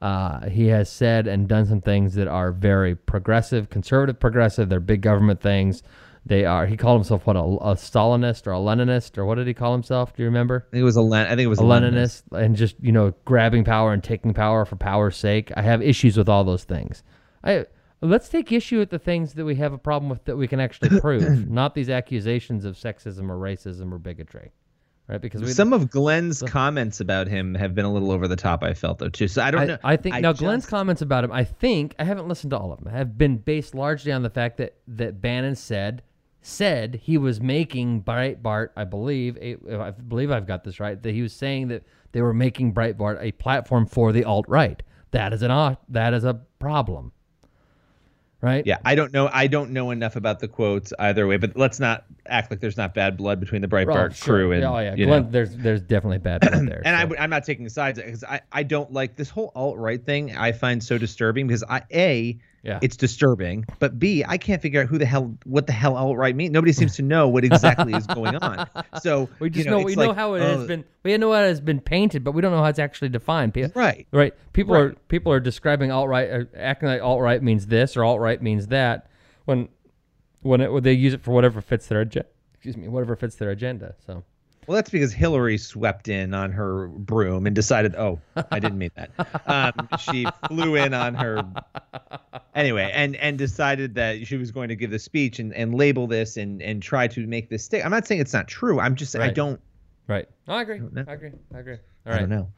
Uh, he has said and done some things that are very progressive, conservative, progressive. They're big government things. They are. He called himself what a, a Stalinist or a Leninist or what did he call himself? Do you remember? I think it was a Len- I think it was a a Leninist, and just you know grabbing power and taking power for power's sake. I have issues with all those things. I let's take issue with the things that we have a problem with that we can actually prove, not these accusations of sexism or racism or bigotry, right? Because we, Some of Glenn's comments about him have been a little over the top. I felt though too. So I don't I, know. I think now just- Glenn's comments about him. I think I haven't listened to all of them. Have been based largely on the fact that that Bannon said said he was making Breitbart. I believe a- I believe I've got this right. That he was saying that they were making Breitbart a platform for the alt right. That is an au- that is a problem, right? Yeah, I don't know. I don't know enough about the quotes either way. But let's not act like there's not bad blood between the Breitbart Oh, sure. crew and oh yeah, Glenn, there's there's definitely bad blood there. And so. I, am not taking sides because I, I don't like this whole alt right thing. I find so disturbing because I a Yeah. it's disturbing, but b I can't figure out who the hell what the hell alt right means. Nobody seems to know what exactly is going on. So We just you know, know, we it's know how it has uh, been. We know how it has been painted, but we don't know how it's actually defined. Right. right. People Right. are people are describing alt right, uh, acting like alt right means this or alt right means that, when when it when they use it for whatever fits their agenda. Excuse me, whatever fits their agenda. So Well, that's because Hillary swept in on her broom and decided, oh, I didn't mean that. Um, she flew in on her anyway, and and decided that she was going to give the speech and, and label this and and try to make this stick. I'm not saying it's not true. I'm just I don't Right. I agree. know. I agree. I agree. All I don't know.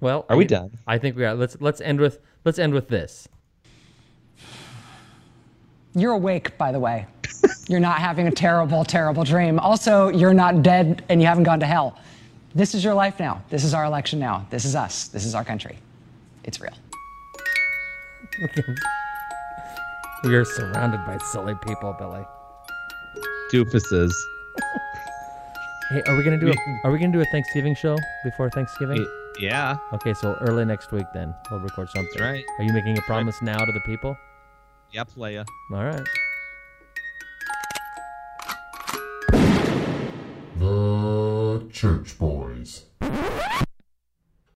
Well, Are we done? I think we are. Let's let's end with let's end with this. You're awake, by the way. You're not having a terrible, terrible dream. Also, you're not dead and you haven't gone to hell. This is your life now. This is our election now. This is us. This is our country. It's real. We are surrounded by silly people, Billy. Doofuses. Hey, are we gonna do a are we gonna do a Thanksgiving show before Thanksgiving? Yeah. Okay, so early next week then we'll record something. That's right. Are you making a promise now to the people? Yep, Leia. All right. Church Boys.